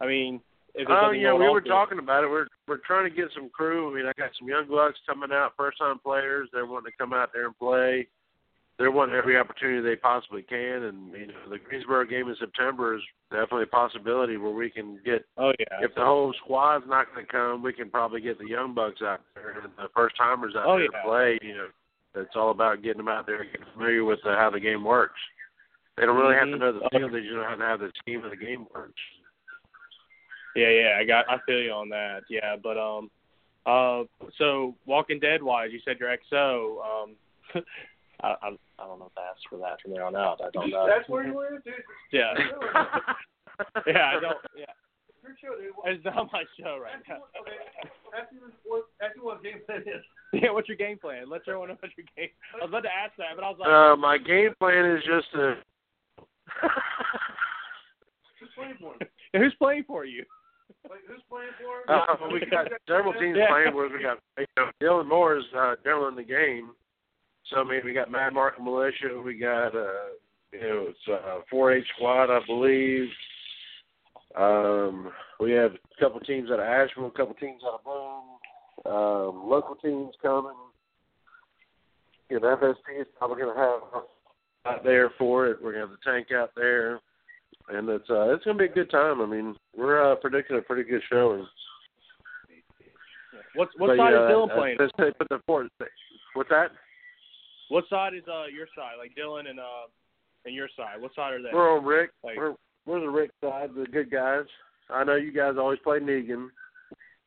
I mean, Oh yeah, we were talking about it. We're we're trying to get some crew. I mean, I got some young bucks coming out, first time players. They're wanting to come out there and play. They're wanting every opportunity they possibly can, and you know, the Greensboro game in September is definitely a possibility where we can get. Oh yeah. If the whole squad's not going to come, we can probably get the young bucks out there and the first timers out Oh, there yeah. to play. You know, it's all about getting them out there and getting familiar with uh, how the game works. They don't really have to Mhm. know the field; they just know how to have the scheme of the game works. Yeah, yeah, I got, I feel you on that. Yeah, but um, uh, so Walking Dead wise, you said your XO. Um, I, I, I don't know if I asked for that from there on out. I don't know. That's where you went, dude. Yeah, yeah, I don't. Yeah, Your show, dude. it's not my show right now. Okay, ask me what ask me what game plan is. Yeah, what's your game plan? Let everyone know what's your game. I was about to ask that, but I was like, Uh, my game plan is just to. Who's playing for him? Yeah, who's playing for you? Like, who's playing for him? Uh, we got several teams Yeah. playing with. us. We got you know, Dylan Moore is uh, still in the game. So I mean, we got Mad Market Militia. We got uh, you know, it's uh, 4-H squad, I believe. Um, we have a couple teams out of Asheville, a couple teams out of Boone, um, local teams coming. You know, FSP is probably going to have out there for it. We're going to have the tank out there, and it's uh, it's going to be a good time. I mean, we're uh, predicting a pretty good showing. What's what But, side yeah, is Dylan uh, playing? let's say put the fourth. What's that? What side is uh your side? Like Dylan and uh and your side. What side are they? We're on Rick. Like- we're we're the Rick side, the good guys. I know you guys always play Negan,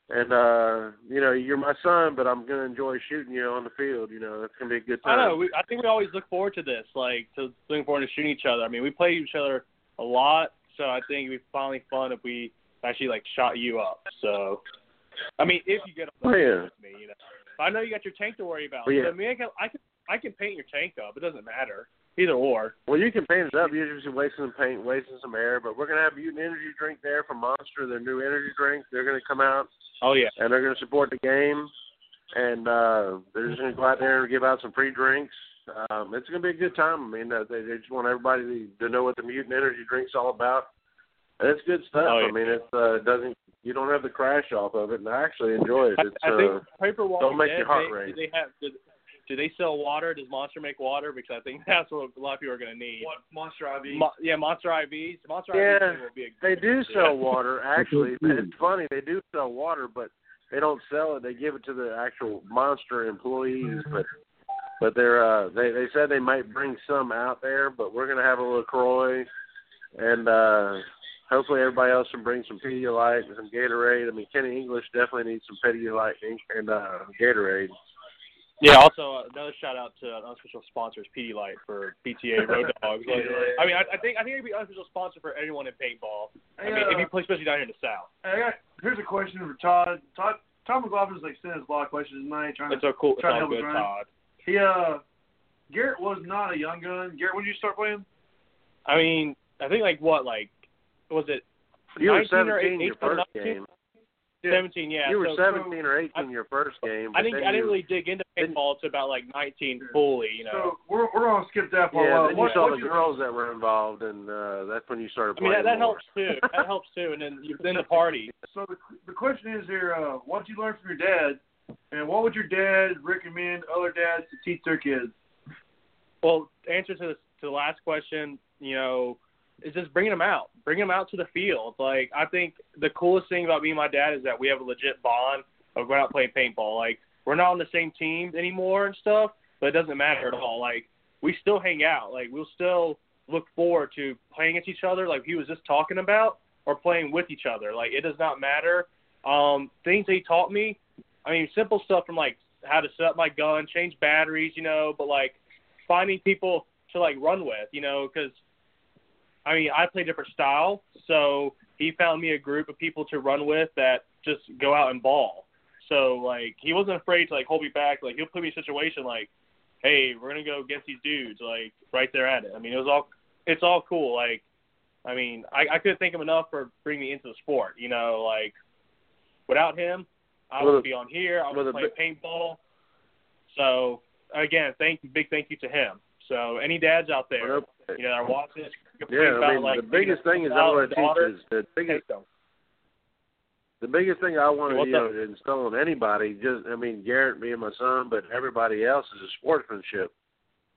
and uh, you know you're my son, but I'm gonna enjoy shooting you on the field. You know it's gonna be a good time. I know. We, I think we always look forward to this, like to looking forward to shooting each other. I mean, we play each other a lot, so I think it'd be finally fun if we actually like shot you up. So, I mean, if you get Oh, on the yeah. with me, you know. I know you got your tank to worry about. Oh, yeah. So, I mean, I can, I can I can paint your tank up. It doesn't matter either or. Well, you can paint it up. You're just wasting some paint, wasting some air. But we're gonna have Mutant Energy drink there from Monster. Their new energy drink. They're gonna come out Oh yeah. and they're gonna support the game. And uh, they're just gonna go out there and give out some free drinks. Um, it's gonna be a good time. I mean, uh, they, they just want everybody to, to know what the Mutant Energy drink's all about. And it's good stuff. Oh, yeah. I mean, it uh, it doesn't. You don't have the crash off of it, and I actually enjoy it. I, It's I uh, think Paper Walking don't make Dead, your heart they, race. Do they have? Do, do they sell water? Does Monster make water? Because I think that's what a lot of people are going to need. What Monster IV? Mo- yeah, Monster IVs. Monster Yeah, IVs will be a good they do Yeah. sell water. Actually, it's funny. They do sell water, but they don't sell it. They give it to the actual Monster employees. But but they're uh, they they said they might bring some out there. But we're gonna have a Lacroix, and uh, hopefully everybody else can bring some Pedialyte and some Gatorade. I mean, Kenny English definitely needs some Pedialyte and, and uh, Gatorade. Yeah. Also, uh, another shout out to an unofficial sponsors, Pedialyte for PTA Road Dogs. Like, I mean, I, I think I think it'd be unofficial sponsor for anyone in paintball. I Hey, mean, if you play, especially down here in the South. I got, here's a question for Todd. Todd Todd McLaughlin's like sending us a lot of questions tonight. Trying It's to so cool. It's trying to all help us good, run. Todd. He uh, Garrett was not a young gun. Garrett, when did you start playing? I mean, I think like what, like, was it? You were 19 or 17 your 18 or first 19? game. Seventeen, yeah. you were so, 17 or 18 your first game. I but didn't. I didn't you- really dig into paintball until about like nineteen fully. You know. So we're we're gonna skip that for a Yeah, while. then you saw the you- girls that were involved, and uh, that's when you started I mean, that, that more. helps too. That helps too. And then you then the party. So the the question is here: uh, what did you learn from your dad, and what would your dad recommend other dads to teach their kids? Well, answer to the, to the last question, you know, is just bringing them out, bring them out to the field. Like I think the coolest thing about me and my dad is that we have a legit bond of going out playing paintball. Like we're not on the same teams anymore and stuff, but it doesn't matter at all. Like we still hang out. Like we'll still look forward to playing against each other, like he was just talking about, or playing with each other. Like it does not matter. Um, things that he taught me, I mean, simple stuff from like how to set up my gun, change batteries, you know, but like finding people to like run with, you know, because I mean, I play different style, so he found me a group of people to run with that just go out and ball. So like he wasn't afraid to like hold me back. Like he'll put me in a situation like, hey, we're gonna go against these dudes, like right there at it. I mean, it was all it's all cool. Like, I mean, I, I couldn't thank him enough for bringing me into the sport. You know, like without him, I wouldn't be on here. I would play paintball. So again, thank you, big thank you to him. So any dads out there, you know, that are watching this, Yeah, I mean, like, the biggest thing is I want to teach is the biggest the biggest thing I want to you know, instill in anybody, just I mean Garrett me and my son, but everybody else is a sportsmanship.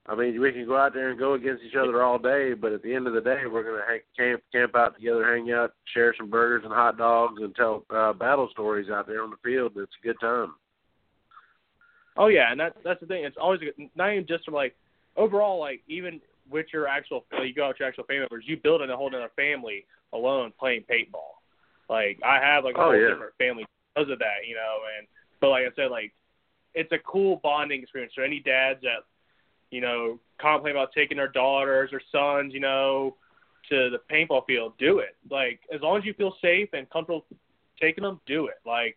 I mean, we can go out there and go against each other all day, but at the end of the day, we're gonna hang, camp camp out together, hang out, share some burgers and hot dogs, and tell uh, battle stories out there on the field. It's a good time. Oh yeah, and that's that's the thing. It's always a good, not even just from like overall, like even with your actual like, you go out with your actual family members, you build in a whole other family alone playing paintball. Like I have like a Oh, whole yeah. different family because of that, you know. And but like I said, like it's a cool bonding experience. So any dads that you know complain about taking their daughters or sons, you know, to the paintball field, do it. Like as long as you feel safe and comfortable taking them, do it. Like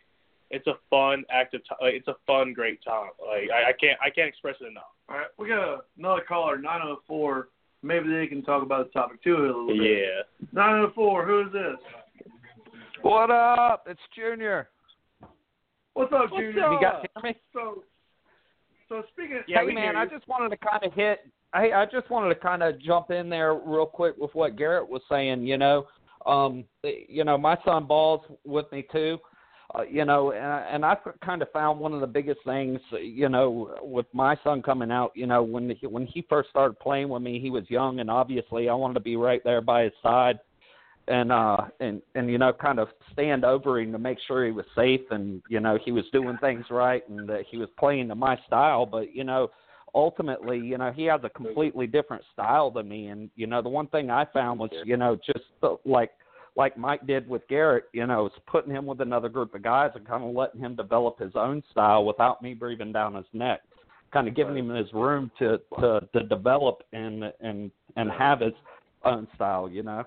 it's a fun, active. T- like, it's a fun, great time. Like I, I can't I can't express it enough. All right, we got another caller, 904. Maybe they can talk about the topic too a little bit. Yeah. 904, who is this? What up? It's Junior. What's up, What's Junior? up? You guys hear me? So, so speaking. Yeah, we man, I just wanted to kind of hit. Hey, I just wanted to kind of jump in there real quick with what Garrett was saying. You know, um, you know, my son balls with me too. Uh, you know, and, I- and I kind of found one of the biggest things, you know, with my son coming out. You know, when he, when he first started playing with me, he was young, and obviously, I wanted to be right there by his side, and uh, and and you know, kind of stand over him to make sure he was safe, and you know, he was doing things right, and that he was playing to my style. But you know, ultimately, you know, he has a completely different style than me. And, you know, the one thing I found was, you know, just like like Mike did with Garrett, you know, is putting him with another group of guys and kind of letting him develop his own style without me breathing down his neck. Kind of giving him his room to, to, to develop and and and have his own style, you know.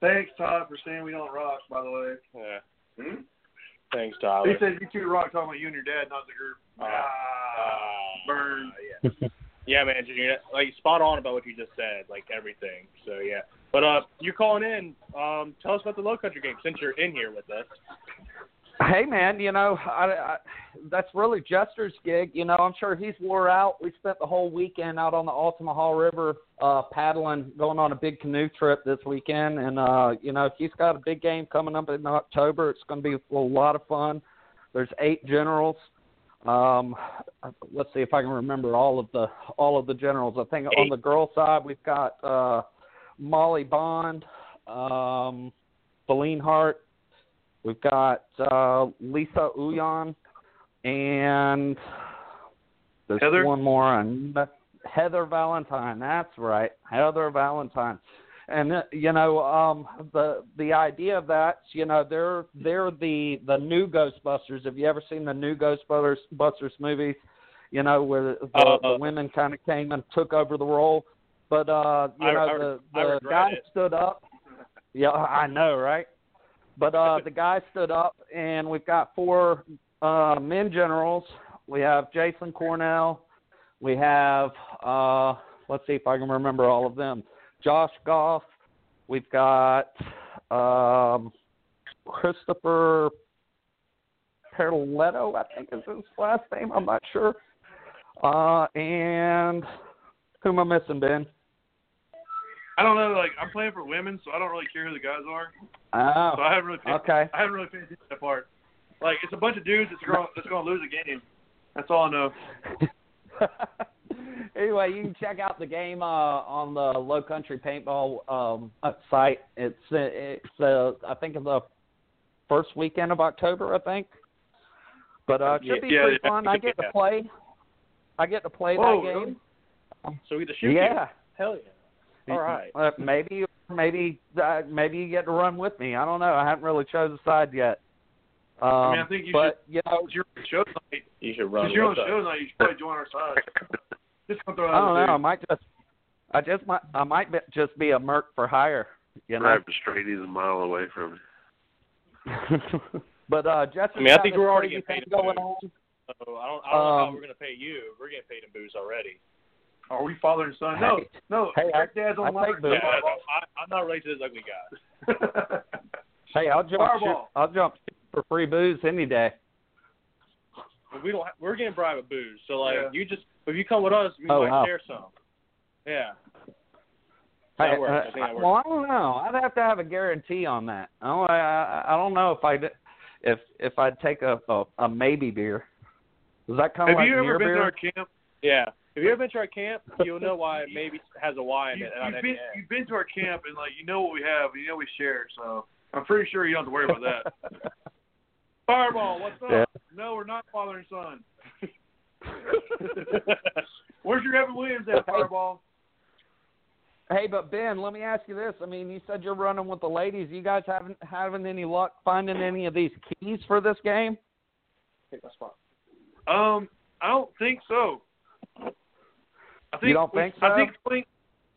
Thanks, Todd, for saying we don't rock. By the way. Yeah. Hmm? Thanks, Todd. He said you two rock talking about you and your dad, not the group. Ah, burn. yeah. yeah, man, Junior, like spot on about what you just said, like everything. So yeah. But uh, you're calling in. Um, tell us about the Low Country game since you're in here with us. Hey man, you know, I, I, that's really Jester's gig. You know, I'm sure he's wore out. We spent the whole weekend out on the Altamaha River, uh, paddling, going on a big canoe trip this weekend, and uh, you know, he's got a big game coming up in October. It's going to be a lot of fun. There's eight generals. Um, let's see if I can remember all of the all of the generals. I think on the girl side we've got uh, Molly Bond, um, Feline Hart. We've got uh, Lisa Uyan, and there's Heather? one more on Heather Valentine. That's right, Heather Valentine. And uh, you know, um, the the idea of that, you know, they're they're the the new Ghostbusters. Have you ever seen the new Ghostbusters Busters movies? You know, where the, Uh, the women kind of came and took over the role. But uh, you I- know, I- the the guy it. stood up. Yeah, I know, right? But uh, the guy stood up, and we've got four uh, men generals. We have Jason Cornell. We have, uh, let's see if I can remember all of them. Josh Goff. We've got um, Christopher Perletto, I think is his last name. I'm not sure. Uh, and who am I missing, Ben? I don't know. Like I'm playing for women, so I don't really care who the guys are. Oh, So I haven't really. Paid, okay. I haven't really paid attention to that part. Like it's a bunch of dudes that's going that's going to lose a game. That's all I know. anyway, you can check out the game uh, on the Low Country Paintball um, uh, site. It's it's uh, I think it's the first weekend of October, I think. But uh, it should be Yeah, pretty yeah, fun. I get to play. I get to play Whoa, that really? game. So we get to shoot yeah. you. Hell yeah. All right. Uh, maybe maybe uh, maybe you get to run with me. I don't know. I haven't really chose a side yet. Um, I mean, I think you but you know, It's your show night. You should run Since you're on with us. show night, you should probably join our side. Just come throw I don't know. I might just I just might I might be, just be a merc for hire. You know. Right, straight he's a mile away from me. but uh, Jester's I mean, I think we're already crazy getting paid in going on. So I don't, I don't know how Um, we're gonna pay you. We're getting paid in booze already. Are we father and son? No, Hey. no. Hey, Eric I- Dad's I on my take booze. Yeah, I, I'm not related to this ugly guy. Hey, I'll jump. Fireball. I'll jump for free booze any day. But we don't. Ha- we're getting bribed with booze. So like, Yeah. you just if you come with us, we Oh, might wow. share some. Yeah. Hey, That works. uh, I think that works. well, I don't know. I'd have to have a guarantee on that. I don't, I, I don't know if I if if I'd take a a, a maybe beer. Does that come Have like beer? Have you ever been beer? to our camp? Yeah. If you ever been to our camp, you'll know why it maybe has a Y in You, it. and you've been you've been to our camp and like you know what we have, you know we share. So I'm pretty sure you don't have to worry about that. Fireball, what's up? Yeah. No, we're not father and son. Where's your Evan Williams at, Fireball? Hey, but Ben, let me ask you this. I mean, you said you're running with the ladies. You guys haven't having any luck finding any of these keys for this game? Take my spot. Um, I don't think so. I think You don't we- think I think Feline,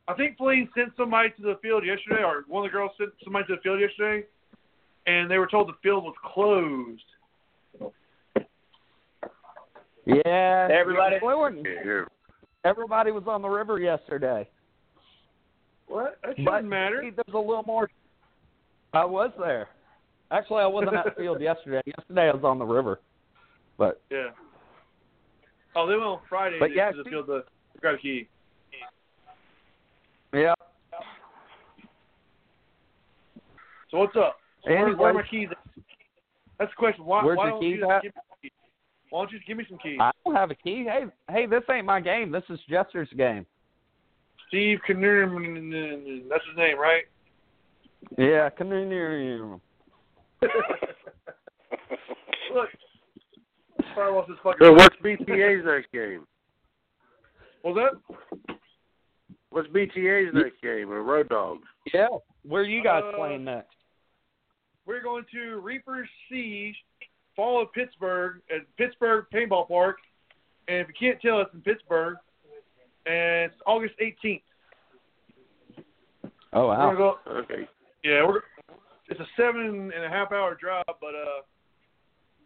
I think Feline sent somebody to the field yesterday, or one of the girls sent somebody to the field yesterday, and they were told the field was closed. Yeah. Everybody- we everybody was on the river yesterday. What? That shouldn't But matter. see, there's a little more. I was there. Actually, I wasn't at the field yesterday. Yesterday, I was on the river. But Yeah. Oh, they went on Friday But yeah, to the see- field to grab a key. yeah. So what's up? So where, where are my keys? At? That's the question. Why, why your don't keys you just give me the keys? Why don't you just give me some keys? I don't have a key. Hey, hey, this ain't my game. This is Jester's game. Steve Knurman, that's his name, right? Yeah, canoe. Look. Probably lost his fucking. So what's BTA's next game? Was that? What's BTA's next game? Or Road Dogs? Yeah. Where are you guys Uh, playing next? We're going to Reaper's Siege, fall of Pittsburgh at Pittsburgh Paintball Park, and if you can't tell, it's in Pittsburgh, and it's August 18th. Oh We're wow. go. Okay. Yeah, we're. It's a seven and a half hour drive, but uh,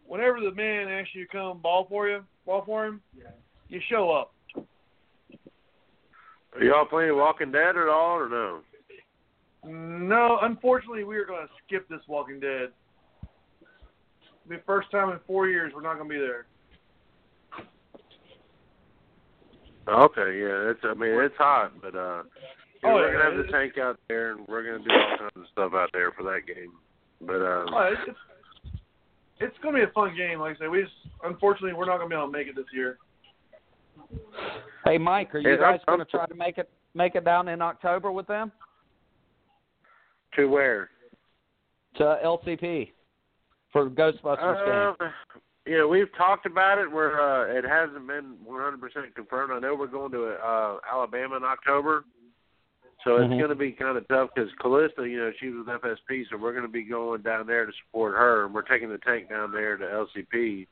whenever the man asks you to come ball for you, ball for him, yeah. you show up. Are y'all playing Walking Dead at all or no? No, unfortunately, we are going to skip this Walking Dead. The first time in four years we're not going to be there. Okay, yeah, it's I mean it's hot, but uh yeah, Oh, we're yeah, gonna have the tank out there and we're gonna do all kinds of stuff out there for that game. But uh Oh, it's, it's, it's going to be a fun game. Like I said, we just unfortunately we're not going to be able to make it this year. Hey, Mike, are you guys going to try to make it make it down in October with them to where? to LCP for Ghostbusters game? Uh, yeah, we've talked about it. Where uh, it hasn't been 100% confirmed. I know we're going to uh, Alabama in October, so it's Mhm. going to be kind of tough because Callista, you know, she was with FSP, so we're going to be going down there to support her, and we're taking the tank down there to LCP,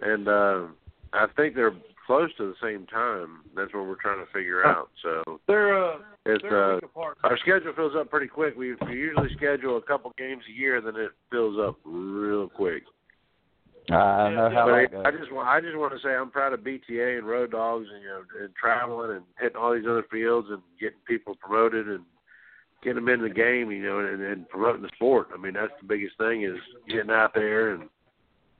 and uh, I think they're close to the same time. That's what we're trying to figure out. So They're uh, it's they're a uh, week apart. our schedule fills up pretty quick. We, we usually schedule a couple games a year, then it fills up real quick. I know how But that goes. I, I just want I just want to say I'm proud of BTA and Road Dogs and you know and traveling and hitting all these other fields and getting people promoted and getting them in the game, you know, and, and promoting the sport. I mean that's the biggest thing is getting out there and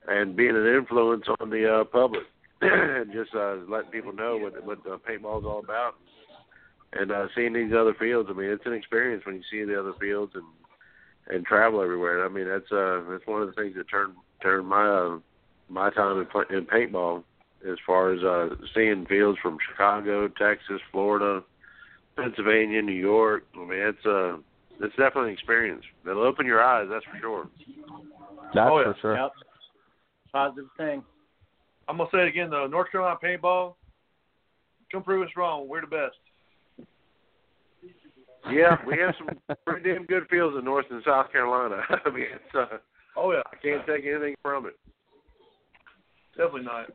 and being an influence on the uh, public and just uh, letting people know what what uh, paintball is all about and uh, seeing these other fields. I mean it's an experience when you see the other fields and and travel everywhere. I mean that's uh that's one of the things that turned turned my uh, my time in, play, in paintball as far as uh seeing fields from Chicago, Texas, Florida, Pennsylvania, New York. I mean it's uh it's definitely an experience. It'll open your eyes, that's for sure. That's Oh, yeah. for sure. Yep. Positive thing. I'm gonna say it again though. North Carolina paintball. Come prove us wrong. We're the best. Yeah, we have some pretty damn good fields in North and South Carolina. I mean it's uh Oh yeah, I can't take anything from it. definitely not.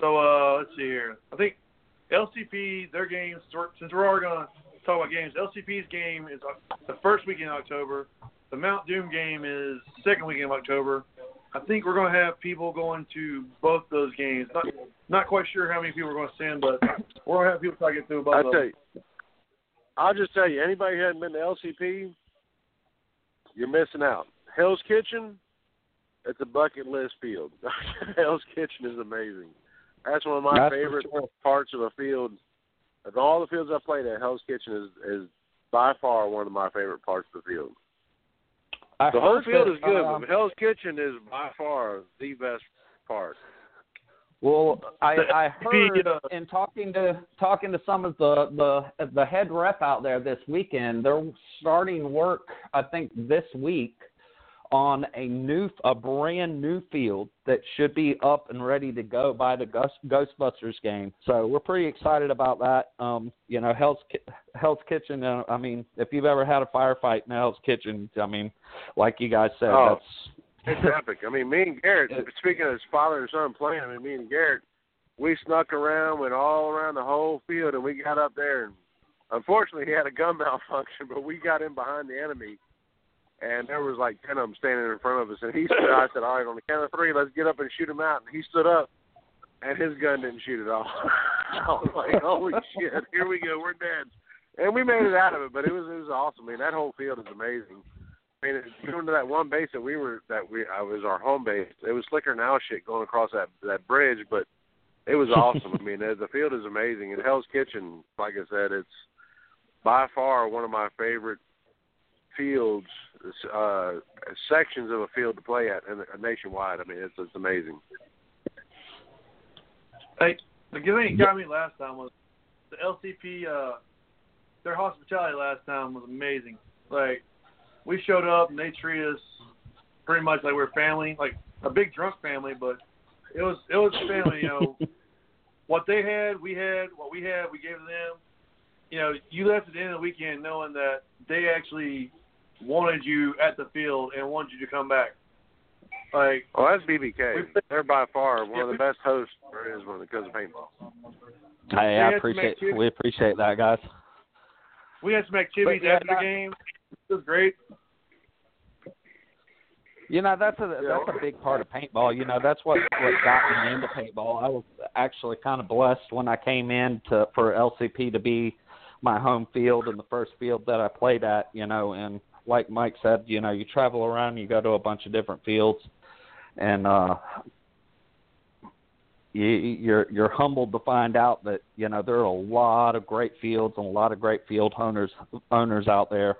So uh, let's see here. I think LCP their games since we're already gonna talk about games. LCP's game is the first weekend in October. The Mount Doom game is second weekend of October. I think we're gonna have people going to both those games. Not not quite sure how many people we're gonna send, but we're gonna have people try to get through both. I of them. tell you, I'll just tell you, anybody who hasn't been to LCP, you're missing out. Hell's Kitchen, it's a bucket list field. Hell's Kitchen is amazing. That's one of my That's favorite sure. parts of a field. Of all the fields I've played at, Hell's Kitchen is is by far one of my favorite parts of the field. I The whole field that, is good, um, but Hell's Kitchen is by far the best part. Well, I I heard uh, in talking to talking to some of the the the head rep out there this weekend, they're starting work I think this week on a new a brand new field that should be up and ready to go by the Ghostbusters game. So we're pretty excited about that. Um, you know, Hell's Hell's Kitchen. Uh, I mean, if you've ever had a firefight in Hell's Kitchen, I mean, like you guys said, Oh. that's It's epic. I mean, me and Garrett, speaking of his father and son playing, I mean, me and Garrett, we snuck around, went all around the whole field, and we got up there and unfortunately, he had a gun malfunction, but we got in behind the enemy, and there was like ten of them standing in front of us. And he said, "I said, all right, on the count of three, let's get up and shoot him out." And he stood up, and his gun didn't shoot at all. I was like, "Holy shit! Here we go, we're dead." And we made it out of it, but it was it was awesome. I mean, that whole field is amazing. I mean, going to that one base that we were that we I was our home base. It was slicker now shit going across that that bridge, but it was awesome. I mean, the the field is amazing. And Hell's Kitchen, like I said, it's by far one of my favorite fields, uh, sections of a field to play at and nationwide. I mean, it's it's amazing. Hey, the thing that got me last time was the LCP. uh Their hospitality last time was amazing. Like we showed up and they treated us pretty much like we we're family, like a big drunk family, but it was it was family. You know, what they had, we had. What we had, we gave to them. You know, you left at the end of the weekend knowing that they actually wanted you at the field and wanted you to come back. Like, well, that's BBK. They're by far one of the best hosts there is when it comes to paintball. Hey, I appreciate we appreciate that, guys. We had some activities yeah, after the game. It was great. You know, that's a that's a big part of paintball. You know, that's what what got me into paintball. I was actually kind of blessed when I came in to for LCP to be my home field and the first field that I played at. You know, and like Mike said, you know, you travel around, you go to a bunch of different fields, and uh you, you're you're humbled to find out that you know there are a lot of great fields and a lot of great field owners owners out there.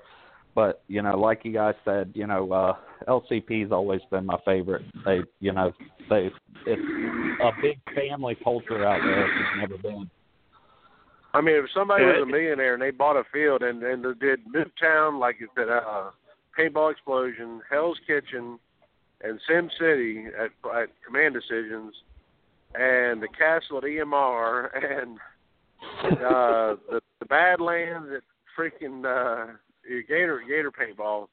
But you know, like you guys said, you know, uh, LCP's always been my favorite. They, you know, they it's a big family culture out there. If you've never been. I mean, if somebody was a millionaire and they bought a field and and they did Midtown, like you said, uh, Paintball Explosion, Hell's Kitchen, and Sim City at, at Command Decisions, and the Castle at EMR, and uh, the the Badlands at freaking uh, Gator Gator Paintball.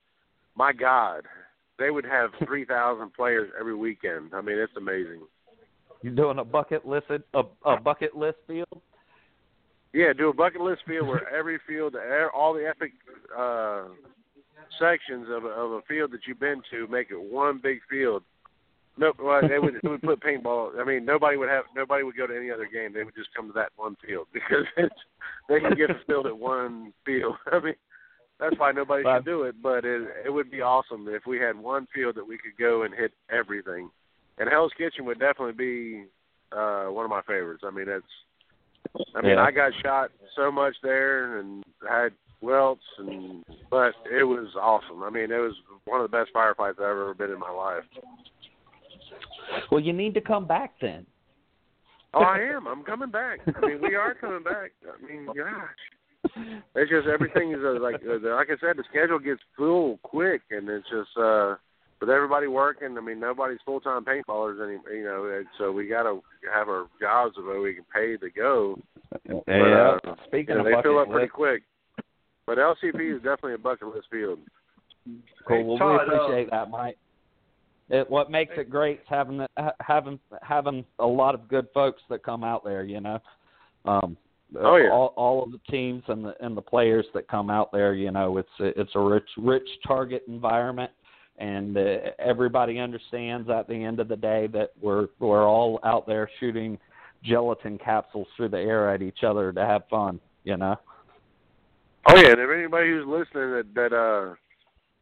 My God, they would have three thousand players every weekend. I mean, it's amazing. You're doing a bucket list a, a bucket list field. Yeah, do a bucket list field where every field, all the epic uh, sections of a, of a field that you've been to, make it one big field. No, well, they would they would put paintball. I mean, nobody would have nobody would go to any other game. They would just come to that one field because it's, they can get filled at one field. I mean, that's why nobody should do it. But it it would be awesome if we had one field that we could go and hit everything. And Hell's Kitchen would definitely be uh one of my favorites. I mean, it's I mean, Yeah. I got shot so much there and had welts, and but it was awesome. I mean, it was one of the best firefights I've ever been in my life. Well, you need to come back then. Oh, I am. I'm coming back. I mean, we are coming back. I mean, gosh, it's just everything is uh, like uh, like I said, the schedule gets full quick, and it's just uh with everybody working. I mean, nobody's full time paintballers anymore. You know, and so we got to have our jobs where we can pay to go. But, Yeah. uh, Speaking yeah, of they fill up pretty quick. But LCP is definitely a bucket list field. Cool. Well, Todd, we uh, appreciate that, Mike. It, what makes it great is having the- having having a lot of good folks that come out there. You know, um, Oh, yeah. all, all of the teams and the and the players that come out there. You know, it's it's a rich rich target environment, and uh, everybody understands at the end of the day that we're we're all out there shooting gelatin capsules through the air at each other to have fun. You know. Oh yeah, and if anybody who's listening that that uh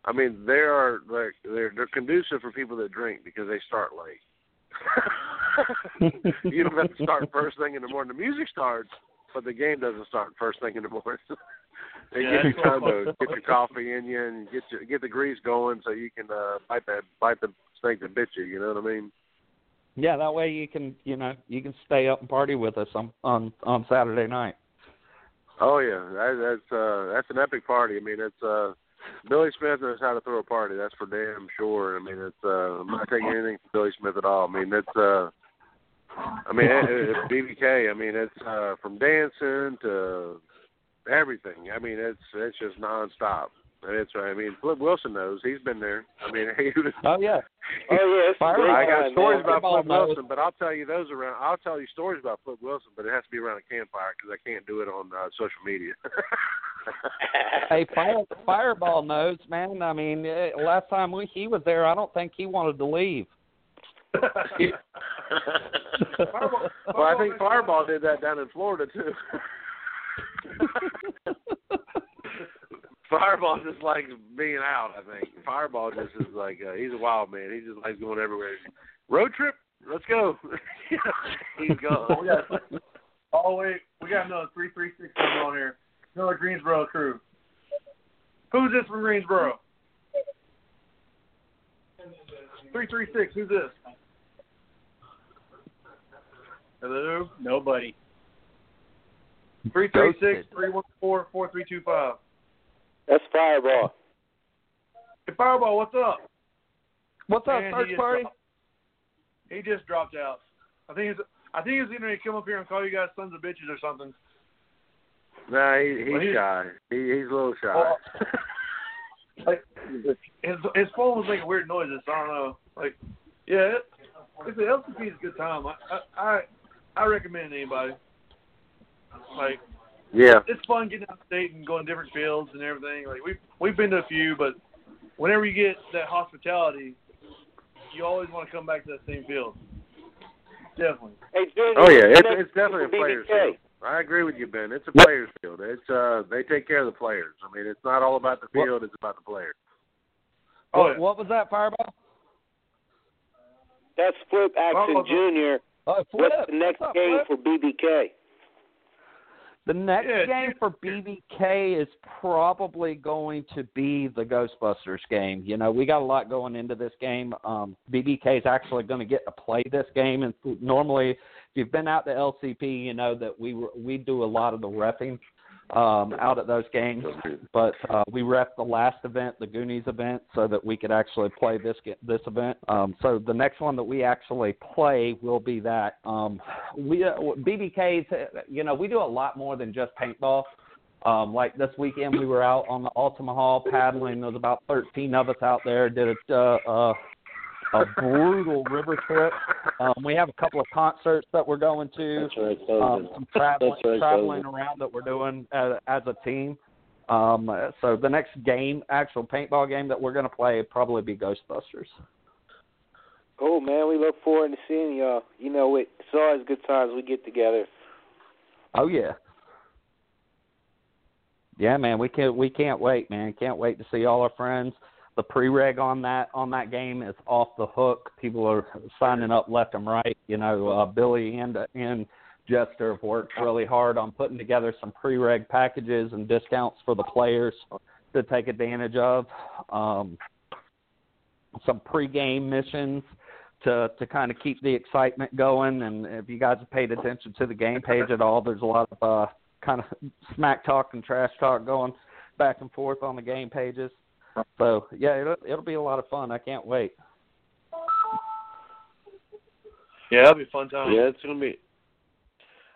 I mean they are like they're they're conducive for people that drink because they start late. you don't have to start first thing in the morning. The music starts, but the game doesn't start first thing in the morning. they Yeah, give you time to get your coffee in you and get your, get the grease going so you can uh bite that bite the snake that bit you, you know what I mean? Yeah, that way you can you know you can stay up and party with us on on on Saturday night. Oh yeah, that, that's uh that's an epic party. I mean, it's uh Billy Smith knows how to throw a party. That's for damn sure. I mean, it's uh I'm not taking anything from Billy Smith at all. I mean, it's uh I mean, it, it's BBK. I mean, it's uh from dancing to everything. I mean, it's it's just nonstop. That's right. I mean, Flip Wilson knows. He's been there. I mean, he was. Oh yeah. Oh yeah, it's a I great got stories about Flip. Wilson, but I'll tell you those around. I'll tell you stories about Flip Wilson, but it has to be around a campfire because I can't do it on uh, social media. Hey, Fire, Fireball knows, man. I mean, eh, last time we, he was there, I don't think he wanted to leave. well, I think Fireball did that down in Florida too. Fireball just likes being out. I think Fireball just is like uh, he's a wild man. He just likes going everywhere. Road trip, let's go. he's gone. we got, oh wait, we got another three three six number on here. Another Greensboro crew. Who's this from Greensboro? Three three six. Who's this? Hello. Nobody. Three three six three one four four three two five. That's Fireball. Hey Fireball, what's up? What's up, Man, search he just party? dropped- He just dropped out. I think he's. I think he's going to come up here and call you guys sons of bitches or something. Nah, he, he's Well, he- shy. He, he's a little shy. Well, like his his phone was making weird noises. So I don't know. Like, yeah, it, it's the LCP is a good time. I I I, I recommend anybody. Like, yeah. it's fun getting out of state and going to different fields and everything. Like we've we've been to a few, but whenever you get that hospitality, you always want to come back to that same field. Definitely. Hey, Junior, Oh yeah, it's it's definitely a BBK. players field. I agree with you, Ben. It's a players field. It's uh they take care of the players. I mean, it's not all about the field. It's about the players. Oh, what, what was that, Fireball? That's Flip Action Oh, oh. Jr. Oh, What's the next up, game Flip? for BBK? The next Yeah, game for BBK is probably going to be the Ghostbusters game. You know, we got a lot going into this game. Um, BBK is actually going to get to play this game, and normally, if you've been out to LCP, you know that we we do a lot of the refing um, out at those games. But uh, we ref the last event, the Goonies event, so that we could actually play this this event. Um, so the next one that we actually play will be that. Um, we uh, BBKs, uh, you know, we do a lot more than just paintball. Um, like this weekend, we were out on the Altamaha paddling. There was about 13 of us out there. Did a uh, uh, a brutal river trip. Um, we have a couple of concerts that we're going to. That's right, Um, some traveling right, traveling around that we're doing as, as a team. Um, so the next game, actual paintball game that we're going to play, probably be Ghostbusters. Oh man, we look forward to seeing y'all. You know, it's always good times we get together. Oh yeah. Yeah, man, we can't we can't wait, man. Can't wait to see all our friends. The pre-reg on that on that game is off the hook. People are signing up left and right. You know, uh, Billy and and Jester have worked really hard on putting together some pre-reg packages and discounts for the players to take advantage of. Um, some pre-game missions to to kind of keep the excitement going. And if you guys have paid attention to the game page at all, there's a lot of uh, kind of smack talk and trash talk going back and forth on the game pages. So yeah, it'll, it'll be a lot of fun. I can't wait. Yeah, it'll be fun time. Yeah, it's gonna be.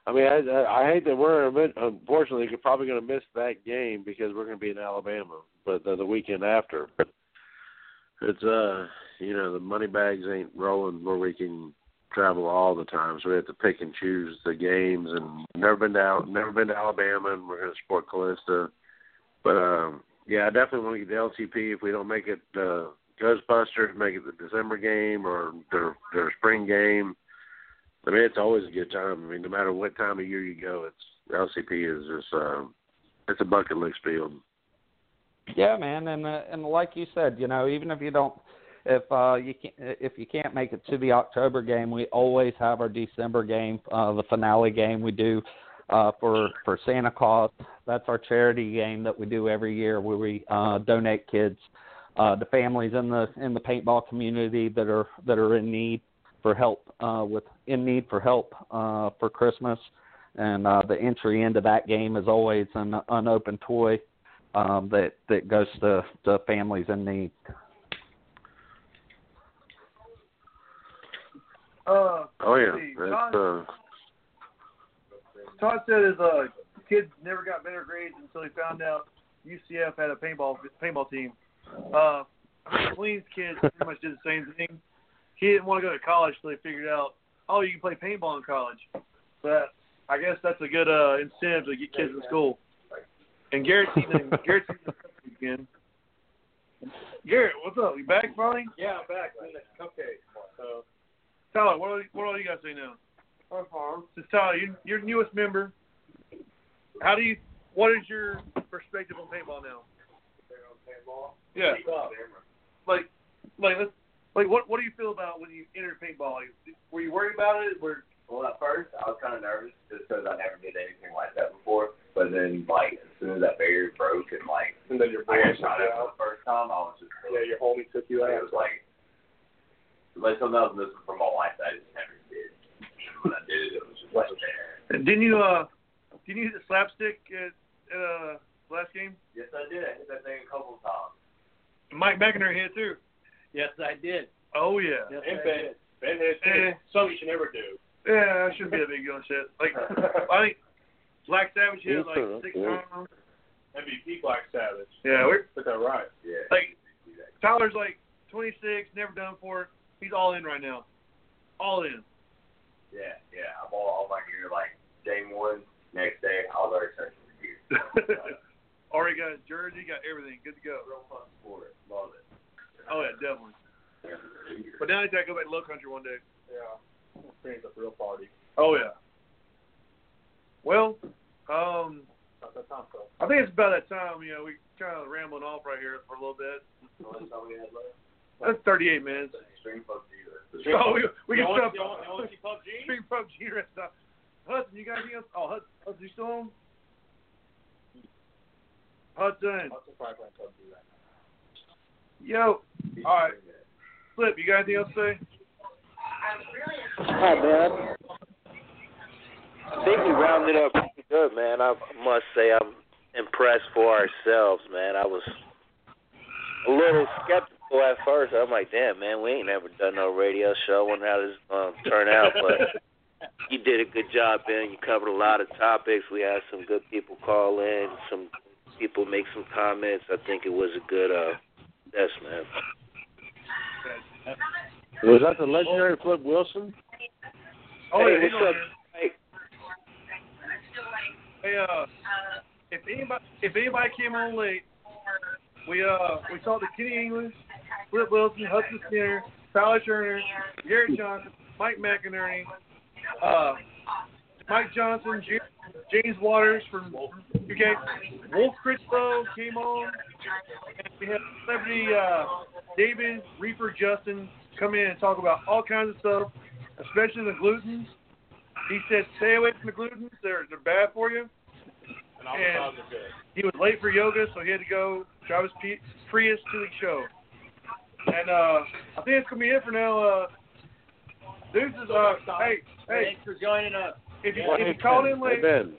I mean, I I, I hate that we're unfortunately we're probably going to miss that game because we're going to be in Alabama, but the, the weekend after. It's uh, you know, the money bags ain't rolling where we can travel all the time, so we have to pick and choose the games. And never been to never been to Alabama, and we're going to support Callista. But um, yeah, I definitely want to get the LCP if we don't make it uh, Ghostbusters, make it the December game or their their spring game. I mean, it's always a good time. I mean, no matter what time of year you go, it's LCP is just uh, it's a bucket list field. Yeah, man, and uh, and like you said, you know, even if you don't, if uh you can't, if you can't make it to the October game, we always have our December game, uh the finale game we do uh for for Santa Claus. That's our charity game that we do every year where we uh donate kids uh to families in the in the paintball community that are that are in need for help uh with in need for help uh for Christmas. And uh the entry into that game is always an unopened toy um, that that goes to, to families in need. Uh, Oh yeah, that's Todd, uh, Todd said his uh, kid never got better grades until he found out UCF had a paintball paintball team. Uh, Queen's kids pretty much did the same thing. He didn't want to go to college, so they figured out, oh, you can play paintball in college. But I guess that's a good uh, incentive to get kids in school. And Garrett's eating, Garrett's eating the cupcake again. Garrett, what's up? You back finally? Yeah, I'm back. I'm in the cupcake. So, Tyler, what are, what all you got to say now? Uh-huh. Since Tyler, you, you're the newest member. How do you? What is your perspective on paintball now? Yeah. Like, like, let's, like, what what do you feel about when you entered paintball? Were you worried about it? Were Well, at first, I was kind of nervous just because I never did anything like that before. But then, like, as soon as that barrier broke and, like, and then your I boy got shot at for the first time, I was just Yeah, your homie took you out. it was like, like something else missing from my life that I just never did. When I did it, it was just like there. Didn't you uh didn't you hit the slapstick at, at uh last game? Yes, I did. I hit that thing a couple of times. Mike McInerny hit too. Yes, I did. Oh yeah. Yes, and Ben. Ben hit Eh. something you should never do. Yeah, that shouldn't be a big deal. and Shit. Like I think Black Savage hit like six times. MVP Black Savage. Yeah, we're Put that right. Yeah. like Tyler's like 26, never done before. He's all in right now. All in. Yeah, yeah. I bought all my gear like day one. Next day, all was already searching for gear. Already got his jersey, got everything, good to go. Real fun sport. Love it. Oh yeah, definitely. But now I gotta go back to Low Country one day. Yeah. Experience a real party. Oh yeah. Well, um, time. I think it's about that time. You know, we kind of rambling off right here for a little bit. That's all we had left. That's 38 minutes. Extreme PUBG. Oh, we, we can stop. you want- you want to see PUBG? Stream PUBG rest up. Hudson, you got anything else? Oh, Hudson, Hudson, you still on? Hudson. Hudson probably playing PUBG right Yo. All right. Flip, you got anything else to say? Hi, man. I think we rounded up pretty good, man. I must say I'm impressed for ourselves, man. I was a little skeptical at first. I'm like, damn, man, we ain't never done no radio show. Wonder how this is gonna turn out, but you did a good job, Ben. You covered a lot of topics. We had some good people call in, some people make some comments. I think it was a good uh test, man. Was that the legendary Flip Wilson? Oh, hey, what's on up? Hey, Hey, uh, if anybody if anybody came on late, we uh we talked the Kenny English, Flip Wilson, Hudson Skinner, Tyler Turner, Garrett Johnson, Mike McInerny, uh, Mike Johnson, J- James Waters from UK, Wolf Critchlow came on, and we had celebrity uh, David Reaper Justin come in and talk about all kinds of stuff, especially the glutens. He said, stay away from the glutens; they're they're bad for you. And And he was late for yoga, so he had to go drive his P- Prius to the show. And uh, I think it's gonna be it for now. Uh, Deuces, uh, hey, hey, Thanks for joining us. if you if you called in late, Ben.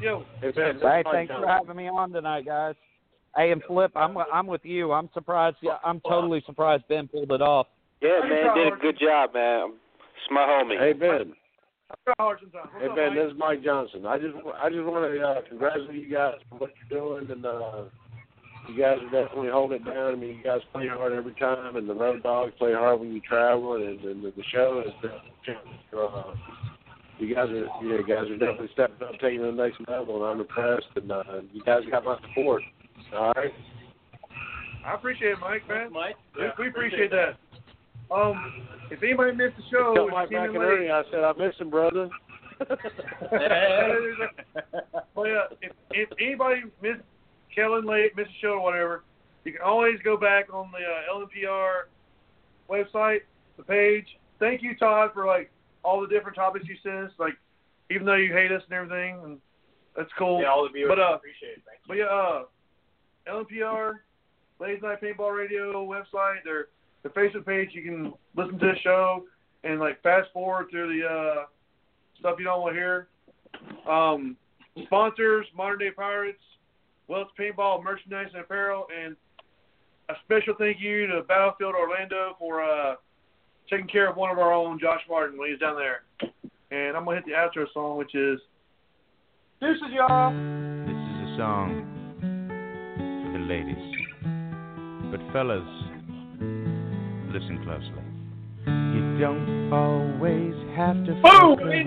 yo, Hey, Hey, thanks Mike for having me on tonight, guys. Hey, and Flip, I'm I'm with you. I'm surprised. I'm totally surprised Ben pulled it off. yeah, man, did a good job, man. It's my homie. Hey, Ben. I try hard sometimes. What's Hey Ben, this is Mike Johnson. I just I just want to uh, congratulate you guys for what you're doing, and uh, you guys are definitely holding it down. I mean, you guys play hard every time, and the Road Dogs play hard when you travel, and, and the, the show is definitely. Uh, you guys are you, know, you guys are definitely stepping up, taking it to the next level, and I'm impressed. And uh, you guys got my support. All right. I appreciate it, Mike, man. Mike. We, we appreciate that. Um, if anybody missed the show, Tell if Mike you came in I said I miss him, brother. well, yeah, if, if anybody missed Kellen late, missed the show or whatever, you can always go back on the uh, LNPR website, the page. Thank you, Todd, for like all the different topics you sent us. Like, even though you hate us and everything, and that's cool. Yeah, all the viewers But uh, appreciate it. Thank but yeah, uh, LNPR, Ladies Night Paintball Radio website, their their Facebook page. You can listen to the show and like fast forward through the uh, stuff you don't want to hear. Um, sponsors: Modern Day Pirates, Wells Paintball merchandise and apparel, and a special thank you to Battlefield Orlando for uh, taking care of one of our own, Josh Martin, when he's down there. And I'm gonna hit the outro song, which is "Deuces, y'all." This is a song for the ladies. But fellas, listen closely. You don't always have to.